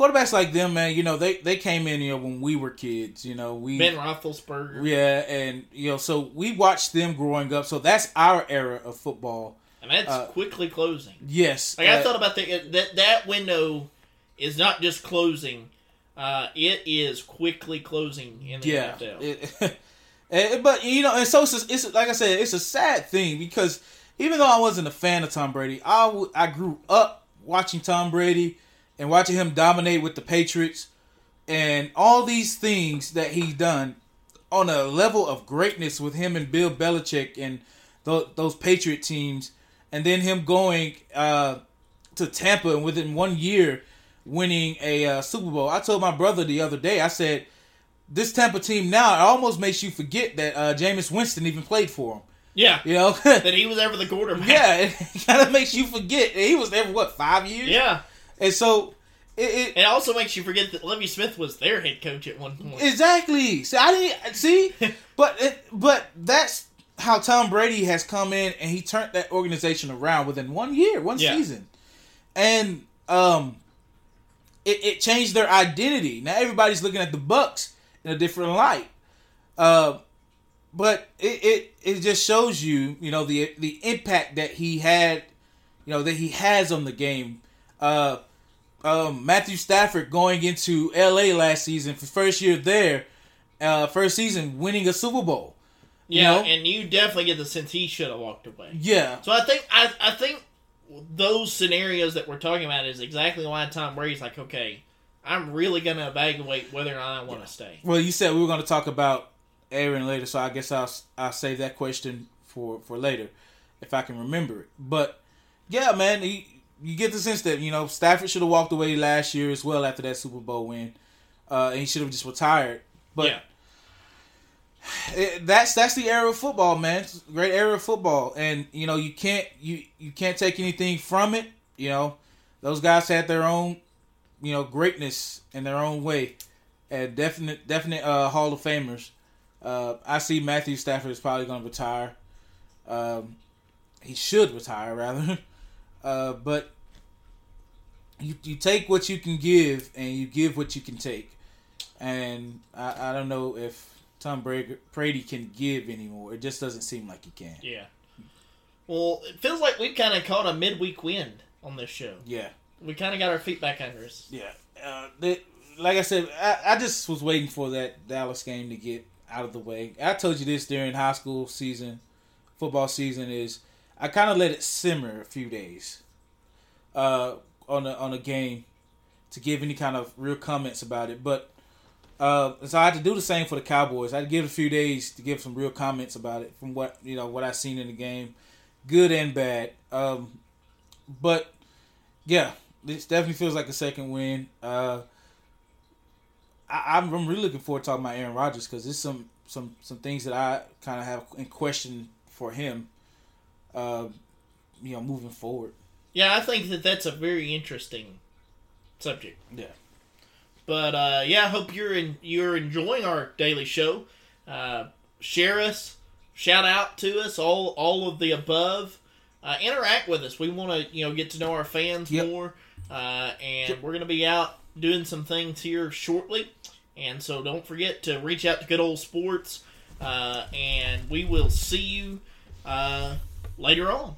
quarterbacks like them, man, you know, they they came in you know when we were kids. You know, we Ben Roethlisberger, yeah, and you know, so we watched them growing up. So that's our era of football. and that's uh, quickly closing. Yes, Like I uh, thought about the, that that window is not just closing; uh, it is quickly closing in the yeah. NFL. It- (laughs) but you know, and so it's, it's like I said, it's a sad thing because even though I wasn't a fan of Tom Brady, I w- I grew up watching Tom Brady and watching him dominate with the Patriots and all these things that he's done on a level of greatness with him and Bill Belichick and th- those Patriot teams, and then him going uh, to Tampa and within one year winning a uh, Super Bowl. I told my brother the other day, I said, this Tampa team now it almost makes you forget that uh, Jameis Winston even played for him. Yeah, You know, that he was ever the quarterback. (laughs) yeah, it kind of makes you forget he was there for what five years. yeah. And so it, it It also makes you forget that Lovie Smith was their head coach at one point. Exactly. See, I didn't see, (laughs) but it, but that's how Tom Brady has come in and he turned that organization around within one year, one Yeah. season, and um, it, it changed their identity. Now everybody's looking at the Bucks in a different light. Uh, but it, it it just shows you, you know, the the impact that he had, you know, that he has on the game. Uh, um, Matthew Stafford going into L.A. last season for first year there, uh, first season winning a Super Bowl. You yeah, know? and you definitely get the sense he should have walked away. Yeah, So I think I I think those scenarios that we're talking about is exactly why Tom Brady's like, okay, I'm really gonna evaluate whether or not I want to stay. Well, you said we were going to talk about Aaron later, so I guess I'll I'll save that question for for later if I can remember it. But yeah, man, he, you get the sense that you know Stafford should have walked away last year as well after that Super Bowl win, uh, and he should have just retired. But yeah, (sighs) it, that's that's the era of football, man. Great era of football, and you know you can't you you can't take anything from it. You know, those guys had their own, you know, greatness in their own way, and definite definite uh, Hall of Famers. Uh, I see Matthew Stafford is probably going to retire. Um, he should retire rather, (laughs) uh, but you you take what you can give and you give what you can take, and I, I don't know if Tom Brady, Brady can give anymore. It just doesn't seem like he can. yeah. Well, it feels like we've kind of caught a midweek wind on this show. Yeah, We kind of got our feet back under us. yeah. Uh, they, like I said, I, I just was waiting for that Dallas game to get out of the way. I told you this during high school season, football season is I kind of let it simmer a few days uh, on a on a game to give any kind of real comments about it, but. Uh, so I had to do the same for the Cowboys. I had to give it a few days to give some real comments about it from what you know what I seen in the game, good and bad. Um, but yeah, this definitely feels like a second win. Uh, I, I'm I'm really looking forward to talking about Aaron Rodgers because there's some some some things that I kind of have in question for him. Uh, you know, moving forward. Yeah, I think that that's a very interesting subject. Yeah. But uh, yeah, I hope you're in, you're enjoying our daily show. Uh, share us, shout out to us, all all of the above. Uh, interact with us. We want to you know get to know our fans Yep. more, uh, and we're going to be out doing some things here shortly. And so don't forget to reach out to Good Old Sports, uh, and we will see you uh, later on.